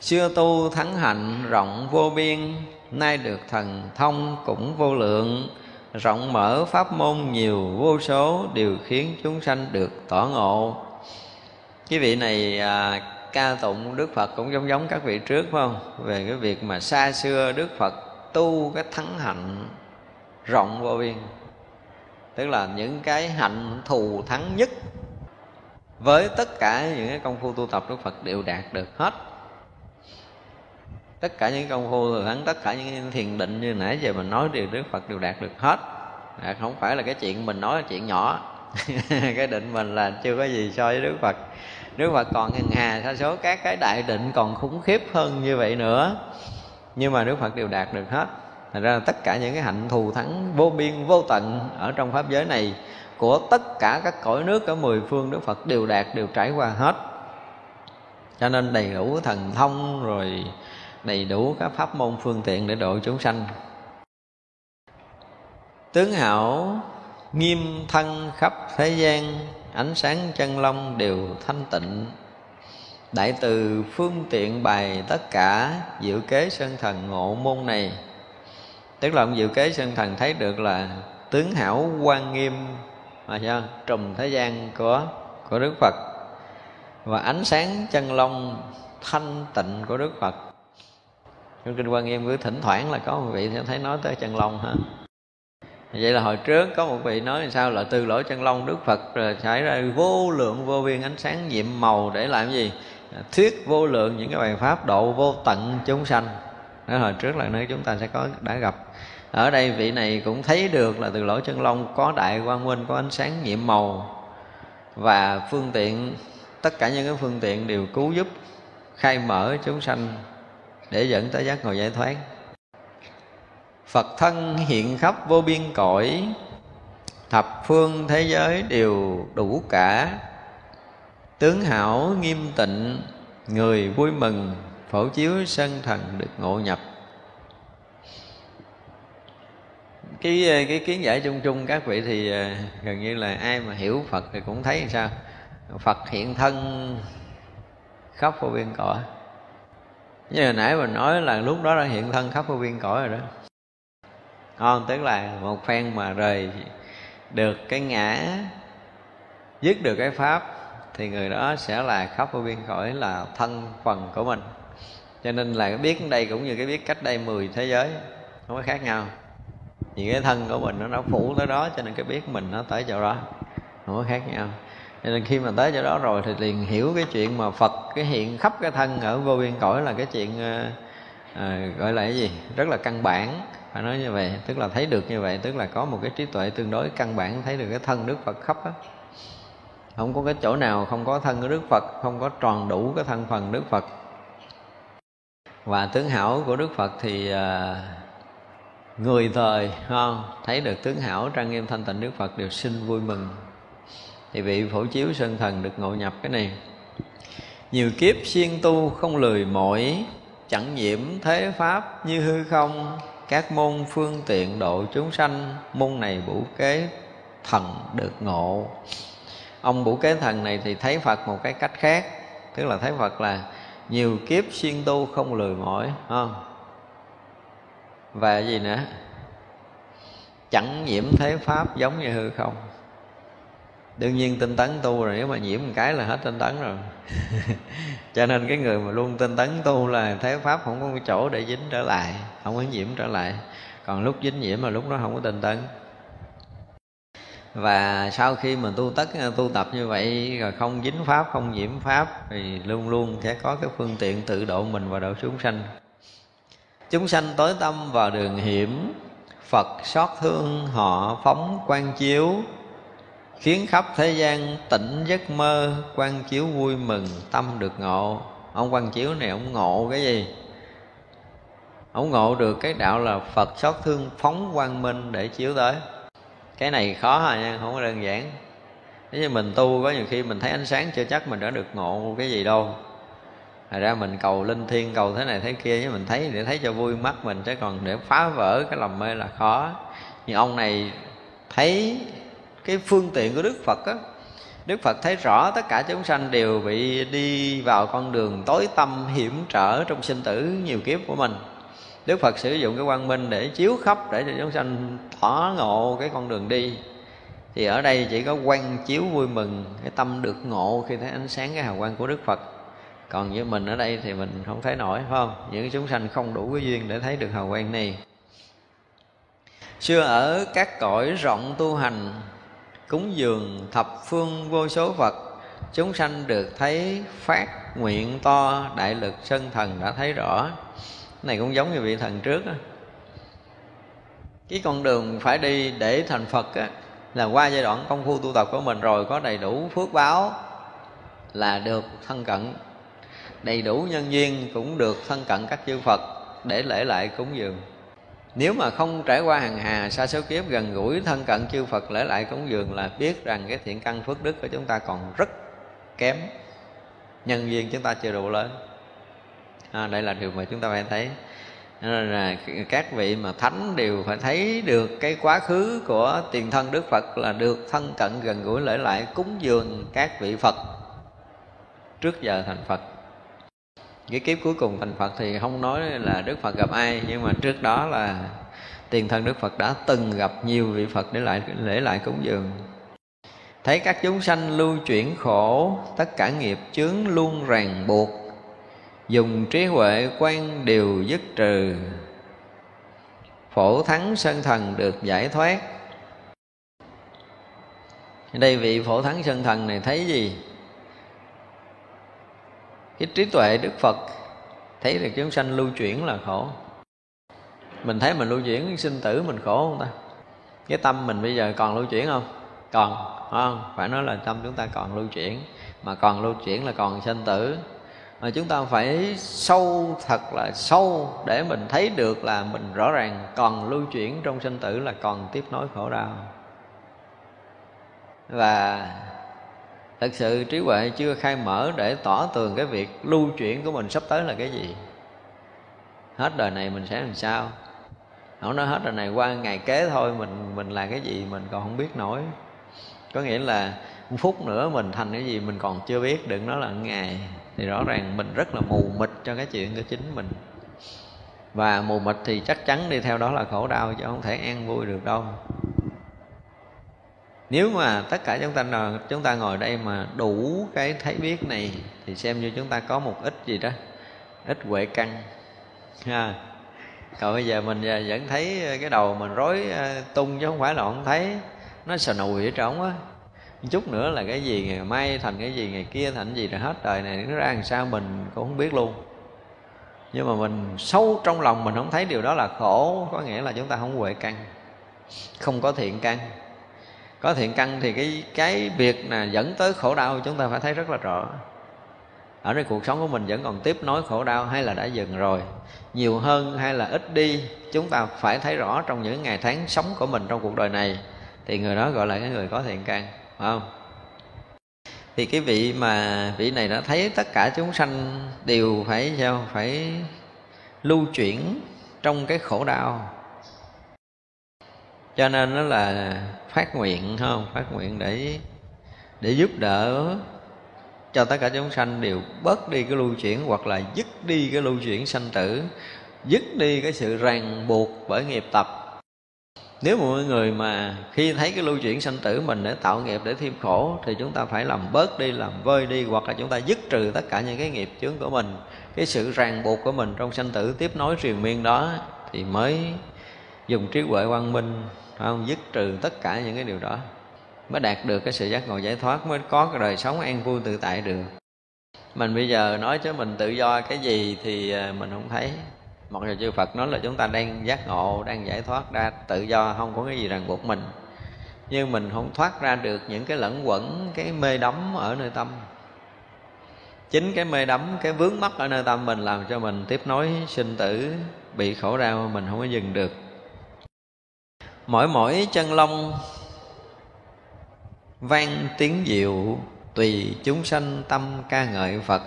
xưa tu thắng hạnh rộng vô biên nay được thần thông cũng vô lượng rộng mở pháp môn nhiều vô số đều khiến chúng sanh được tỏ ngộ. Cái vị này à, ca tụng đức phật cũng giống giống các vị trước phải không? Về cái việc mà xa xưa đức phật tu cái thắng hạnh rộng vô biên tức là những cái hạnh thù thắng nhất với tất cả những cái công phu tu tập đức phật đều đạt được hết. Tất cả những công phu thắng tất cả những thiền định như nãy giờ mình nói đều đức phật đều đạt được hết. À, không phải là cái chuyện mình nói là chuyện nhỏ. (laughs) Cái định mình là chưa có gì so với đức phật. Đức phật còn ngàn hà sa số các cái đại định còn khủng khiếp hơn như vậy nữa. Nhưng mà đức phật đều đạt được hết. Thành ra là tất cả những cái hạnh thù thắng, vô biên, vô tận ở trong pháp giới này của tất cả các cõi nước ở mười phương Đức Phật đều đạt, đều trải qua hết. Cho nên đầy đủ thần thông rồi đầy đủ các pháp môn phương tiện để độ chúng sanh. Tướng hảo, nghiêm thân khắp thế gian, ánh sáng chân long đều thanh tịnh. Đại từ phương tiện bày tất cả diệu kế sơn thần ngộ môn này tức là ông diệu kế sơn thần thấy được là tướng hảo quan nghiêm, mà sao? Trùm thế gian của của đức phật. Và ánh sáng chân long thanh tịnh của đức phật. Trong kinh quan nghiêm cứ thỉnh thoảng là có một vị thấy nói tới chân long ha vậy là hồi trước có một vị nói sao là từ lỗ chân long đức phật, rồi xảy ra vô lượng vô biên ánh sáng nhiệm màu để làm gì? Thuyết vô lượng những cái bài pháp độ vô tận chúng sanh. Đó, hồi trước là nơi chúng ta sẽ có, đã gặp ở đây vị này cũng thấy được là từ lỗ chân long có đại quang minh, có ánh sáng nhiệm màu. Và phương tiện, tất cả những cái phương tiện đều cứu giúp, khai mở chúng sanh để dẫn tới giác ngộ giải thoát. Phật thân hiện khắp vô biên cõi, thập phương thế giới đều đủ cả. Tướng hảo, nghiêm tịnh, người vui mừng, phổ chiếu sân thần được ngộ nhập. Cái ờ, cái kiến giải chung chung các vị thì ờ, gần như là ai mà hiểu Phật thì cũng thấy sao. Phật hiện thân, khắp vô biên cõi. Như hồi nãy mình nói là lúc đó đã hiện thân khắp vô biên cõi rồi đó. Không, tức là một phen mà rời được cái ngã, dứt được cái pháp thì người đó sẽ là khắp vô biên cõi là thân phần của mình. Cho nên là cái biết đây cũng như cái biết cách đây 10 thế giới, không có khác nhau vì cái thân của mình nó nó phủ tới đó cho nên cái biết mình nó tới chỗ đó. Không có khác nhau. Cho nên khi mà tới chỗ đó rồi thì liền hiểu cái chuyện mà phật cái hiện khắp cái thân ở vô biên cõi là cái chuyện à, gọi là cái gì? Rất là căn bản. Phải nói như vậy tức là thấy được như vậy tức là có một cái trí tuệ tương đối căn bản thấy được cái thân đức phật khắp á. Không có cái chỗ nào không có thân của đức phật không có tròn đủ cái thân phần đức phật. Và tướng hảo của đức phật thì à, người thời không thấy được tướng hảo trang nghiêm thanh tịnh đức phật đều sinh vui mừng. Thì vị phổ chiếu sơn thần được ngộ nhập cái này. Nhiều kiếp siêng tu không lười mỏi, chẳng nhiễm thế pháp như hư không. Các môn phương tiện độ chúng sanh, môn này bủ kế thần được ngộ. Ông bủ kế thần này thì thấy phật một cái cách khác, tức là thấy phật là nhiều kiếp siêng tu không lười mỏi không và gì nữa? Chẳng nhiễm thế pháp giống như hư không. Đương nhiên tinh tấn tu rồi, nếu mà nhiễm một cái là hết tinh tấn rồi. (laughs) Cho nên cái người mà luôn tinh tấn tu là thế pháp không có một chỗ để dính trở lại, không có nhiễm trở lại. Còn lúc dính nhiễm mà lúc đó không có tinh tấn. Và sau khi mà tu tất, tu tập như vậy, rồi không dính pháp, không nhiễm pháp, thì luôn luôn sẽ có cái phương tiện tự độ mình và độ chúng sanh chúng sanh tối tâm vào đường hiểm, phật xót thương họ phóng quan chiếu, khiến khắp thế gian tỉnh giấc mơ, quan chiếu vui mừng, tâm được ngộ. Ông quan chiếu này ông ngộ cái gì? Ông ngộ được cái đạo là phật xót thương phóng quang minh để chiếu tới. Cái này khó hả nha, không có đơn giản. Nếu như mình tu có nhiều khi mình thấy ánh sáng chưa chắc mình đã được ngộ cái gì đâu. Thật ra mình cầu linh thiên cầu thế này thế kia, chứ mình thấy, để thấy cho vui mắt mình, chứ còn để phá vỡ cái lòng mê là khó. Nhưng ông này thấy cái phương tiện của đức phật á, đức phật thấy rõ tất cả chúng sanh đều bị đi vào con đường tối tâm hiểm trở trong sinh tử nhiều kiếp của mình. Đức phật sử dụng cái quang minh để chiếu khắp để cho chúng sanh thỏa ngộ cái con đường đi. Thì ở đây chỉ có quang chiếu vui mừng, cái tâm được ngộ khi thấy ánh sáng, cái hào quang của đức phật còn với mình ở đây thì mình không thấy nổi phải không? Những chúng sanh không đủ cái duyên để thấy được hào quang này. Xưa ở các cõi rộng tu hành cúng dường thập phương vô số Phật chúng sanh được thấy phát nguyện to đại lực sân thần đã thấy rõ. Cái này cũng giống như vị thần trước đó. cái con đường phải đi để thành Phật á, là qua giai đoạn công phu tu tập của mình rồi có đầy đủ phước báo là được thân cận đầy đủ nhân duyên cũng được thân cận các chư Phật để lễ lại cúng dường. Nếu mà không trải qua hàng hà xa số kiếp gần gũi thân cận chư Phật lễ lại cúng dường là biết rằng cái thiện căn phước đức của chúng ta còn rất kém. Nhân duyên chúng ta chưa đủ lớn. À, đây là điều mà chúng ta phải thấy. Nên là các vị mà thánh đều phải thấy được cái quá khứ của tiền thân Đức Phật là được thân cận gần gũi lễ lại cúng dường các vị Phật trước giờ thành Phật cái kiếp cuối cùng thành Phật thì không nói là Đức Phật gặp ai, nhưng mà trước đó là tiền thân Đức Phật đã từng gặp nhiều vị Phật để lại, lễ lại cúng dường. Thấy các chúng sanh lưu chuyển khổ, tất cả nghiệp chướng luôn ràng buộc, dùng trí huệ quan điều dứt trừ. Phổ thắng sân thần được giải thoát. Đây vị phổ thắng sân thần này thấy gì? Cái trí tuệ đức phật, thấy được chúng sanh lưu chuyển là khổ. Mình thấy mình lưu chuyển, sinh tử mình khổ không ta? Cái tâm mình bây giờ còn lưu chuyển không? Còn không? Phải nói là tâm chúng ta còn lưu chuyển. Mà còn lưu chuyển là còn sinh tử. Mà chúng ta phải sâu thật là sâu để mình thấy được là mình rõ ràng còn lưu chuyển trong sinh tử là còn tiếp nối khổ đau. Và thật sự trí huệ chưa khai mở để tỏ tường cái việc lưu chuyển của mình sắp tới là cái gì? Hết đời này mình sẽ làm sao? Không nói hết đời này, qua ngày kế thôi, mình mình là cái gì mình còn không biết nổi. Có nghĩa là một phút nữa mình thành cái gì mình còn chưa biết, đừng nói là ngày. Thì rõ ràng mình rất là mù mịt cho cái chuyện của chính mình. Và mù mịt thì chắc chắn đi theo đó là khổ đau, chứ không thể an vui được đâu nếu mà tất cả chúng ta chúng ta ngồi đây mà đủ cái thấy biết này, thì xem như chúng ta có một ít gì đó, ít huệ căn. Ha. Còn bây giờ mình à, vẫn thấy cái đầu mình rối à, tung chứ không phải là không thấy. Nó sờ nùi ở trống á chút nữa là cái gì ngày mai thành cái gì, ngày kia thành gì rồi hết đời này, nó ra làm sao mình cũng không biết luôn. Nhưng mà mình sâu trong lòng mình không thấy điều đó là khổ, có nghĩa là chúng ta không huệ căn, không có thiện căn có thiện căn thì cái cái việc là dẫn tới khổ đau chúng ta phải thấy rất là rõ. Ở đây cuộc sống của mình vẫn còn tiếp nối khổ đau hay là đã dừng rồi. Nhiều hơn hay là ít đi, chúng ta phải thấy rõ trong những ngày tháng sống của mình trong cuộc đời này. Thì người đó gọi là cái người có thiện căn, phải không? Thì cái vị mà vị này đã thấy tất cả chúng sanh đều phải, sao? Phải lưu chuyển trong cái khổ đau cho nên nó là phát nguyện không? Phát nguyện để để giúp đỡ cho tất cả chúng sanh đều bớt đi cái lưu chuyển hoặc là dứt đi cái lưu chuyển sanh tử, dứt đi cái sự ràng buộc bởi nghiệp tập. Nếu mà mọi người mà khi thấy cái lưu chuyển sanh tử mình để tạo nghiệp để thêm khổ, thì chúng ta phải làm bớt đi, làm vơi đi hoặc là chúng ta dứt trừ tất cả những cái nghiệp chướng của mình, cái sự ràng buộc của mình trong sanh tử, tiếp nối truyền miên đó, thì mới dùng trí huệ quang minh không, dứt trừ tất cả những cái điều đó. Mới đạt được cái sự giác ngộ giải thoát, mới có cái đời sống an vui tự tại được. Mình bây giờ nói cho mình tự do cái gì thì à, mình không thấy. Mặc dù chư Phật nói là chúng ta đang giác ngộ, đang giải thoát ra tự do, không có cái gì ràng buộc mình. Nhưng mình không thoát ra được những cái lẫn quẩn, cái mê đắm ở nơi tâm. Chính cái mê đắm, cái vướng mắc ở nơi tâm mình làm cho mình tiếp nối sinh tử bị khổ đau, mình không có dừng được mỗi mỗi chân lông vang tiếng diệu tùy chúng sanh tâm ca ngợi phật.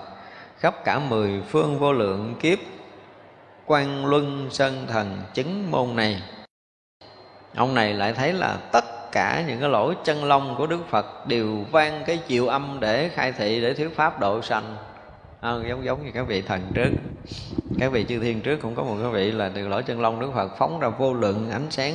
Khắp cả mười phương vô lượng kiếp quan luân sơn thần chứng môn này. Ông này lại thấy là tất cả những cái lỗ chân lông của đức phật đều vang cái chiều âm để khai thị để thuyết pháp độ sanh. À, giống giống như các vị thần trước các vị chư thiên trước cũng có một cái vị là từ lỗ chân lông đức phật phóng ra vô lượng ánh sáng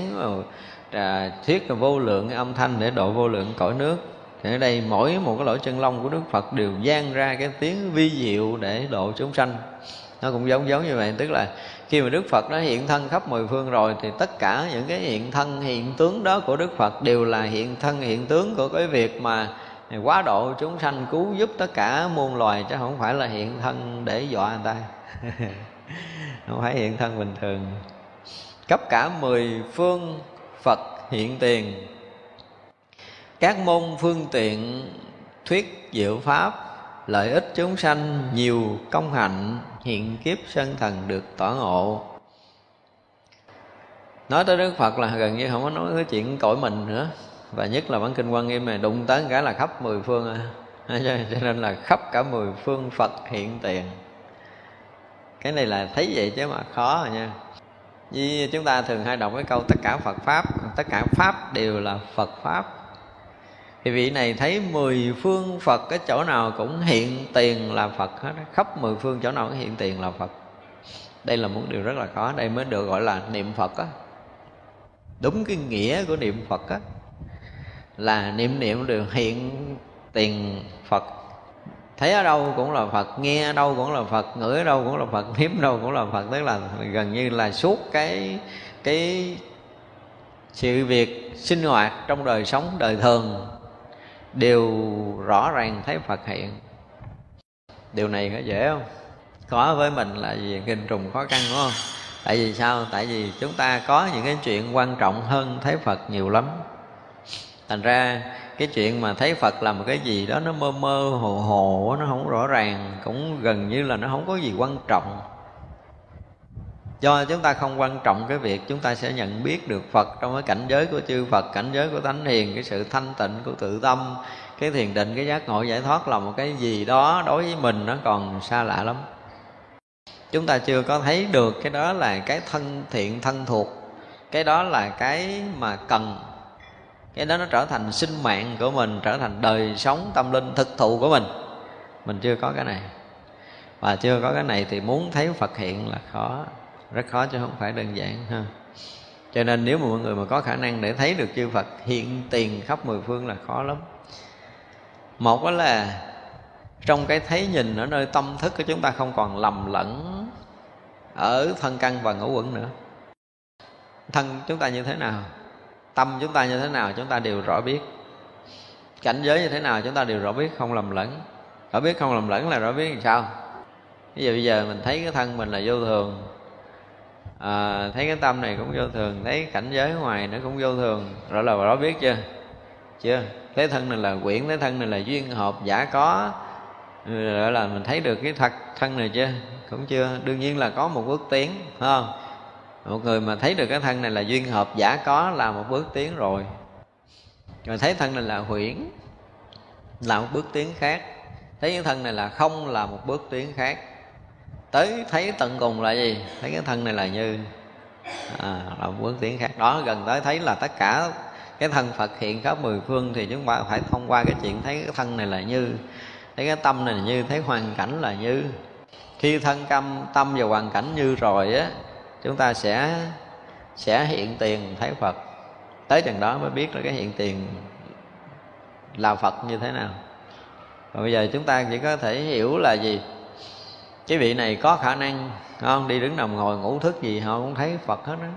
à, thuyết là vô lượng âm thanh để độ vô lượng cõi nước. Thì ở đây mỗi một cái lỗ chân lông của đức phật đều gian ra cái tiếng vi diệu để độ chúng sanh. Nó cũng giống giống như vậy tức là khi mà đức phật nó hiện thân khắp mười phương rồi thì tất cả những cái hiện thân hiện tướng đó của đức phật đều là hiện thân hiện tướng của cái việc mà quá độ chúng sanh cứu giúp tất cả muôn loài chứ không phải là hiện thân để dọa người ta. (laughs) không phải hiện thân bình thường. Cấp cả mười phương phật hiện tiền. Các môn phương tiện thuyết diệu pháp, lợi ích chúng sanh, nhiều công hạnh, hiện kiếp sân thần được tỏ ngộ. Nói tới đức phật là gần như không có nói cái chuyện cõi mình nữa. Và nhất là bản kinh quan nghiêm này đụng tới cái là khắp mười phương à. (laughs) cho nên là khắp cả mười phương phật hiện tiền cái này là thấy vậy chứ mà khó rồi nha. Như chúng ta thường hay đọc cái câu tất cả Phật Pháp, Tất cả Pháp đều là Phật Pháp. Thì vị này thấy mười phương Phật Cái chỗ nào cũng hiện tiền là Phật hết Khắp mười phương chỗ nào cũng hiện tiền là Phật. Đây là một điều rất là khó, Đây mới được gọi là niệm Phật á. Đúng cái nghĩa của niệm Phật á, Là niệm niệm được hiện tiền Phật thấy ở đâu cũng là phật, nghe ở đâu cũng là phật, ngửi ở đâu cũng là phật nếm đâu cũng là phật. Tức là gần như là suốt cái cái sự việc sinh hoạt trong đời sống, đời thường đều rõ ràng thấy phật hiện. Điều này có dễ không? Khó với mình là gì kinh trùng khó khăn, đúng không? Tại vì sao? Tại vì chúng ta có những cái chuyện quan trọng hơn thấy phật nhiều lắm. Thành ra cái chuyện mà thấy phật làm một cái gì đó nó mơ mơ, hồ hồ, nó không rõ ràng, cũng gần như là nó không có gì quan trọng. Do chúng ta không quan trọng cái việc chúng ta sẽ nhận biết được phật trong cái cảnh giới của chư phật, cảnh giới của thánh hiền, cái sự thanh tịnh của tự tâm, cái thiền định, cái giác ngộ giải thoát là một cái gì đó đối với mình nó còn xa lạ lắm. Chúng ta chưa có thấy được cái đó là cái thân thiện thân thuộc, cái đó là cái mà cần cái đó nó trở thành sinh mạng của mình, trở thành đời sống tâm linh thực thụ của mình. Mình chưa có cái này. Và chưa có cái này thì muốn thấy phật hiện là khó, rất khó chứ không phải đơn giản, ha. Cho nên nếu mà mọi người mà có khả năng để thấy được chư phật hiện tiền khắp mười phương là khó lắm. Một đó là trong cái thấy nhìn ở nơi tâm thức của chúng ta không còn lầm lẫn ở thân căn và ngũ quẩn nữa. Thân chúng ta như thế nào? Tâm chúng ta như thế nào chúng ta đều rõ biết. Cảnh giới như thế nào chúng ta đều rõ biết không lầm lẫn. Rõ biết không lầm lẫn là rõ biết làm sao? Ví dụ bây giờ mình thấy cái thân mình là vô thường à, thấy cái tâm này cũng vô thường thấy cảnh giới ngoài nó cũng vô thường rõ là rõ biết chưa? Chưa. Thấy thân này là quyển thấy thân này là duyên hợp giả có. Rồi là mình thấy được cái thật thân này chưa? Cũng chưa. Đương nhiên là có một bước tiến phải không? Một người mà thấy được cái thân này là duyên hợp giả có là một bước tiến rồi. Rồi thấy thân này là huyễn là một bước tiến khác. Thấy cái thân này là không là một bước tiến khác. Tới thấy tận cùng là gì? Thấy cái thân này là như à, là một bước tiến khác. Đó gần tới thấy là tất cả cái thân Phật hiện khắp mười phương thì chúng ta phải thông qua cái chuyện thấy cái thân này là như thấy cái tâm này là như thấy hoàn cảnh là như. Khi thân tâm tâm và hoàn cảnh như rồi á chúng ta sẽ sẽ hiện tiền thấy Phật. Tới chừng đó mới biết là cái hiện tiền là Phật như thế nào. Và bây giờ chúng ta chỉ có thể hiểu là gì? Cái vị này có khả năng, không? Đi đứng nằm ngồi ngủ thức gì họ cũng thấy Phật hết đó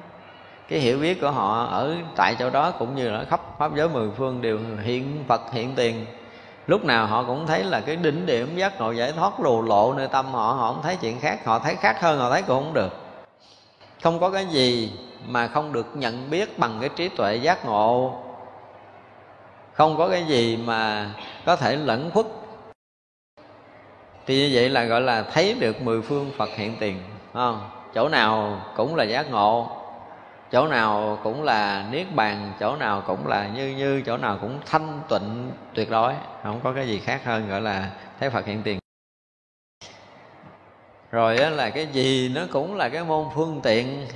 cái hiểu biết của họ ở tại chỗ đó cũng như là khắp pháp giới mười phương đều hiện Phật, hiện tiền. Lúc nào họ cũng thấy là cái đỉnh điểm giác ngộ giải thoát lù lộ nơi tâm họ họ không thấy chuyện khác, họ thấy khác hơn, họ thấy cũng không được không có cái gì mà không được nhận biết bằng cái trí tuệ giác ngộ. Không có cái gì mà có thể lẫn khuất. Thì như vậy là gọi là thấy được mười phương phật hiện tiền không? Chỗ nào cũng là giác ngộ, chỗ nào cũng là niết bàn, chỗ nào cũng là như như, chỗ nào cũng thanh tịnh tuyệt đối. Không có cái gì khác hơn gọi là thấy phật hiện tiền rồi á, là cái gì nó cũng là cái môn phương tiện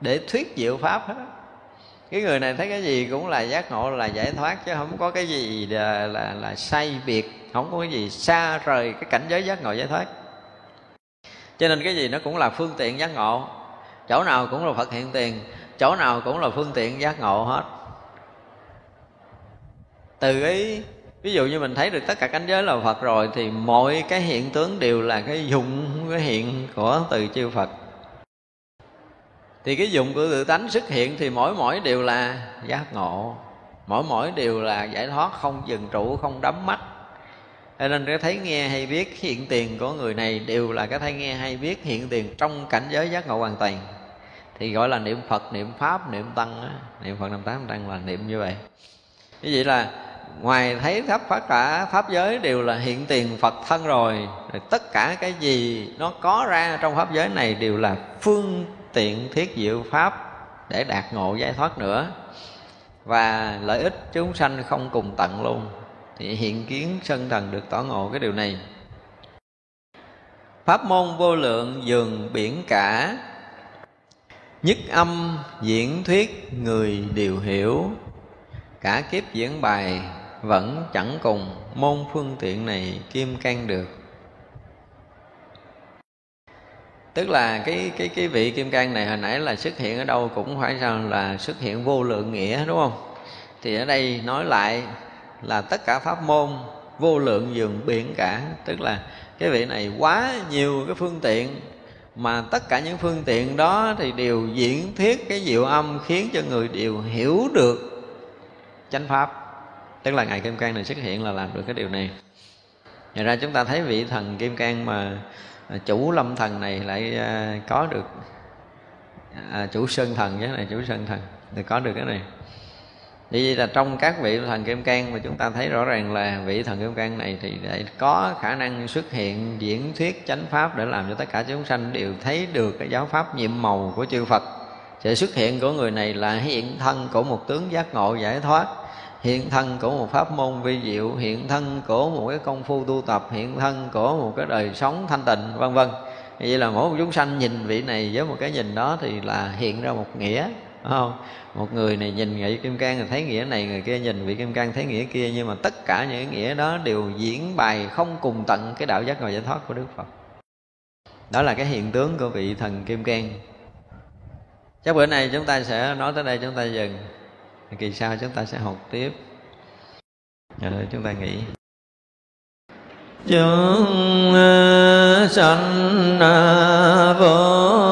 để thuyết diệu pháp hết. Cái người này thấy cái gì cũng là giác ngộ là giải thoát chứ không có cái gì là là, là sai biệt không có cái gì xa rời cái cảnh giới giác ngộ giải thoát. Cho nên cái gì nó cũng là phương tiện giác ngộ. Chỗ nào cũng là phật hiện tiền chỗ nào cũng là phương tiện giác ngộ hết. Từ cái ví dụ như mình thấy được tất cả cảnh giới là phật rồi thì mọi cái hiện tướng đều là cái dụng, cái hiện của từ chư phật. Thì cái dụng của tự tánh xuất hiện thì mỗi mỗi đều là giác ngộ, mỗi mỗi đều là giải thoát, không dừng trụ, không đắm mắt. Cho nên cái thấy nghe hay biết hiện tiền của người này đều là cái thấy nghe hay biết hiện tiền trong cảnh giới giác ngộ hoàn toàn. Thì gọi là niệm phật, niệm pháp, niệm tăng niệm phật năm tám tăng là niệm như vậy. Như vậy là ngoài thấy khắp tất cả pháp giới đều là hiện tiền phật thân rồi. Rồi tất cả cái gì nó có ra trong pháp giới này đều là phương tiện thiết diệu pháp để đạt ngộ giải thoát nữa. Và lợi ích chúng sanh không cùng tận luôn. Thì hiện kiến sân thần được tỏ ngộ cái điều này. Pháp môn vô lượng dường biển cả. Nhất âm diễn thuyết người đều hiểu. Cả kiếp diễn bài vẫn chẳng cùng môn phương tiện này kim can được. Tức là cái cái cái vị kim cang này hồi nãy là xuất hiện ở đâu cũng phải sao là xuất hiện vô lượng nghĩa, đúng không? Thì ở đây nói lại là tất cả pháp môn vô lượng dường biển cả. Tức là cái vị này quá nhiều cái phương tiện, mà tất cả những phương tiện đó thì đều diễn thuyết cái diệu âm khiến cho người đều hiểu được chánh pháp tức là ngài kim cang này xuất hiện là làm được cái điều này. Ngoài ra chúng ta thấy vị thần kim cang mà à, chủ lâm thần này lại à, có được à, chủ sơn thần cái này chủ sơn thần thì có được cái này. Vì là trong các vị thần kim cang mà chúng ta thấy rõ ràng là vị thần kim cang này thì lại có khả năng xuất hiện diễn thuyết chánh pháp để làm cho tất cả chúng sanh đều thấy được cái giáo pháp nhiệm màu của chư Phật. Sự xuất hiện của người này là hiện thân của một tướng giác ngộ giải thoát hiện thân của một pháp môn vi diệu, hiện thân của một cái công phu tu tập, hiện thân của một cái đời sống thanh tịnh, vân vân. Vậy là mỗi một chúng sanh nhìn vị này với một cái nhìn đó thì là hiện ra một nghĩa không? Một người này nhìn vị kim cang thì thấy nghĩa này, người kia nhìn vị kim cang thấy nghĩa kia, nhưng mà tất cả những nghĩa đó đều diễn bài không cùng tận cái đạo giác ngồi giải thoát của đức phật. Đó là cái hiện tướng của vị thần kim cang. Chắc bữa nay chúng ta sẽ nói tới đây, chúng ta dừng kỳ sau chúng ta sẽ học tiếp. Rồi chúng ta nghỉ chúng ờ, sanh ờ, vô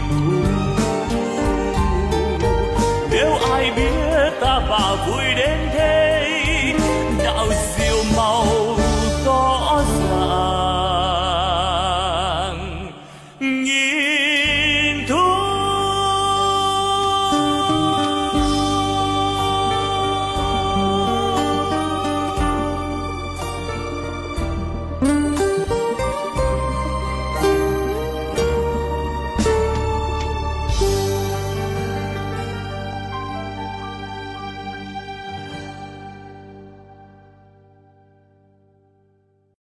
nếu ai biết ta và vui đến thế